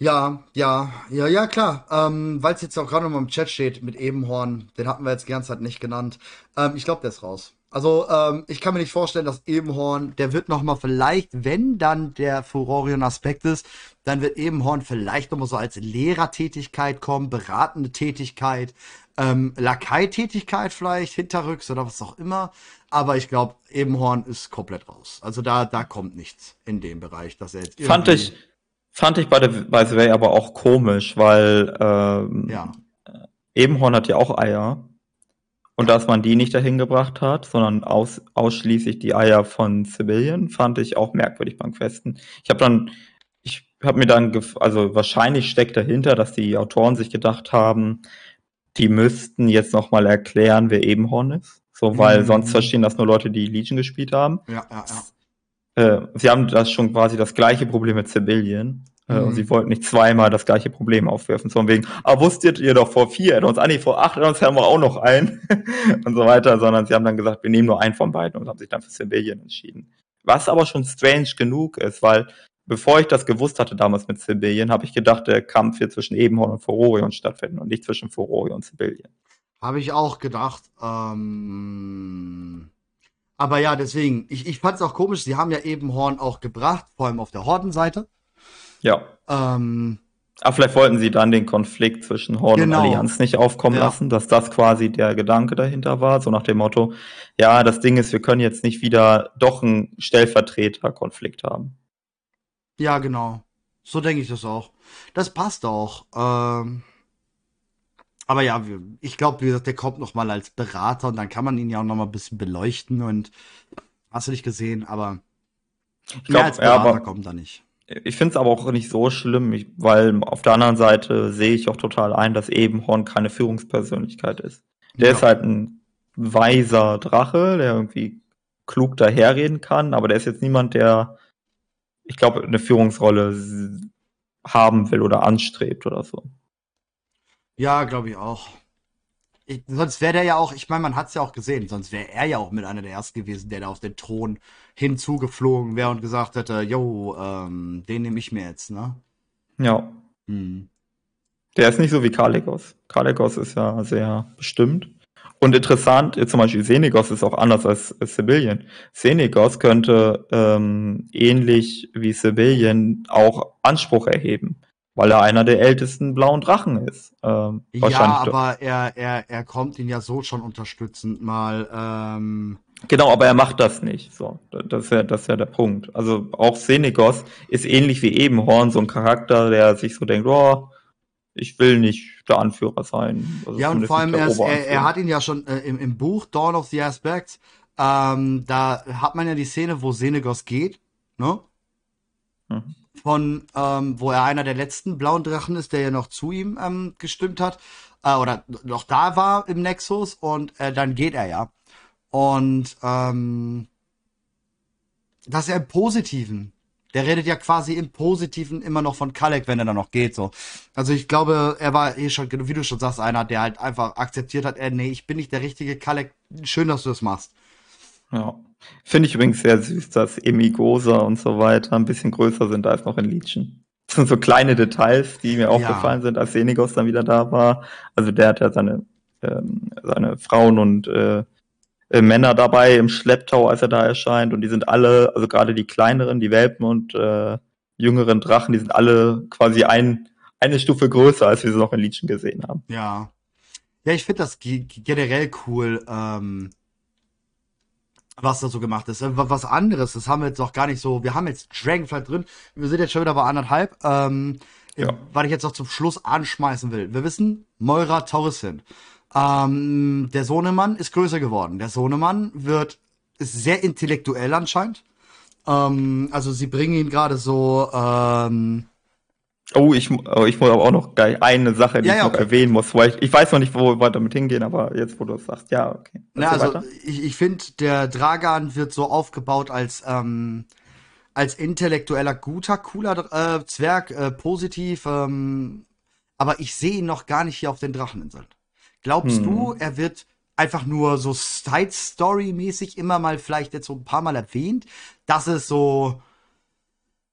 Ja, ja, ja, ja, klar. Ähm, Weil es jetzt auch gerade noch mal im Chat steht mit Ebenhorn, den hatten wir jetzt die ganze Zeit nicht genannt. Ähm, ich glaube, der ist raus. Also, ähm, ich kann mir nicht vorstellen, dass Ebenhorn, der wird noch mal vielleicht, wenn dann der Furorion-Aspekt ist, dann wird Ebenhorn vielleicht noch mal so als Lehrertätigkeit kommen, beratende Tätigkeit, ähm, Lakai-Tätigkeit vielleicht, hinterrücks oder was auch immer. Aber ich glaube, Ebenhorn ist komplett raus. Also da, da kommt nichts in dem Bereich, dass er jetzt Fand ich, Fand ich bei der by the way aber auch komisch, weil ähm, ja. Ebenhorn hat ja auch Eier. Und dass man die nicht dahin gebracht hat, sondern aus, ausschließlich die Eier von Civilian, fand ich auch merkwürdig beim Questen. Ich habe dann, ich habe mir dann, also wahrscheinlich steckt dahinter, dass die Autoren sich gedacht haben, die müssten jetzt nochmal erklären, wer Ebenhorn ist. So, weil mhm. sonst verstehen das nur Leute, die Legion gespielt haben. Ja, ja, ja. Äh, sie haben das schon quasi das gleiche Problem mit Civilian. Äh, mhm. Und sie wollten nicht zweimal das gleiche Problem aufwerfen. Sondern wegen, ah, wusstet ihr doch vor vier, uns, ah nee, vor acht, uns haben wir auch noch einen. <laughs> und so weiter. Sondern sie haben dann gesagt, wir nehmen nur einen von beiden und haben sich dann für Civilian entschieden. Was aber schon strange genug ist, weil bevor ich das gewusst hatte damals mit Civilian, habe ich gedacht, der Kampf wird zwischen Ebenhorn und Furorion stattfinden und nicht zwischen Furorion und Civilian. Habe ich auch gedacht. Ähm aber ja, deswegen, ich, ich fand es auch komisch, sie haben ja eben Horn auch gebracht, vor allem auf der Hordenseite. Ja. Ähm, Aber vielleicht wollten sie dann den Konflikt zwischen Horde genau. und Allianz nicht aufkommen ja. lassen, dass das quasi der Gedanke dahinter war, so nach dem Motto, ja, das Ding ist, wir können jetzt nicht wieder doch einen Stellvertreter-Konflikt haben. Ja, genau. So denke ich das auch. Das passt auch. Ähm, aber ja, ich glaube, wie gesagt, der kommt noch mal als Berater und dann kann man ihn ja auch noch mal ein bisschen beleuchten und hast du nicht gesehen, aber ich glaub, als Berater ja, kommt er nicht. Ich finde es aber auch nicht so schlimm, ich, weil auf der anderen Seite sehe ich auch total ein, dass Ebenhorn keine Führungspersönlichkeit ist. Der ja. ist halt ein weiser Drache, der irgendwie klug daherreden kann, aber der ist jetzt niemand, der ich glaube, eine Führungsrolle haben will oder anstrebt oder so. Ja, glaube ich auch. Ich, sonst wäre der ja auch, ich meine, man hat es ja auch gesehen, sonst wäre er ja auch mit einer der ersten gewesen, der da auf den Thron hinzugeflogen wäre und gesagt hätte, yo, ähm, den nehme ich mir jetzt, ne? Ja. Hm. Der ist nicht so wie Kalikos. Kalikos ist ja sehr bestimmt. Und interessant, zum Beispiel Senegos ist auch anders als Sibyllien. Senegos könnte ähm, ähnlich wie Sibyllien auch Anspruch erheben, weil er einer der ältesten blauen Drachen ist. Ähm, ja, aber er, er, er kommt ihn ja so schon unterstützend mal. Ähm Genau, aber er macht das nicht. So, das ist ja, das ist ja der Punkt. Also auch Senegos ist ähnlich wie Ebenhorn so ein Charakter, der sich so denkt, oh, ich will nicht der Anführer sein. Also ja, und vor allem, er, er, er, hat ihn ja schon äh, im, im Buch Dawn of the Aspects, ähm, da hat man ja die Szene, wo Senegos geht, ne? Mhm. Von, ähm, wo er einer der letzten blauen Drachen ist, der ja noch zu ihm ähm, gestimmt hat, äh, oder noch da war im Nexus, und äh, dann geht er ja. Und ähm, dass er im Positiven der redet ja quasi im Positiven immer noch von Kalek, wenn er dann noch geht, so. Also ich glaube, er war eh schon, wie du schon sagst, einer, der halt einfach akzeptiert hat, ey, nee, ich bin nicht der richtige Kalek. Schön, dass du das machst. Ja. Finde ich übrigens sehr süß, dass Emigosa und so weiter ein bisschen größer sind als noch in Legion. Das sind so kleine Details, die mir aufgefallen ja. sind, als Senegos dann wieder da war. Also der hat ja seine, ähm, seine Frauen und äh, äh, Männer dabei im Schlepptau, als er da erscheint. Und die sind alle, also gerade die kleineren, die Welpen und äh, jüngeren Drachen, die sind alle quasi ein, eine Stufe größer, als wir sie noch in Legion gesehen haben. Ja. Ja, ich finde das generell cool, ähm, was da so gemacht ist. Äh, was anderes, das haben wir jetzt auch gar nicht so. Wir haben jetzt Dragonflight drin. Wir sind jetzt schon wieder bei anderthalb. Ähm, ja. Was ich jetzt noch zum Schluss anschmeißen will. Wir wissen, Moira Torresin ähm, der Sohnemann ist größer geworden. Der Sohnemann wird ist sehr intellektuell anscheinend. Ähm, also sie bringen ihn gerade so. Ähm, oh, ich, oh, ich muss aber auch noch gleich eine Sache, die ja, ich noch okay. erwähnen muss. Weil ich, ich weiß noch nicht, wo wir damit hingehen, aber jetzt, wo du es sagst, ja, okay. Na, also weiter? ich, ich finde, der Dragan wird so aufgebaut als ähm, als intellektueller, guter, cooler äh, Zwerg, äh, positiv. Ähm, aber ich sehe ihn noch gar nicht hier auf den Dracheninseln. Glaubst hm. du, er wird einfach nur so Side-Story-mäßig immer mal vielleicht jetzt so ein paar Mal erwähnt, dass es so, ja,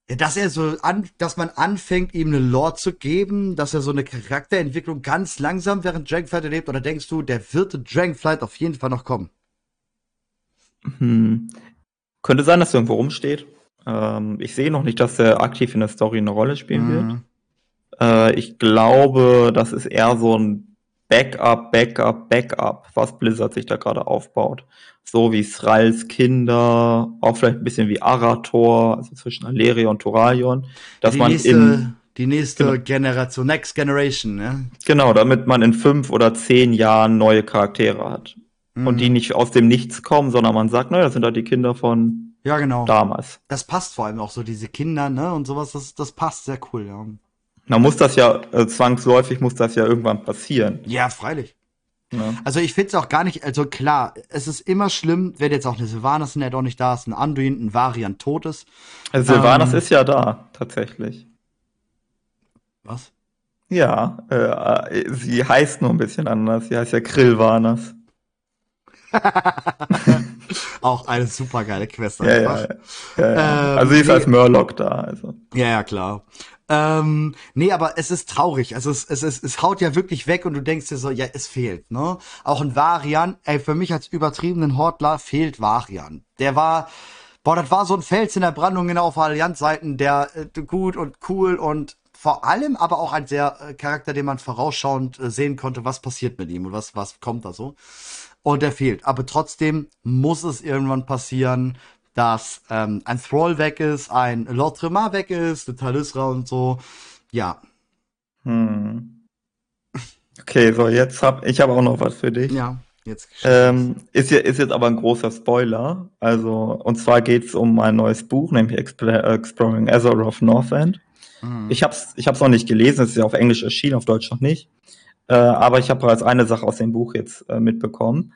dass er so an, dass man anfängt, ihm eine Lore zu geben, dass er so eine Charakterentwicklung ganz langsam während Dragonflight erlebt, oder denkst du, der wird Dragonflight auf jeden Fall noch kommen? Hm. Könnte sein, dass er irgendwo rumsteht. Ähm, ich sehe noch nicht, dass er aktiv in der Story eine Rolle spielen mhm. wird. Äh, ich glaube, das ist eher so ein Backup, Backup, Backup, was Blizzard sich da gerade aufbaut. So wie Thralls Kinder, auch vielleicht ein bisschen wie Arator, also zwischen Aleria und Toralion, dass die man nächste, in die nächste genau, Generation, Next Generation, ne? Genau, damit man in fünf oder zehn Jahren neue Charaktere hat. Mhm. Und die nicht aus dem Nichts kommen, sondern man sagt, naja, das sind halt die Kinder von ja, genau. damals. Das passt vor allem auch so, diese Kinder, ne? Und sowas, das, das passt sehr cool, ja. Na, muss das ja, äh, zwangsläufig muss das ja irgendwann passieren. Ja, freilich. Ja. Also ich finde es auch gar nicht, also klar, es ist immer schlimm, wenn jetzt auch eine Sylvanas der doch nicht da ist, ein Anduin, ein Varian tot ist. Also Sylvanas ähm, ist ja da, tatsächlich. Was? Ja, äh, äh sie heißt nur ein bisschen anders. Sie heißt ja Krillvanas. <laughs> auch eine super geile Quest. Ja, ja, ja, ja, ähm, Also sie ist als Murloc da. Also. Ja, ja, klar. Ähm, nee, aber es ist traurig. Also es, es, es, es haut ja wirklich weg und du denkst dir so, ja, es fehlt, ne? Auch ein Varian, ey, für mich als übertriebenen Hortler fehlt Varian. Der war, boah, das war so ein Fels in der Brandung genau auf Allianzseiten, der äh, gut und cool und vor allem aber auch ein sehr äh, Charakter, den man vorausschauend äh, sehen konnte, was passiert mit ihm und was, was kommt da so. Und der fehlt. Aber trotzdem muss es irgendwann passieren, dass ähm, ein Thrall weg ist, ein Lord Tremar weg ist, eine Talisra und so. Ja. Hm. Okay, so jetzt hab ich habe auch noch was für dich. Ja, jetzt. Ähm, ist, ist jetzt aber ein großer Spoiler. Also und zwar geht's um ein neues Buch, nämlich Exploring Azeroth Northend. Mhm. Ich hab's, ich hab's noch nicht gelesen. Es ist ja auf Englisch erschienen, auf Deutsch noch nicht. Äh, aber ich habe bereits eine Sache aus dem Buch jetzt äh, mitbekommen.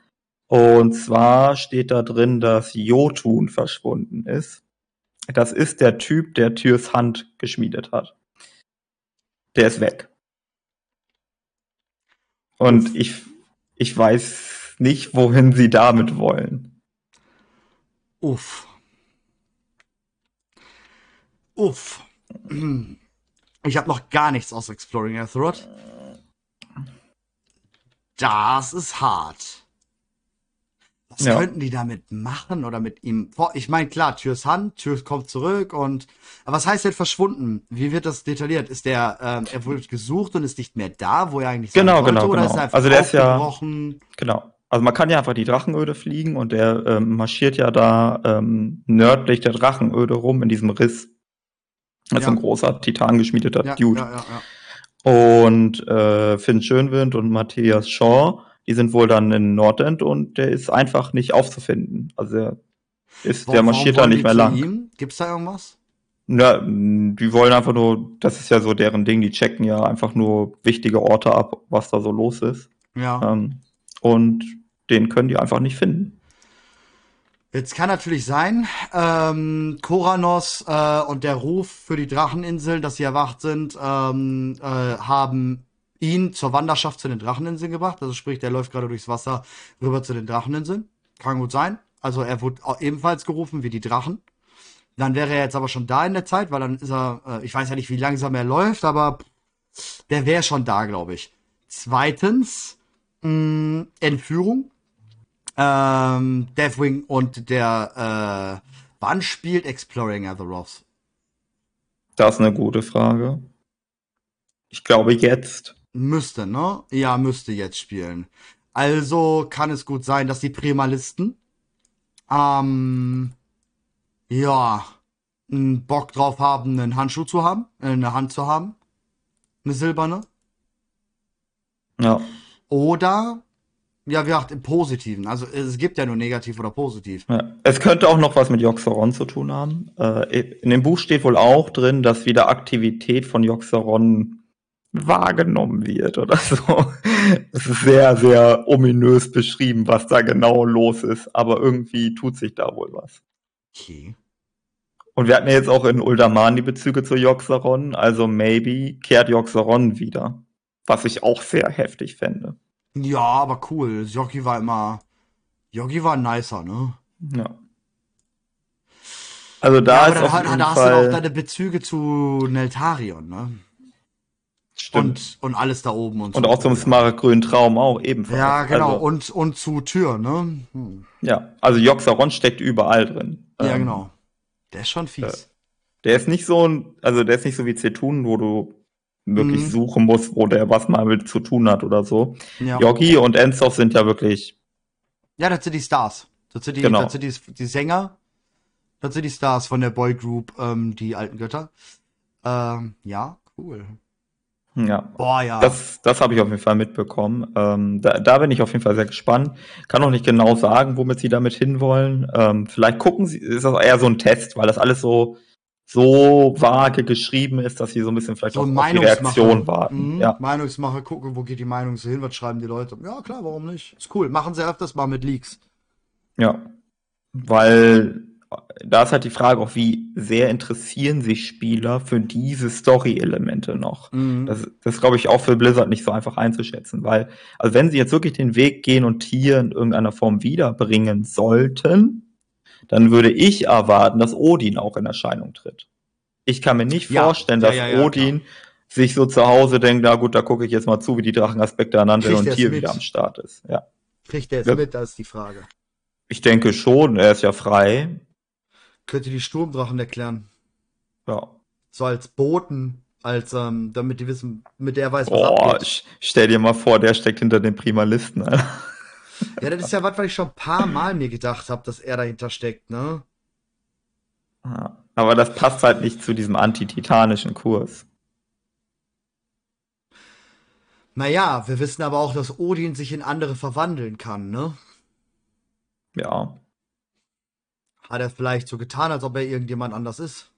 Und zwar steht da drin, dass Jotun verschwunden ist. das ist der Typ, der Türs Hand geschmiedet hat. Der ist weg. Und ich, ich weiß nicht, wohin sie damit wollen. Uff. Uff. Ich habe noch gar nichts aus Exploring Azeroth. Das ist hart. Was ja. könnten die damit machen oder mit ihm? Ich meine, klar, Tür ist Hand, Tür kommt zurück und. Aber was heißt denn verschwunden? Wie wird das detailliert? Ist der, ähm, er wurde gesucht und ist nicht mehr da, wo er eigentlich genau, sein genau, Oder genau. ist er also der ist ja. Genau. Also man kann ja einfach die Drachenöde fliegen und der ähm, marschiert ja da ähm, nördlich der Drachenöde rum in diesem Riss. Das ist ja. ein großer, titangeschmiedeter ja, Dude. Ja, ja, ja. Und äh, Finn Schönwind und Matthias Shaw die sind wohl dann in Nordend und der ist einfach nicht aufzufinden. Also der ist, warum, der marschiert da nicht mehr lang. Ihm? Gibt's da irgendwas? Na, die wollen einfach nur, das ist ja so deren Ding, die checken ja einfach nur wichtige Orte ab, was da so los ist. Ja. Ähm, und den können die einfach nicht finden. Jetzt kann natürlich sein, ähm, Koranos äh, und der Ruf für die Dracheninseln, dass sie erwacht sind, ähm, äh, haben ihn zur Wanderschaft zu den Dracheninseln gebracht. Also sprich, der läuft gerade durchs Wasser rüber zu den Dracheninseln. Kann gut sein. Also er wurde ebenfalls gerufen wie die Drachen. Dann wäre er jetzt aber schon da in der Zeit, weil dann ist er, äh, ich weiß ja nicht, wie langsam er läuft, aber der wäre schon da, glaube ich. Zweitens, mh, Entführung. Ähm, Deathwing und der, äh, wann spielt Exploring Azeroth? Das ist eine gute Frage. Ich glaube jetzt. Müsste, ne? Ja, müsste jetzt spielen. Also kann es gut sein, dass die Primalisten ähm, ja, einen Bock drauf haben, einen Handschuh zu haben, äh, eine Hand zu haben. Eine silberne. Ja. Oder, ja, wie gesagt, im Positiven. Also es gibt ja nur negativ oder positiv. Ja. Es könnte auch noch was mit Joxeron zu tun haben. Äh, in dem Buch steht wohl auch drin, dass wieder Aktivität von Joxeron wahrgenommen wird oder so. <laughs> Es ist sehr, sehr ominös beschrieben, was da genau los ist, aber irgendwie tut sich da wohl was. Okay. Und wir hatten ja jetzt auch in Uldaman die Bezüge zu Joxeron, also maybe kehrt Joxeron wieder. Was ich auch sehr heftig fände. Ja, aber cool. Jockey war immer. Jockey war nicer, ne? Ja. Also da ja, ist auf jeden da, da hast du auch deine Bezüge zu Neltarion, ne? Stimmt. Und, und alles da oben und so. Und auch zum Smaragd-grünen Traum auch ebenfalls. Ja, genau. Also, und, und zu Tür, ne? Hm. Ja, also Joxaron steckt überall drin. Ja, ähm, genau. Der ist schon fies. Äh, der ist nicht so ein, also der ist nicht so wie Zetun, wo du wirklich mhm. suchen musst, wo der was mal mit zu tun hat oder so. Ja. Yogi und Enstoff sind ja wirklich. Ja, das sind die Stars. Das sind die, genau. das sind die, die Sänger. Das sind die Stars von der Boygroup, ähm, die alten Götter. Ähm, ja, cool. Ja. Boah, ja. Das, das habe ich auf jeden Fall mitbekommen. Ähm, da, da bin ich auf jeden Fall sehr gespannt. Kann auch nicht genau sagen, womit sie damit hinwollen. Ähm, vielleicht gucken sie, ist das eher so ein Test, weil das alles so, so vage geschrieben ist, dass sie so ein bisschen vielleicht so auch auf die Reaktion warten. Mhm. Ja. Meinungsmache, gucken, wo geht die Meinung so hin, was schreiben die Leute. Ja, klar, warum nicht? Ist cool. Machen sie öfters mal mit Leaks. Ja. Weil da ist halt die Frage auch, wie sehr interessieren sich Spieler für diese Story-Elemente noch? Mhm. Das, das glaube ich auch für Blizzard nicht so einfach einzuschätzen, weil, also wenn sie jetzt wirklich den Weg gehen und Tier in irgendeiner Form wiederbringen sollten, dann würde ich erwarten, dass Odin auch in Erscheinung tritt. Ich kann mir nicht ja. vorstellen, dass ja, ja, Odin klar. sich so zu Hause denkt, na gut, da gucke ich jetzt mal zu, wie die Drachenaspekte ernannt werden und Tier wieder am Start ist. Ja. Kriegt er es mit, das ist die Frage. Ich denke schon, er ist ja frei. Könnte die Sturmdrachen erklären. Ja. So als Boten, als, ähm, damit die wissen, mit der weiß, was Boah, abgeht. stell dir mal vor, der steckt hinter den Primalisten, Alter. Ja, das ist ja was, was ich schon ein paar Mal mir gedacht habe, dass er dahinter steckt, ne? Ja, aber das passt halt nicht zu diesem antititanischen Kurs. Naja, wir wissen aber auch, dass Odin sich in andere verwandeln kann, ne? Ja. Hat er vielleicht so getan, als ob er irgendjemand anders ist?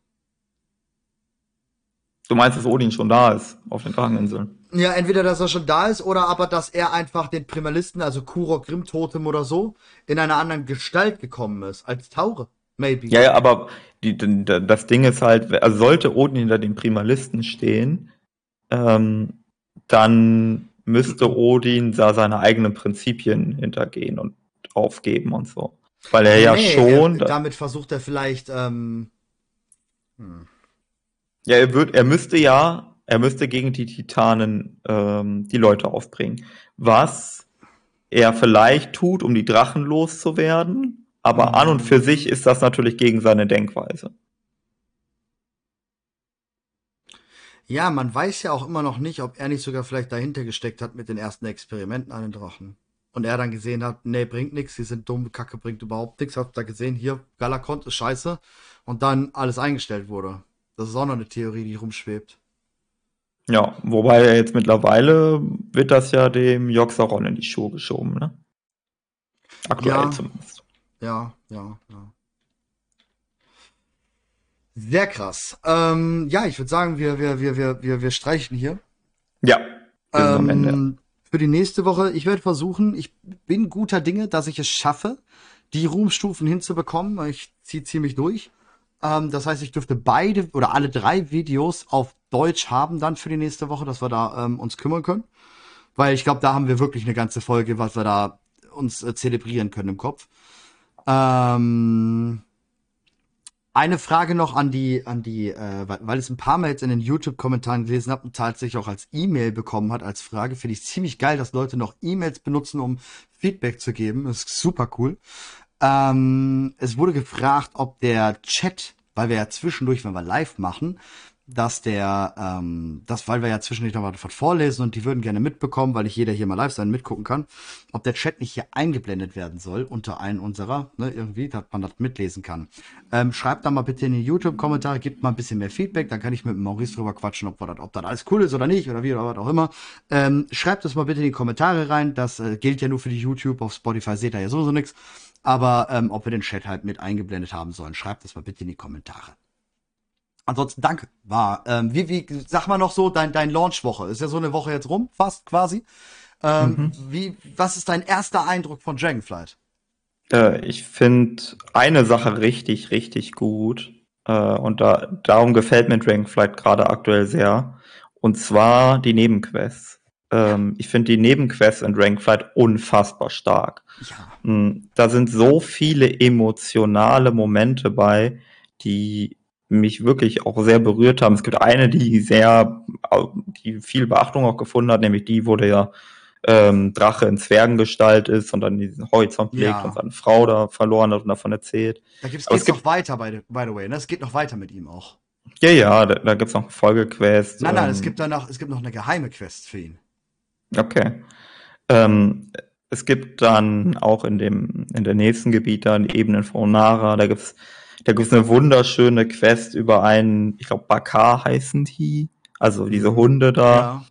Du meinst, dass Odin schon da ist auf den Dracheninseln? Ja, entweder, dass er schon da ist oder aber, dass er einfach den Primalisten, also Kurok Grimm Totem oder so, in einer anderen Gestalt gekommen ist, als Taure. Maybe. Ja, ja, aber die, das Ding ist halt, also sollte Odin hinter den Primalisten stehen, ähm, dann müsste Odin da seine eigenen Prinzipien hintergehen und aufgeben und so. Weil er ja schon. Er, damit versucht er vielleicht. Ähm, hm. Ja, er wird, er müsste ja, er müsste gegen die Titanen ähm, die Leute aufbringen. Was er vielleicht tut, um die Drachen loszuwerden, aber mhm. an und für sich ist das natürlich gegen seine Denkweise. Ja, man weiß ja auch immer noch nicht, ob er nicht sogar vielleicht dahinter gesteckt hat mit den ersten Experimenten an den Drachen. Und er dann gesehen hat, nee, bringt nichts, die sind dumm, Kacke bringt überhaupt nichts. Hat da gesehen, hier, Galakont ist scheiße. Und dann alles eingestellt wurde. Das ist auch noch eine Theorie, die rumschwebt. Ja, wobei jetzt mittlerweile wird das ja dem Joxeron in die Schuhe geschoben, ne? Aktuell ja, zumindest. Ja, ja, ja. Sehr krass. Ähm, ja, ich würde sagen, wir, wir, wir, wir, wir, wir streichen hier. Ja. Ähm, für die nächste Woche, ich werde versuchen, ich bin guter Dinge, dass ich es schaffe, die Ruhmstufen hinzubekommen. Ich ziehe ziemlich durch. Ähm, das heißt, ich dürfte beide oder alle drei Videos auf Deutsch haben dann für die nächste Woche, dass wir da ähm, uns kümmern können. Weil ich glaube, da haben wir wirklich eine ganze Folge, was wir da uns äh, zelebrieren können im Kopf. Ähm, eine Frage noch an die, an die, äh, weil, weil es ein paar Mal jetzt in den YouTube-Kommentaren gelesen habe und tatsächlich auch als E-Mail bekommen hat als Frage, finde ich ziemlich geil, dass Leute noch E-Mails benutzen, um Feedback zu geben. Das ist super cool. Ähm, es wurde gefragt, ob der Chat, weil wir ja zwischendurch, wenn wir live machen, dass der, ähm, das, weil wir ja zwischendurch noch was vorlesen und die würden gerne mitbekommen, weil ich jeder hier mal live sein mitgucken kann, ob der Chat nicht hier eingeblendet werden soll unter einen unserer, ne, irgendwie, dass man das mitlesen kann. Ähm, schreibt da mal bitte in die YouTube-Kommentare, gibt mal ein bisschen mehr Feedback, dann kann ich mit Maurice drüber quatschen, ob, das, ob das alles cool ist oder nicht oder wie oder was auch immer. Ähm, schreibt das mal bitte in die Kommentare rein, das äh, gilt ja nur für die YouTube, auf Spotify seht ihr ja sowieso nichts. Aber ähm, ob wir den Chat halt mit eingeblendet haben sollen, schreibt das mal bitte in die Kommentare. Ansonsten danke. War, ähm, wie, wie, sag mal noch so, dein, dein Launch-Woche. Ist ja so eine Woche jetzt rum, fast quasi. Ähm, mhm. wie, was ist dein erster Eindruck von Dragonflight? Äh, ich finde eine Sache richtig, richtig gut. Äh, und da, darum gefällt mir Dragonflight gerade aktuell sehr. Und zwar die Nebenquests. Ähm, ich finde die Nebenquests in Dragonflight unfassbar stark. Ja. Hm, da sind so viele emotionale Momente bei, die mich wirklich auch sehr berührt haben. Es gibt eine, die sehr, die viel Beachtung auch gefunden hat, nämlich die, wo der ähm, Drache in Zwergengestalt ist und dann diesen Horizont legt ja. und seine Frau da verloren hat und davon erzählt. Da gibt's, geht's es gibt, noch weiter, by the, by the way, ne? Es geht noch weiter mit ihm auch. Ja, ja, da, da gibt's noch eine Folgequest. Nein, nein, ähm, es gibt danach, es gibt noch eine geheime Quest für ihn. Okay. Ähm, es gibt dann auch in dem, in der nächsten Gebiet dann Ebenen von Onara, da gibt's da gibt es eine wunderschöne Quest über einen, ich glaube, Bakar heißen die. Also diese Hunde da. Ja.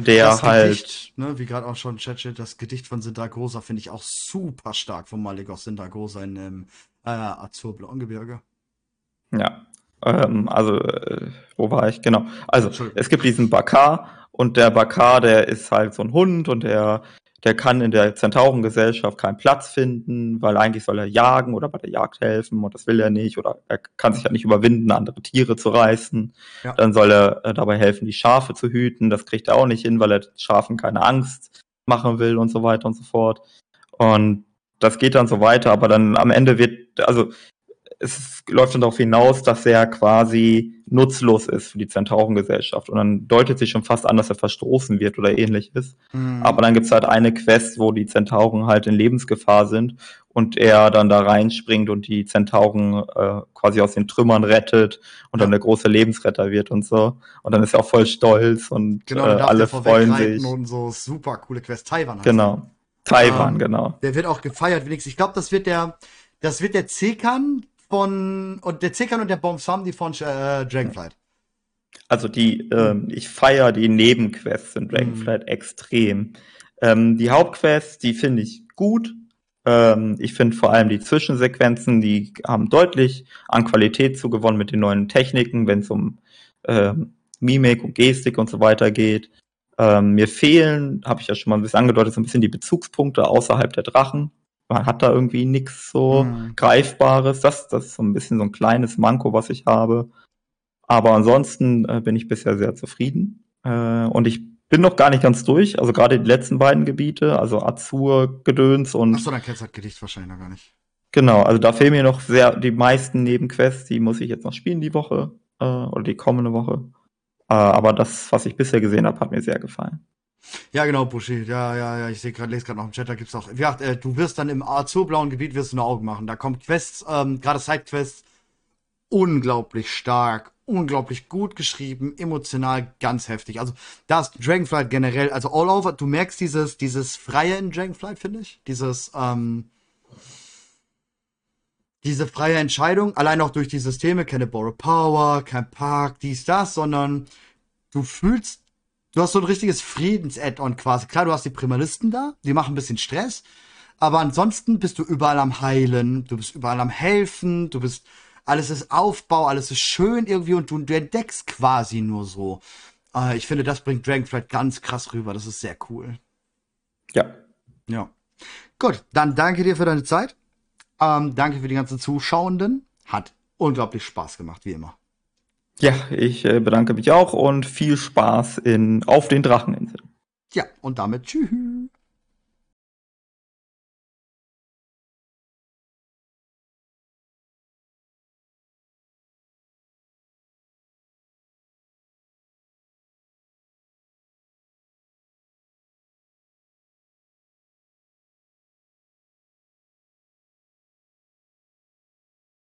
Der das halt. Gedicht, ne, wie gerade auch schon Chat, das Gedicht von Sindagosa finde ich auch super stark von Maligos Sindagosa in dem äh, Azurblauen-Gebirge. Ja. Ähm, also, äh, wo war ich? Genau. Also, es gibt diesen Bakar und der Bakar, der ist halt so ein Hund und der der kann in der Zentaurengesellschaft keinen Platz finden, weil eigentlich soll er jagen oder bei der Jagd helfen und das will er nicht oder er kann sich ja nicht überwinden, andere Tiere zu reißen. Ja. Dann soll er äh, dabei helfen, die Schafe zu hüten. Das kriegt er auch nicht hin, weil er Schafen keine Angst machen will und so weiter und so fort. Und das geht dann so weiter, aber dann am Ende wird, also es läuft dann darauf hinaus, dass er quasi nutzlos ist für die Zentaurengesellschaft. Und dann deutet sich schon fast an, dass er verstoßen wird oder ähnliches. Mhm. Aber dann gibt's halt eine Quest, wo die Zentauren halt in Lebensgefahr sind und er dann da reinspringt und die Zentauren äh, quasi aus den Trümmern rettet und ja. dann der große Lebensretter wird und so. Und dann ist er auch voll stolz und genau, äh, alle freuen sich. Und so super coole Quest. Taiwan. Genau. Taiwan, ähm, genau. Der wird auch gefeiert wenigstens. Ich glaube, das wird der, das wird der Zekan von und der Zickern und der Bomb die von äh, Dragonflight. Also die, ähm, ich feiere die Nebenquests in Dragonflight mhm. extrem. Ähm, die Hauptquests, die finde ich gut. Ähm, ich finde vor allem die Zwischensequenzen, die haben deutlich an Qualität zugewonnen mit den neuen Techniken, wenn es um ähm, Mimik und Gestik und so weiter geht. Ähm, mir fehlen, habe ich ja schon mal ein bisschen angedeutet, so ein bisschen die Bezugspunkte außerhalb der Drachen. Man hat da irgendwie nichts so mhm. Greifbares. Das, das ist so ein bisschen so ein kleines Manko, was ich habe. Aber ansonsten äh, bin ich bisher sehr zufrieden. Äh, und ich bin noch gar nicht ganz durch. Also gerade die letzten beiden Gebiete, also Azur, Gedöns und. Achso, dann kennst du das Gedicht wahrscheinlich noch gar nicht. Genau, also da fehlen mir noch sehr die meisten Nebenquests, die muss ich jetzt noch spielen die Woche äh, oder die kommende Woche. Äh, aber das, was ich bisher gesehen habe, hat mir sehr gefallen. Ja, genau, Bushi. Ja, ja, ja. Ich sehe gerade, lese gerade noch im Chat, da gibt's auch. Wie gesagt, äh, du wirst dann im azurblauen Gebiet wirst du eine Augen machen. Da kommen Quests, ähm, gerade Sidequests, unglaublich stark, unglaublich gut geschrieben, emotional ganz heftig. Also da ist Dragonflight generell, also all over, du merkst dieses, dieses Freie in Dragonflight, finde ich. Dieses, ähm, diese freie Entscheidung, allein auch durch die Systeme, keine Borrow Power, kein Park, dies, das, sondern du fühlst Du hast so ein richtiges Friedens-Add-on quasi. Klar, du hast die Primalisten da, die machen ein bisschen Stress, aber ansonsten bist du überall am Heilen, du bist überall am Helfen, du bist, alles ist Aufbau, alles ist schön irgendwie und du, du entdeckst quasi nur so. Äh, ich finde, das bringt Dragonflight ganz krass rüber, das ist sehr cool. Ja. Ja. Gut, dann danke dir für deine Zeit. Ähm, danke für die ganzen Zuschauenden. Hat unglaublich Spaß gemacht, wie immer. Ja, ich äh, bedanke mich auch und viel Spaß in Auf den Dracheninseln. Ja, und damit tschüss.